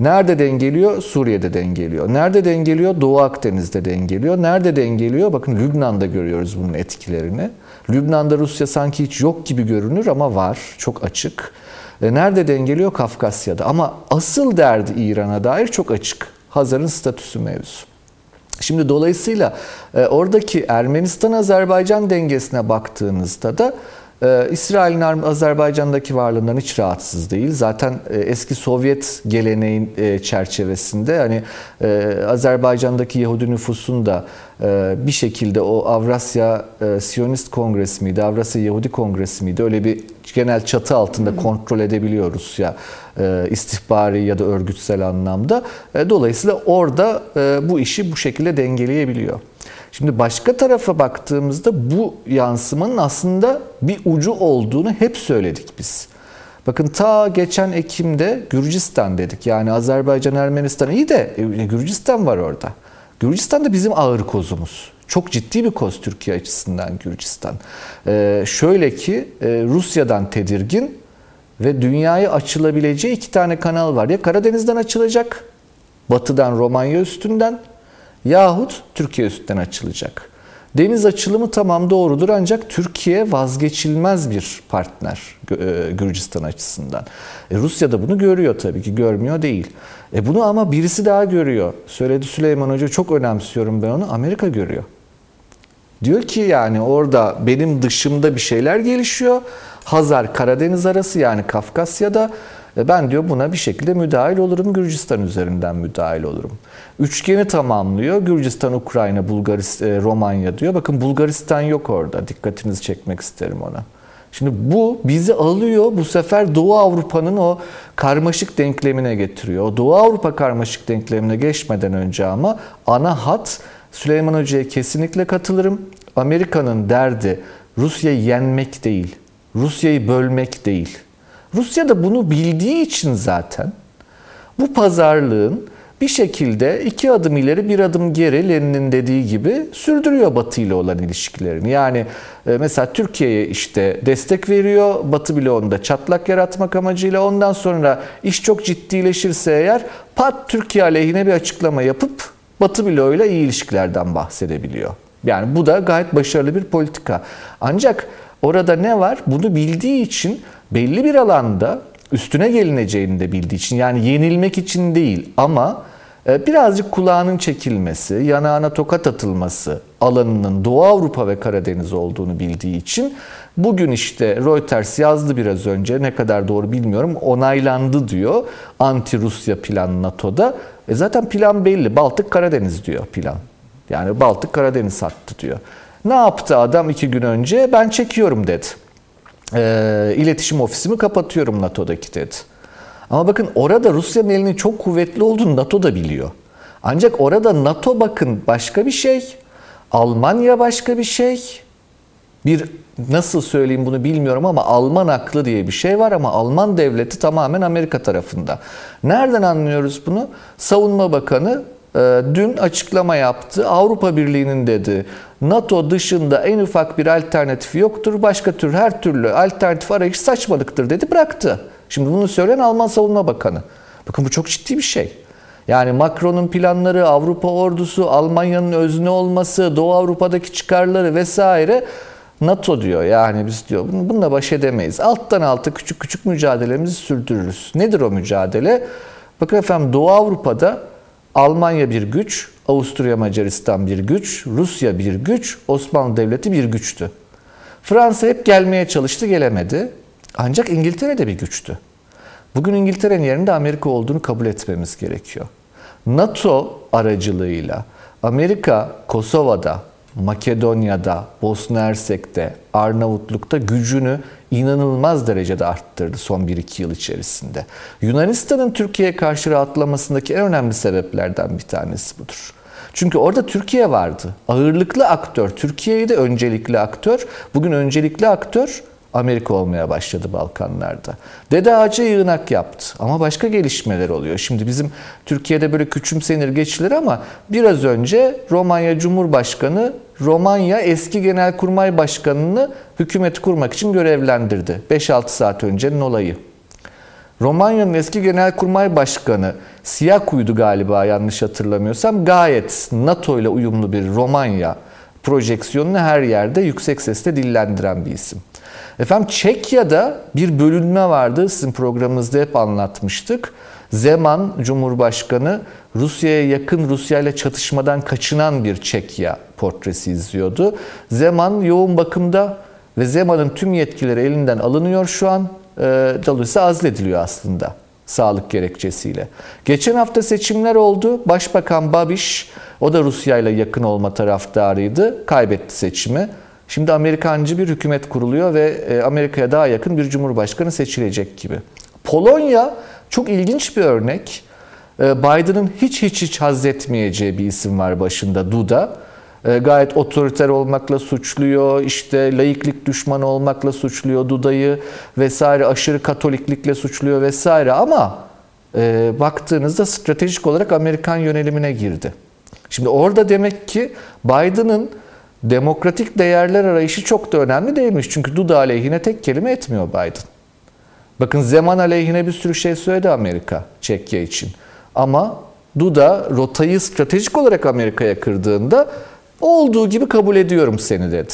Nerede dengeliyor? Suriye'de dengeliyor. Nerede dengeliyor? Doğu Akdeniz'de dengeliyor. Nerede dengeliyor? Bakın Lübnan'da görüyoruz bunun etkilerini. Lübnan'da Rusya sanki hiç yok gibi görünür ama var. Çok açık. E nerede dengeliyor? Kafkasya'da. Ama asıl derdi İran'a dair çok açık. Hazar'ın statüsü mevzu. Şimdi dolayısıyla e, oradaki Ermenistan-Azerbaycan dengesine baktığınızda da ee, İsrail'in Azerbaycan'daki varlığından hiç rahatsız değil. Zaten e, eski Sovyet geleneğin e, çerçevesinde hani e, Azerbaycan'daki Yahudi nüfusun da e, bir şekilde o Avrasya e, Siyonist Kongresi miydi, Avrasya Yahudi Kongresi miydi öyle bir genel çatı altında kontrol edebiliyoruz ya e, istihbari ya da örgütsel anlamda. E, dolayısıyla orada e, bu işi bu şekilde dengeleyebiliyor. Şimdi başka tarafa baktığımızda bu yansımanın aslında bir ucu olduğunu hep söyledik biz. Bakın ta geçen Ekim'de Gürcistan dedik. Yani Azerbaycan, Ermenistan iyi de e, Gürcistan var orada. Gürcistan da bizim ağır kozumuz. Çok ciddi bir koz Türkiye açısından Gürcistan. Ee, şöyle ki e, Rusya'dan tedirgin ve dünyaya açılabileceği iki tane kanal var. Ya Karadeniz'den açılacak, batıdan Romanya üstünden yahut Türkiye üstünden açılacak. Deniz açılımı tamam doğrudur ancak Türkiye vazgeçilmez bir partner e, Gürcistan açısından. E, Rusya da bunu görüyor tabii ki görmüyor değil. E bunu ama birisi daha görüyor. Söyledi Süleyman Hoca çok önemsiyorum ben onu. Amerika görüyor. Diyor ki yani orada benim dışımda bir şeyler gelişiyor. Hazar Karadeniz arası yani Kafkasya'da ben diyor buna bir şekilde müdahil olurum. Gürcistan üzerinden müdahil olurum. Üçgeni tamamlıyor. Gürcistan, Ukrayna, Bulgaristan, e, Romanya diyor. Bakın Bulgaristan yok orada. Dikkatinizi çekmek isterim ona. Şimdi bu bizi alıyor bu sefer Doğu Avrupa'nın o karmaşık denklemine getiriyor. O Doğu Avrupa karmaşık denklemine geçmeden önce ama ana hat Süleyman Hoca'ya kesinlikle katılırım. Amerika'nın derdi Rusya'yı yenmek değil, Rusya'yı bölmek değil. Rusya da bunu bildiği için zaten bu pazarlığın bir şekilde iki adım ileri bir adım geri Lenin'in dediği gibi sürdürüyor Batı ile olan ilişkilerini. Yani e, mesela Türkiye'ye işte destek veriyor. Batı bloğunda çatlak yaratmak amacıyla ondan sonra iş çok ciddileşirse eğer pat Türkiye aleyhine bir açıklama yapıp Batı bloğuyla iyi ilişkilerden bahsedebiliyor. Yani bu da gayet başarılı bir politika. Ancak orada ne var? Bunu bildiği için belli bir alanda üstüne gelineceğini de bildiği için yani yenilmek için değil ama e, birazcık kulağının çekilmesi, yanağına tokat atılması alanının Doğu Avrupa ve Karadeniz olduğunu bildiği için bugün işte Reuters yazdı biraz önce ne kadar doğru bilmiyorum onaylandı diyor anti Rusya plan NATO'da. E zaten plan belli Baltık Karadeniz diyor plan. Yani Baltık Karadeniz hattı diyor. Ne yaptı adam iki gün önce? Ben çekiyorum dedi. E, iletişim ofisimi kapatıyorum NATO'daki dedi. Ama bakın orada Rusya'nın elinin çok kuvvetli olduğunu NATO da biliyor. Ancak orada NATO bakın başka bir şey, Almanya başka bir şey. Bir nasıl söyleyeyim bunu bilmiyorum ama Alman aklı diye bir şey var ama Alman devleti tamamen Amerika tarafında. Nereden anlıyoruz bunu? Savunma Bakanı e, dün açıklama yaptı. Avrupa Birliği'nin dedi NATO dışında en ufak bir alternatifi yoktur. Başka tür her türlü alternatif arayış saçmalıktır dedi bıraktı. Şimdi bunu söyleyen Alman Savunma Bakanı. Bakın bu çok ciddi bir şey. Yani Macron'un planları, Avrupa ordusu, Almanya'nın özne olması, Doğu Avrupa'daki çıkarları vesaire NATO diyor. Yani biz diyor bununla baş edemeyiz. Alttan alta küçük küçük mücadelemizi sürdürürüz. Nedir o mücadele? Bakın efendim Doğu Avrupa'da Almanya bir güç, Avusturya Macaristan bir güç, Rusya bir güç, Osmanlı Devleti bir güçtü. Fransa hep gelmeye çalıştı, gelemedi. Ancak İngiltere de bir güçtü. Bugün İngiltere'nin yerinde Amerika olduğunu kabul etmemiz gerekiyor. NATO aracılığıyla Amerika Kosova'da, Makedonya'da, Bosna Hersek'te, Arnavutluk'ta gücünü inanılmaz derecede arttırdı son 1-2 yıl içerisinde. Yunanistan'ın Türkiye'ye karşı rahatlamasındaki en önemli sebeplerden bir tanesi budur. Çünkü orada Türkiye vardı. Ağırlıklı aktör, Türkiye'yi de öncelikli aktör. Bugün öncelikli aktör Amerika olmaya başladı Balkanlarda. Dede Ağaca yığınak yaptı ama başka gelişmeler oluyor. Şimdi bizim Türkiye'de böyle küçümsenir geçilir ama biraz önce Romanya Cumhurbaşkanı Romanya eski Genelkurmay Başkanı'nı hükümeti kurmak için görevlendirdi. 5-6 saat öncenin olayı. Romanya'nın eski Genelkurmay Başkanı Siyakuydu galiba yanlış hatırlamıyorsam gayet NATO ile uyumlu bir Romanya projeksiyonunu her yerde yüksek sesle dillendiren bir isim. Efendim Çekya'da bir bölünme vardı. Sizin programınızda hep anlatmıştık. Zeman Cumhurbaşkanı Rusya'ya yakın Rusya ile çatışmadan kaçınan bir Çekya portresi izliyordu. Zeman yoğun bakımda ve Zeman'ın tüm yetkileri elinden alınıyor şu an. E, dolayısıyla azlediliyor aslında sağlık gerekçesiyle. Geçen hafta seçimler oldu. Başbakan Babiş, o da Rusya ile yakın olma taraftarıydı. Kaybetti seçimi. Şimdi Amerikancı bir hükümet kuruluyor ve e, Amerika'ya daha yakın bir cumhurbaşkanı seçilecek gibi. Polonya çok ilginç bir örnek. E, Biden'ın hiç hiç hiç haz etmeyeceği bir isim var başında Duda. E, gayet otoriter olmakla suçluyor, işte laiklik düşmanı olmakla suçluyor Duda'yı vesaire, aşırı katoliklikle suçluyor vesaire ama e, baktığınızda stratejik olarak Amerikan yönelimine girdi. Şimdi orada demek ki Biden'ın demokratik değerler arayışı çok da önemli değilmiş. Çünkü Duda aleyhine tek kelime etmiyor Biden. Bakın Zeman aleyhine bir sürü şey söyledi Amerika Çekya için. Ama Duda rotayı stratejik olarak Amerika'ya kırdığında olduğu gibi kabul ediyorum seni dedi.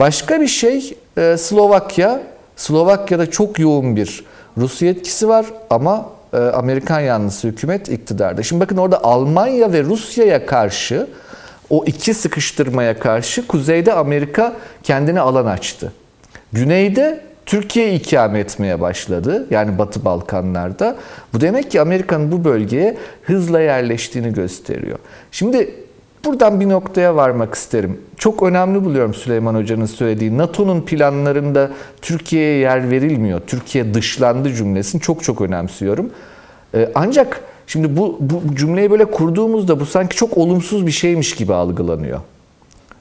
Başka bir şey e, Slovakya. Slovakya'da çok yoğun bir Rusya etkisi var ama e, Amerikan yanlısı hükümet iktidarda. Şimdi bakın orada Almanya ve Rusya'ya karşı o iki sıkıştırmaya karşı kuzeyde Amerika kendine alan açtı. Güneyde Türkiye ikame etmeye başladı. Yani Batı Balkanlarda. Bu demek ki Amerika'nın bu bölgeye hızla yerleştiğini gösteriyor. Şimdi buradan bir noktaya varmak isterim. Çok önemli buluyorum Süleyman Hoca'nın söylediği. NATO'nun planlarında Türkiye'ye yer verilmiyor. Türkiye dışlandı cümlesini çok çok önemsiyorum. Ee, ancak Şimdi bu, bu cümleyi böyle kurduğumuzda bu sanki çok olumsuz bir şeymiş gibi algılanıyor.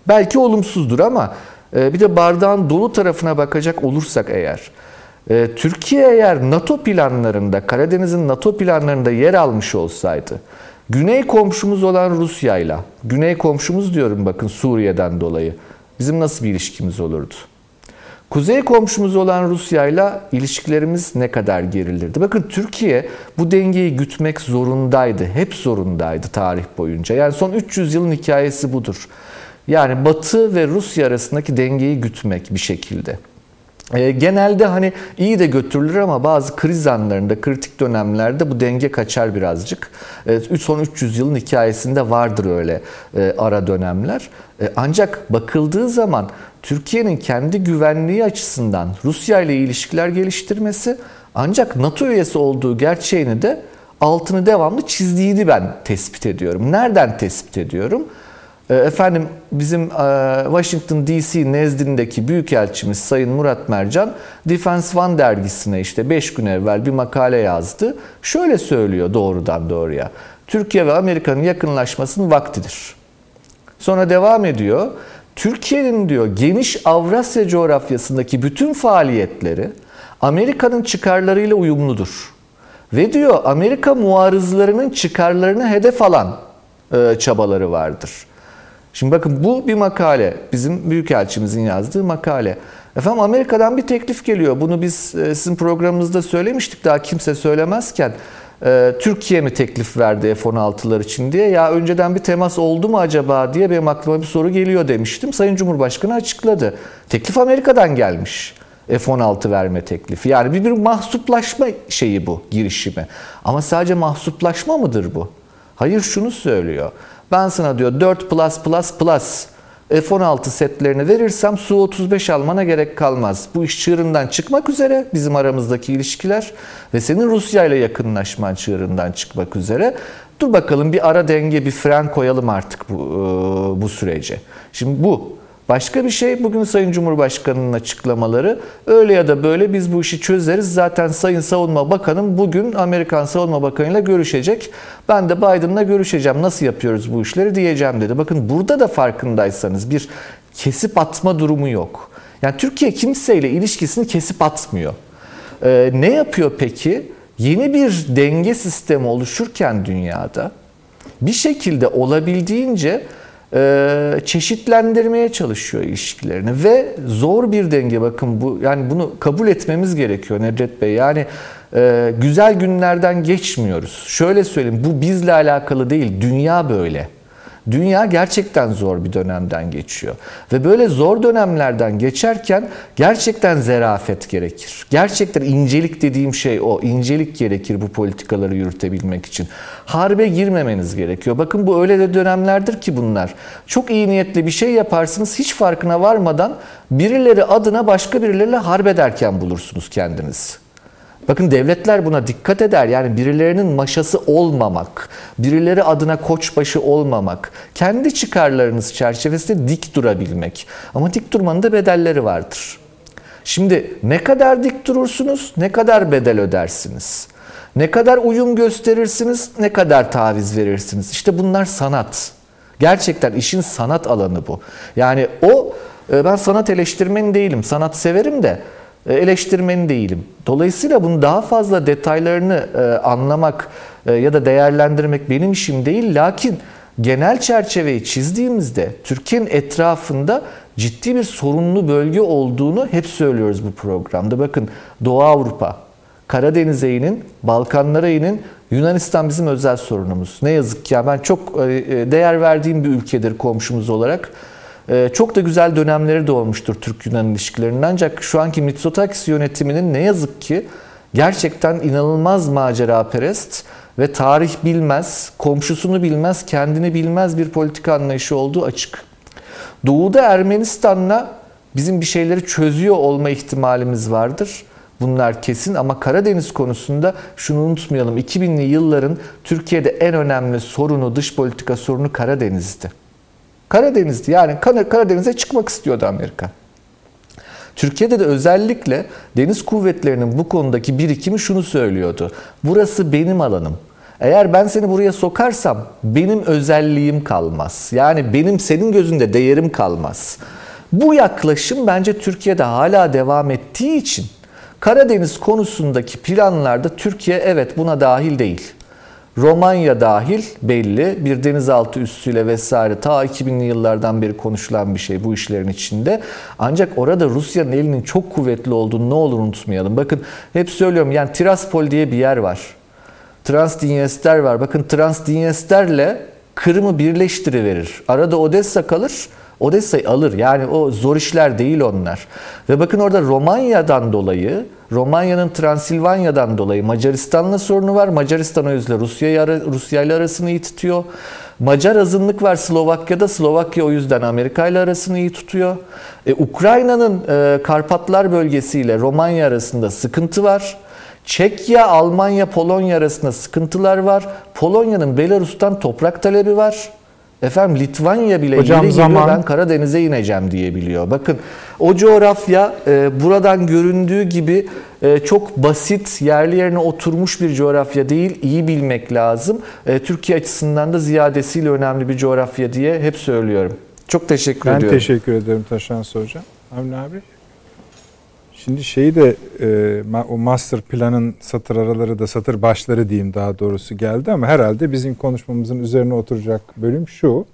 Belki olumsuzdur ama e, bir de bardağın dolu tarafına bakacak olursak eğer e, Türkiye eğer NATO planlarında, Karadeniz'in NATO planlarında yer almış olsaydı, güney komşumuz olan Rusya'yla, güney komşumuz diyorum bakın Suriye'den dolayı, bizim nasıl bir ilişkimiz olurdu? Kuzey komşumuz olan Rusya ile ilişkilerimiz ne kadar gerilirdi? Bakın Türkiye bu dengeyi gütmek zorundaydı. Hep zorundaydı tarih boyunca. Yani son 300 yılın hikayesi budur. Yani Batı ve Rusya arasındaki dengeyi gütmek bir şekilde. E, genelde hani iyi de götürülür ama bazı kriz anlarında, kritik dönemlerde bu denge kaçar birazcık. E, son 300 yılın hikayesinde vardır öyle e, ara dönemler. E, ancak bakıldığı zaman Türkiye'nin kendi güvenliği açısından Rusya ile ilişkiler geliştirmesi ancak NATO üyesi olduğu gerçeğini de altını devamlı çizdiğini ben tespit ediyorum. Nereden tespit ediyorum? E, efendim bizim e, Washington DC nezdindeki büyükelçimiz Sayın Murat Mercan Defense One dergisine işte 5 gün evvel bir makale yazdı. Şöyle söylüyor doğrudan doğruya. Türkiye ve Amerika'nın yakınlaşmasının vaktidir. Sonra devam ediyor. Türkiye'nin diyor geniş Avrasya coğrafyasındaki bütün faaliyetleri Amerika'nın çıkarlarıyla uyumludur. Ve diyor Amerika muarızlarının çıkarlarını hedef alan e, çabaları vardır. Şimdi bakın bu bir makale. Bizim Büyükelçimizin yazdığı makale. Efendim Amerika'dan bir teklif geliyor. Bunu biz e, sizin programınızda söylemiştik daha kimse söylemezken. E, Türkiye mi teklif verdi F-16'lar için diye. Ya önceden bir temas oldu mu acaba diye benim aklıma bir soru geliyor demiştim. Sayın Cumhurbaşkanı açıkladı. Teklif Amerika'dan gelmiş. F-16 verme teklifi. Yani bir, bir mahsuplaşma şeyi bu girişimi. Ama sadece mahsuplaşma mıdır bu? Hayır şunu söylüyor. Ben sana diyor 4 plus plus plus F-16 setlerini verirsem Su-35 almana gerek kalmaz. Bu iş çığırından çıkmak üzere bizim aramızdaki ilişkiler ve senin Rusya ile yakınlaşman çığırından çıkmak üzere. Dur bakalım bir ara denge, bir fren koyalım artık bu, bu sürece. Şimdi bu Başka bir şey bugün Sayın Cumhurbaşkanı'nın açıklamaları öyle ya da böyle biz bu işi çözeriz. Zaten Sayın Savunma Bakanım bugün Amerikan Savunma Bakanı ile görüşecek. Ben de Biden'la görüşeceğim. Nasıl yapıyoruz bu işleri diyeceğim dedi. Bakın burada da farkındaysanız bir kesip atma durumu yok. Yani Türkiye kimseyle ilişkisini kesip atmıyor. Ee, ne yapıyor peki? Yeni bir denge sistemi oluşurken dünyada bir şekilde olabildiğince çeşitlendirmeye çalışıyor ilişkilerini ve zor bir denge bakın bu yani bunu kabul etmemiz gerekiyor Nedret Bey. Yani e, güzel günlerden geçmiyoruz. Şöyle söyleyeyim bu bizle alakalı değil dünya böyle. Dünya gerçekten zor bir dönemden geçiyor. Ve böyle zor dönemlerden geçerken gerçekten zerafet gerekir. Gerçekten incelik dediğim şey o. İncelik gerekir bu politikaları yürütebilmek için. Harbe girmemeniz gerekiyor. Bakın bu öyle de dönemlerdir ki bunlar. Çok iyi niyetli bir şey yaparsınız hiç farkına varmadan birileri adına başka birileriyle harbederken bulursunuz kendinizi. Bakın devletler buna dikkat eder. Yani birilerinin maşası olmamak, birileri adına koçbaşı olmamak, kendi çıkarlarınız çerçevesinde dik durabilmek. Ama dik durmanın da bedelleri vardır. Şimdi ne kadar dik durursunuz, ne kadar bedel ödersiniz? Ne kadar uyum gösterirsiniz, ne kadar taviz verirsiniz? İşte bunlar sanat. Gerçekten işin sanat alanı bu. Yani o e, ben sanat eleştirmeni değilim. Sanat severim de eleştirmeni değilim. Dolayısıyla bunu daha fazla detaylarını e, anlamak e, ya da değerlendirmek benim işim değil. Lakin genel çerçeveyi çizdiğimizde Türkiye'nin etrafında ciddi bir sorunlu bölge olduğunu hep söylüyoruz bu programda. Bakın Doğu Avrupa, Karadeniz eğinin, Balkanlara eğinin, Yunanistan bizim özel sorunumuz. Ne yazık ki ya ben çok değer verdiğim bir ülkedir komşumuz olarak. Ee, çok da güzel dönemleri de olmuştur Türk-Yunan ilişkilerinin. Ancak şu anki Mitsotakis yönetiminin ne yazık ki gerçekten inanılmaz macera perest ve tarih bilmez, komşusunu bilmez, kendini bilmez bir politika anlayışı olduğu açık. Doğu'da Ermenistan'la bizim bir şeyleri çözüyor olma ihtimalimiz vardır. Bunlar kesin ama Karadeniz konusunda şunu unutmayalım. 2000'li yılların Türkiye'de en önemli sorunu, dış politika sorunu Karadeniz'di. Karadeniz'di. Yani Karadeniz'e çıkmak istiyordu Amerika. Türkiye'de de özellikle deniz kuvvetlerinin bu konudaki birikimi şunu söylüyordu. Burası benim alanım. Eğer ben seni buraya sokarsam benim özelliğim kalmaz. Yani benim senin gözünde değerim kalmaz. Bu yaklaşım bence Türkiye'de hala devam ettiği için Karadeniz konusundaki planlarda Türkiye evet buna dahil değil. Romanya dahil belli bir denizaltı üssüyle vesaire ta 2000'li yıllardan beri konuşulan bir şey bu işlerin içinde. Ancak orada Rusya'nın elinin çok kuvvetli olduğunu ne olur unutmayalım. Bakın hep söylüyorum yani Tiraspol diye bir yer var. Transdinyester var. Bakın Transdinyester'le Kırım'ı birleştiriverir. Arada Odessa kalır. Odessa'yı alır. Yani o zor işler değil onlar. Ve bakın orada Romanya'dan dolayı Romanya'nın Transilvanya'dan dolayı Macaristan'la sorunu var. Macaristan o yüzden Rusya Rusya ile arasını iyi tutuyor. Macar azınlık var Slovakya'da. Slovakya o yüzden Amerika ile arasını iyi tutuyor. E, Ukrayna'nın e, Karpatlar bölgesiyle Romanya arasında sıkıntı var. Çekya, Almanya, Polonya arasında sıkıntılar var. Polonya'nın Belarus'tan toprak talebi var. Efendim Litvanya bile Hocam yeri zaman- ben Karadeniz'e ineceğim diyebiliyor. Bakın o coğrafya e, buradan göründüğü gibi e, çok basit yerli yerine oturmuş bir coğrafya değil. İyi bilmek lazım. E, Türkiye açısından da ziyadesiyle önemli bir coğrafya diye hep söylüyorum. Çok teşekkür Ben ediyorum. teşekkür ederim Taşansı Hocam. Avni abi. Şimdi şeyi de e, o master planın satır araları da satır başları diyeyim daha doğrusu geldi ama herhalde bizim konuşmamızın üzerine oturacak bölüm şu.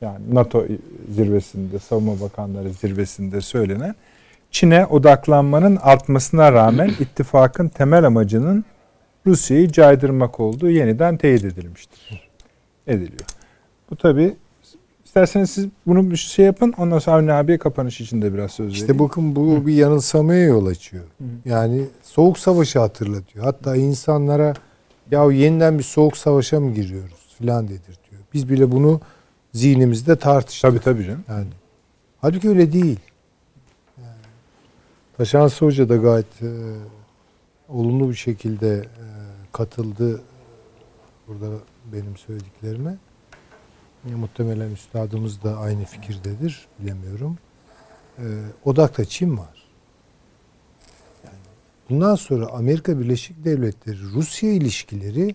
Yani NATO zirvesinde, savunma bakanları zirvesinde söylenen Çin'e odaklanmanın artmasına rağmen ittifakın temel amacının Rusya'yı caydırmak olduğu yeniden teyit edilmiştir. Ediliyor. Bu tabi isterseniz siz bunu bir şey yapın ondan sonra Avni abiye kapanış için de biraz söz vereyim. İşte bakın bu bir yanılsamaya yol açıyor. Yani soğuk savaşı hatırlatıyor. Hatta insanlara ya yeniden bir soğuk savaşa mı giriyoruz filan dedirtiyor. Biz bile bunu zihnimizde tartıştık. Tabii tabii canım. Yani. Halbuki öyle değil. Yani, Taşansı Hoca da gayet e, olumlu bir şekilde e, katıldı burada benim söylediklerime. E, muhtemelen üstadımız da aynı fikirdedir. Bilemiyorum. E, odakta Çin var. Yani bundan sonra Amerika Birleşik Devletleri Rusya ilişkileri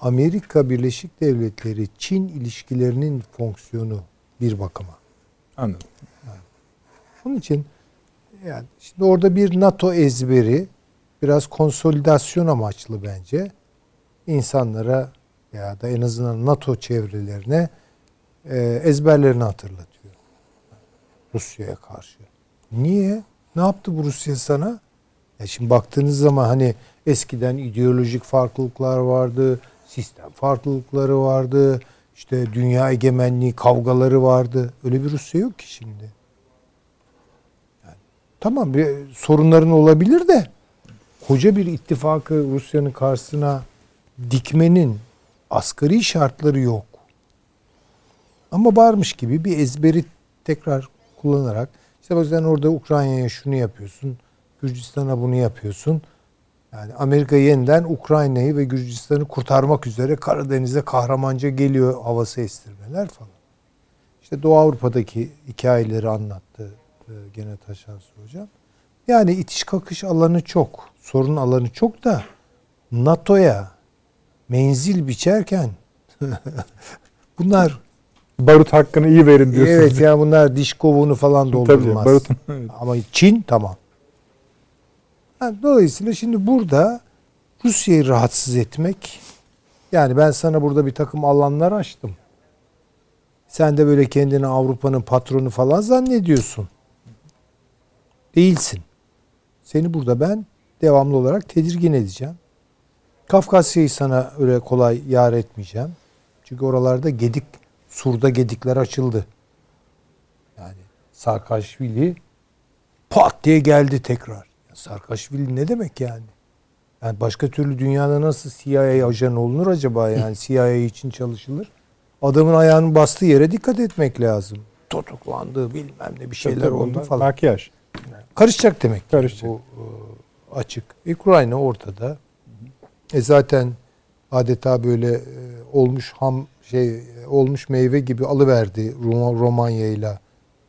Amerika Birleşik Devletleri Çin ilişkilerinin fonksiyonu bir bakıma. Anladım. Onun için yani şimdi orada bir NATO ezberi biraz konsolidasyon amaçlı bence insanlara ya da en azından NATO çevrelerine ezberlerini hatırlatıyor. Rusya'ya karşı. Niye? Ne yaptı bu Rusya sana? Ya şimdi baktığınız zaman hani eskiden ideolojik farklılıklar vardı, sistem farklılıkları vardı, işte dünya egemenliği kavgaları vardı. Öyle bir Rusya yok ki şimdi. Tamam bir sorunların olabilir de koca bir ittifakı Rusya'nın karşısına dikmenin asgari şartları yok. Ama varmış gibi bir ezberi tekrar kullanarak işte bak sen orada Ukrayna'ya şunu yapıyorsun, Gürcistan'a bunu yapıyorsun. Yani Amerika yeniden Ukrayna'yı ve Gürcistan'ı kurtarmak üzere Karadeniz'e kahramanca geliyor havası estirmeler falan. İşte Doğu Avrupa'daki hikayeleri anlattı e, gene Taşansı Hocam. Yani itiş kakış alanı çok. Sorun alanı çok da NATO'ya menzil biçerken bunlar Barut hakkını iyi verin diyorsunuz. evet ya bunlar diş kovuğunu falan Tabii doldurmaz. barutun. evet. Ama Çin tamam. Ha, dolayısıyla şimdi burada Rusya'yı rahatsız etmek yani ben sana burada bir takım alanlar açtım. Sen de böyle kendini Avrupa'nın patronu falan zannediyorsun. Değilsin. Seni burada ben devamlı olarak tedirgin edeceğim. Kafkasya'yı sana öyle kolay yar etmeyeceğim. Çünkü oralarda gedik, surda gedikler açıldı. Yani Sarkaşvili pat diye geldi tekrar. Sarkaşvili ne demek yani? Yani başka türlü dünyada nasıl CIA ajanı olunur acaba yani CIA için çalışılır? Adamın ayağının bastığı yere dikkat etmek lazım. Tutuklandı bilmem ne bir şeyler Tabii, oldu falan. Makyaj. Karışacak demek. Karışacak. Bu e, açık. Ukrayna ortada. E zaten adeta böyle e, olmuş ham şey e, olmuş meyve gibi alıverdi Roma, Romanya ile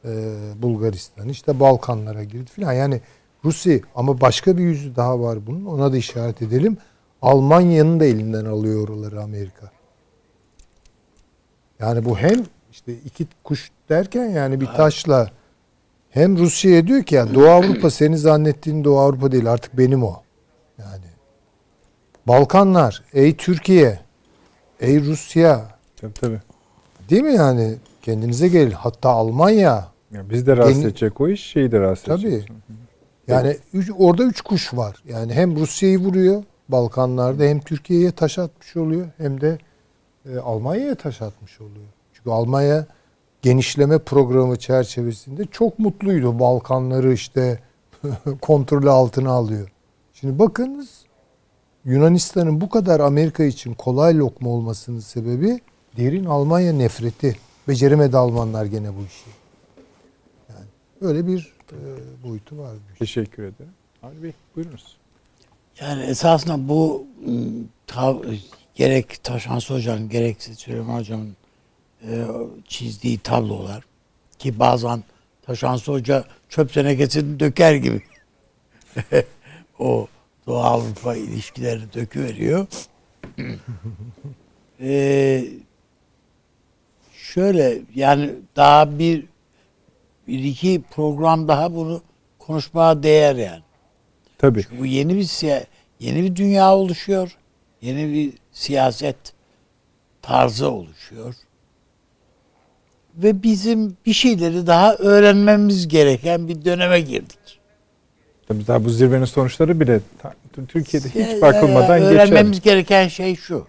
e, Bulgaristan. İşte Balkanlara girdi filan. Yani Rusya ama başka bir yüzü daha var bunun. Ona da işaret edelim. Almanya'nın da elinden alıyor oraları Amerika. Yani bu hem işte iki kuş derken yani bir taşla hem Rusya'ya diyor ki ya Doğu Avrupa seni zannettiğin Doğu Avrupa değil artık benim o. Balkanlar, ey Türkiye, ey Rusya Tabii tabii. değil mi yani kendinize gelin. Hatta Almanya Ya biz de rahatsız Yeni- edecek o iş, şeyi de rahatsız Tabii. edecek. yani üç- orada üç kuş var. Yani hem Rusya'yı vuruyor Balkanlarda hem Türkiye'ye taş atmış oluyor hem de e, Almanya'ya taş atmış oluyor. Çünkü Almanya genişleme programı çerçevesinde çok mutluydu. Balkanları işte kontrolü altına alıyor. Şimdi bakınız Yunanistan'ın bu kadar Amerika için kolay lokma olmasının sebebi derin Almanya nefreti. Beceremedi Almanlar gene bu işi. Yani öyle bir e, boyutu var. Teşekkür ederim. Avni Bey buyurunuz. Yani esasında bu tav- gerek Taşansı Hoca'nın gerekse Süleyman Hocam'ın e, çizdiği tablolar ki bazen Taşansı Hoca çöp tenekesini döker gibi o Doğu Avrupa ilişkilerini döküveriyor. ee, şöyle yani daha bir bir iki program daha bunu konuşmaya değer yani. Tabii. Çünkü bu yeni bir siya- yeni bir dünya oluşuyor. Yeni bir siyaset tarzı oluşuyor. Ve bizim bir şeyleri daha öğrenmemiz gereken bir döneme girdik. Tabii daha bu zirvenin sonuçları bile Türkiye'de hiç ya- bakılmadan geçer. Öğrenmemiz gereken şey şu.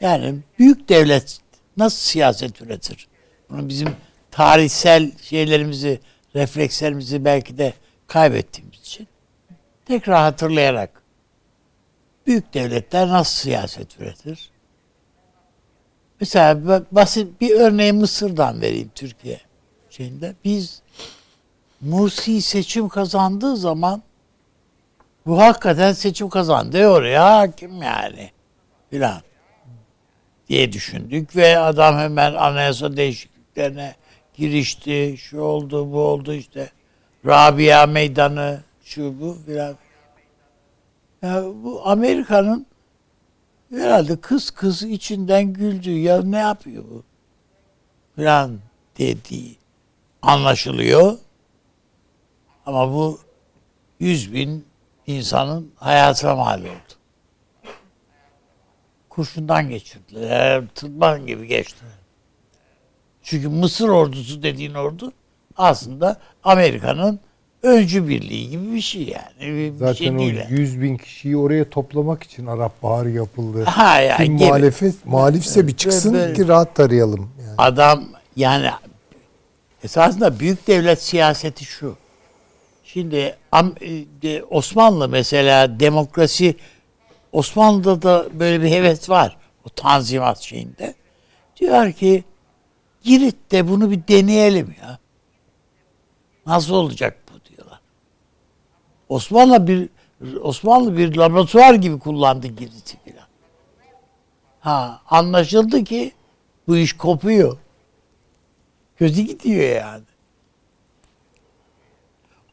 Yani büyük devlet nasıl siyaset üretir? Bunu bizim tarihsel şeylerimizi, reflekslerimizi belki de kaybettiğimiz için tekrar hatırlayarak büyük devletler nasıl siyaset üretir? Mesela ba- basit bir örneği Mısır'dan vereyim Türkiye şeyinde. Biz Mursi seçim kazandığı zaman bu hakikaten seçim kazandı. Oraya hakim yani. Filan. Diye düşündük ve adam hemen anayasa değişikliklerine girişti. Şu oldu, bu oldu işte. Rabia meydanı, şu bu filan. Ya bu Amerika'nın herhalde kız kız içinden güldü. Ya ne yapıyor bu? Filan dediği anlaşılıyor. Ama bu yüz bin insanın hayatına mal oldu. Kurşundan geçirdiler. Tırban gibi geçtiler. Çünkü Mısır ordusu dediğin ordu aslında Amerika'nın öncü birliği gibi bir şey yani. Bir, bir Zaten şey o değil. yani. 100 bin kişiyi oraya toplamak için Arap Baharı yapıldı. Ha yani Kim gibi. muhalefet, muhalifse bir çıksın Böyle- ki rahat tarayalım. Yani. Adam yani esasında büyük devlet siyaseti şu. Şimdi e, Osmanlı mesela demokrasi Osmanlı'da da böyle bir heves var. O tanzimat şeyinde. Diyor ki Girit'te bunu bir deneyelim ya. Nasıl olacak bu diyorlar. Osmanlı bir Osmanlı bir laboratuvar gibi kullandı Girit'i filan. Ha anlaşıldı ki bu iş kopuyor. Kötü gidiyor yani.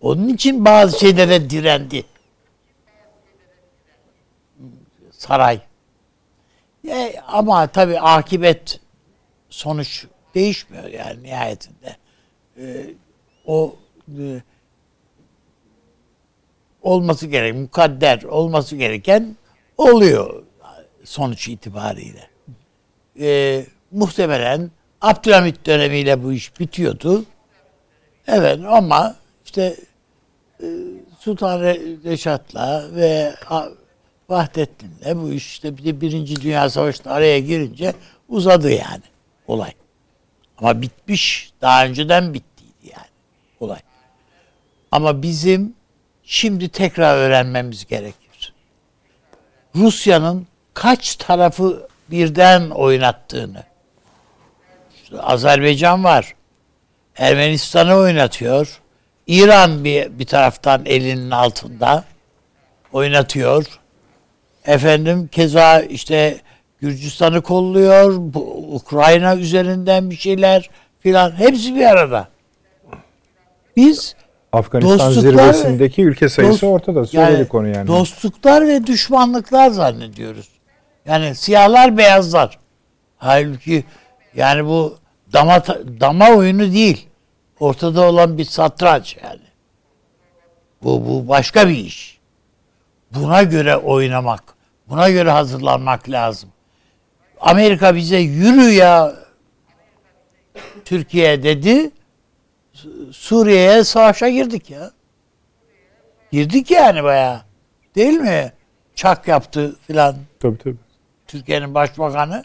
Onun için bazı şeylere direndi. Saray. E, ama tabii akibet sonuç değişmiyor yani nihayetinde. E, o e, olması gerek, mukadder olması gereken oluyor sonuç itibariyle. E, muhtemelen Abdülhamit dönemiyle bu iş bitiyordu. Evet ama işte Sultan Re- Reşat'la ve Vahdettin'le bu iş işte bir de Birinci Dünya Savaşı'nda araya girince uzadı yani olay. Ama bitmiş. Daha önceden bittiydi yani olay. Ama bizim şimdi tekrar öğrenmemiz gerekir. Rusya'nın kaç tarafı birden oynattığını. İşte Azerbaycan var. Ermenistan'ı oynatıyor. İran bir, bir taraftan elinin altında oynatıyor. Efendim keza işte Gürcistan'ı kolluyor. Bu, Ukrayna üzerinden bir şeyler filan. Hepsi bir arada. Biz Afganistan zirvesindeki ülke sayısı dost- ortada. Söyledi konu yani. Dostluklar ve düşmanlıklar zannediyoruz. Yani siyahlar beyazlar. Halbuki yani bu dama dama oyunu değil. Ortada olan bir satranç yani. Bu bu başka bir iş. Buna göre oynamak, buna göre hazırlanmak lazım. Amerika bize yürü ya Türkiye dedi. Su- Suriye'ye savaşa girdik ya. Girdik yani bayağı. Değil mi? Çak yaptı filan Tabii tabii. Türkiye'nin başbakanı.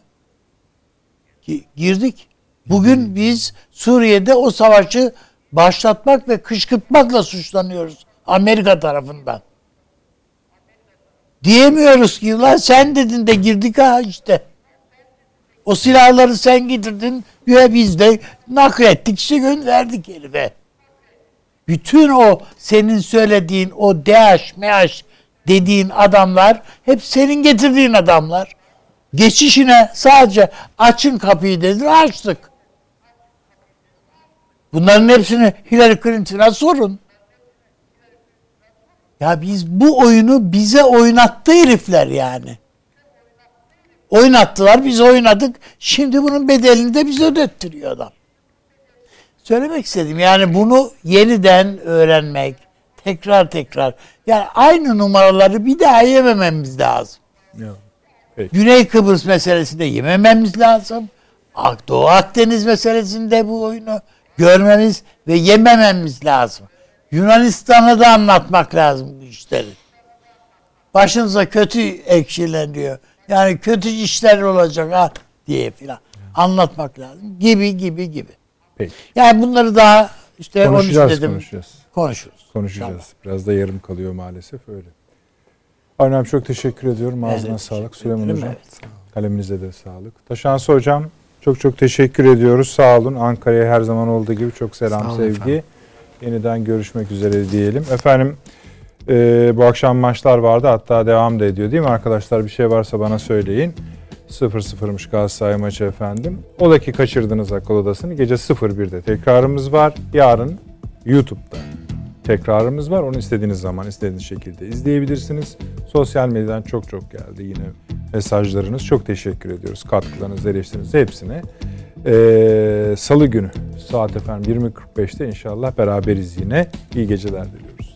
Gi- Girdik. Bugün biz Suriye'de o savaşı başlatmak ve kışkırtmakla suçlanıyoruz Amerika tarafından. Diyemiyoruz ki lan sen dedin de girdik ha işte. O silahları sen getirdin ve biz de naklettik işte gönderdik herife. Bütün o senin söylediğin o DH, MH dediğin adamlar hep senin getirdiğin adamlar. Geçişine sadece açın kapıyı dediler açtık. Bunların hepsini Hillary Clinton'a sorun. Ya biz bu oyunu bize oynattı herifler yani. Oynattılar biz oynadık. Şimdi bunun bedelini de bize ödettiriyor adam. Söylemek istedim yani bunu yeniden öğrenmek, tekrar tekrar. Yani aynı numaraları bir daha yemememiz lazım. Güney Kıbrıs meselesinde yemememiz lazım. Doğu Akdeniz meselesinde bu oyunu görmemiz ve yemememiz lazım. Yunanistan'a da anlatmak lazım bu işleri. Başınıza kötü ekşileniyor. Yani kötü işler olacak ha diye filan anlatmak lazım. Gibi gibi gibi. Peki. Yani bunları daha işte Konuşacağız, dedim konuşacağız. konuşuruz. Konuşacağız. Biraz da yarım kalıyor maalesef öyle. Abi çok teşekkür ediyorum. Ağzına Evet, sağlık. Süleyman Hocam. evet. Kaleminize de sağlık. Taşansı Hocam çok çok teşekkür ediyoruz. Sağ olun. Ankara'ya her zaman olduğu gibi çok selam Sağ sevgi. efendim. Yeniden görüşmek üzere diyelim. Efendim e, bu akşam maçlar vardı hatta devam da ediyor değil mi arkadaşlar? Bir şey varsa bana söyleyin. 0-0'mış Galatasaray maçı efendim. O daki kaçırdınız akıl odasını. Gece 01'de tekrarımız var. Yarın YouTube'da tekrarımız var. Onu istediğiniz zaman istediğiniz şekilde izleyebilirsiniz. Sosyal medyadan çok çok geldi yine mesajlarınız. Çok teşekkür ediyoruz. Katkılarınız, eleştiriniz hepsine. Ee, Salı günü saat efendim 20.45'te inşallah beraberiz yine. İyi geceler diliyorum.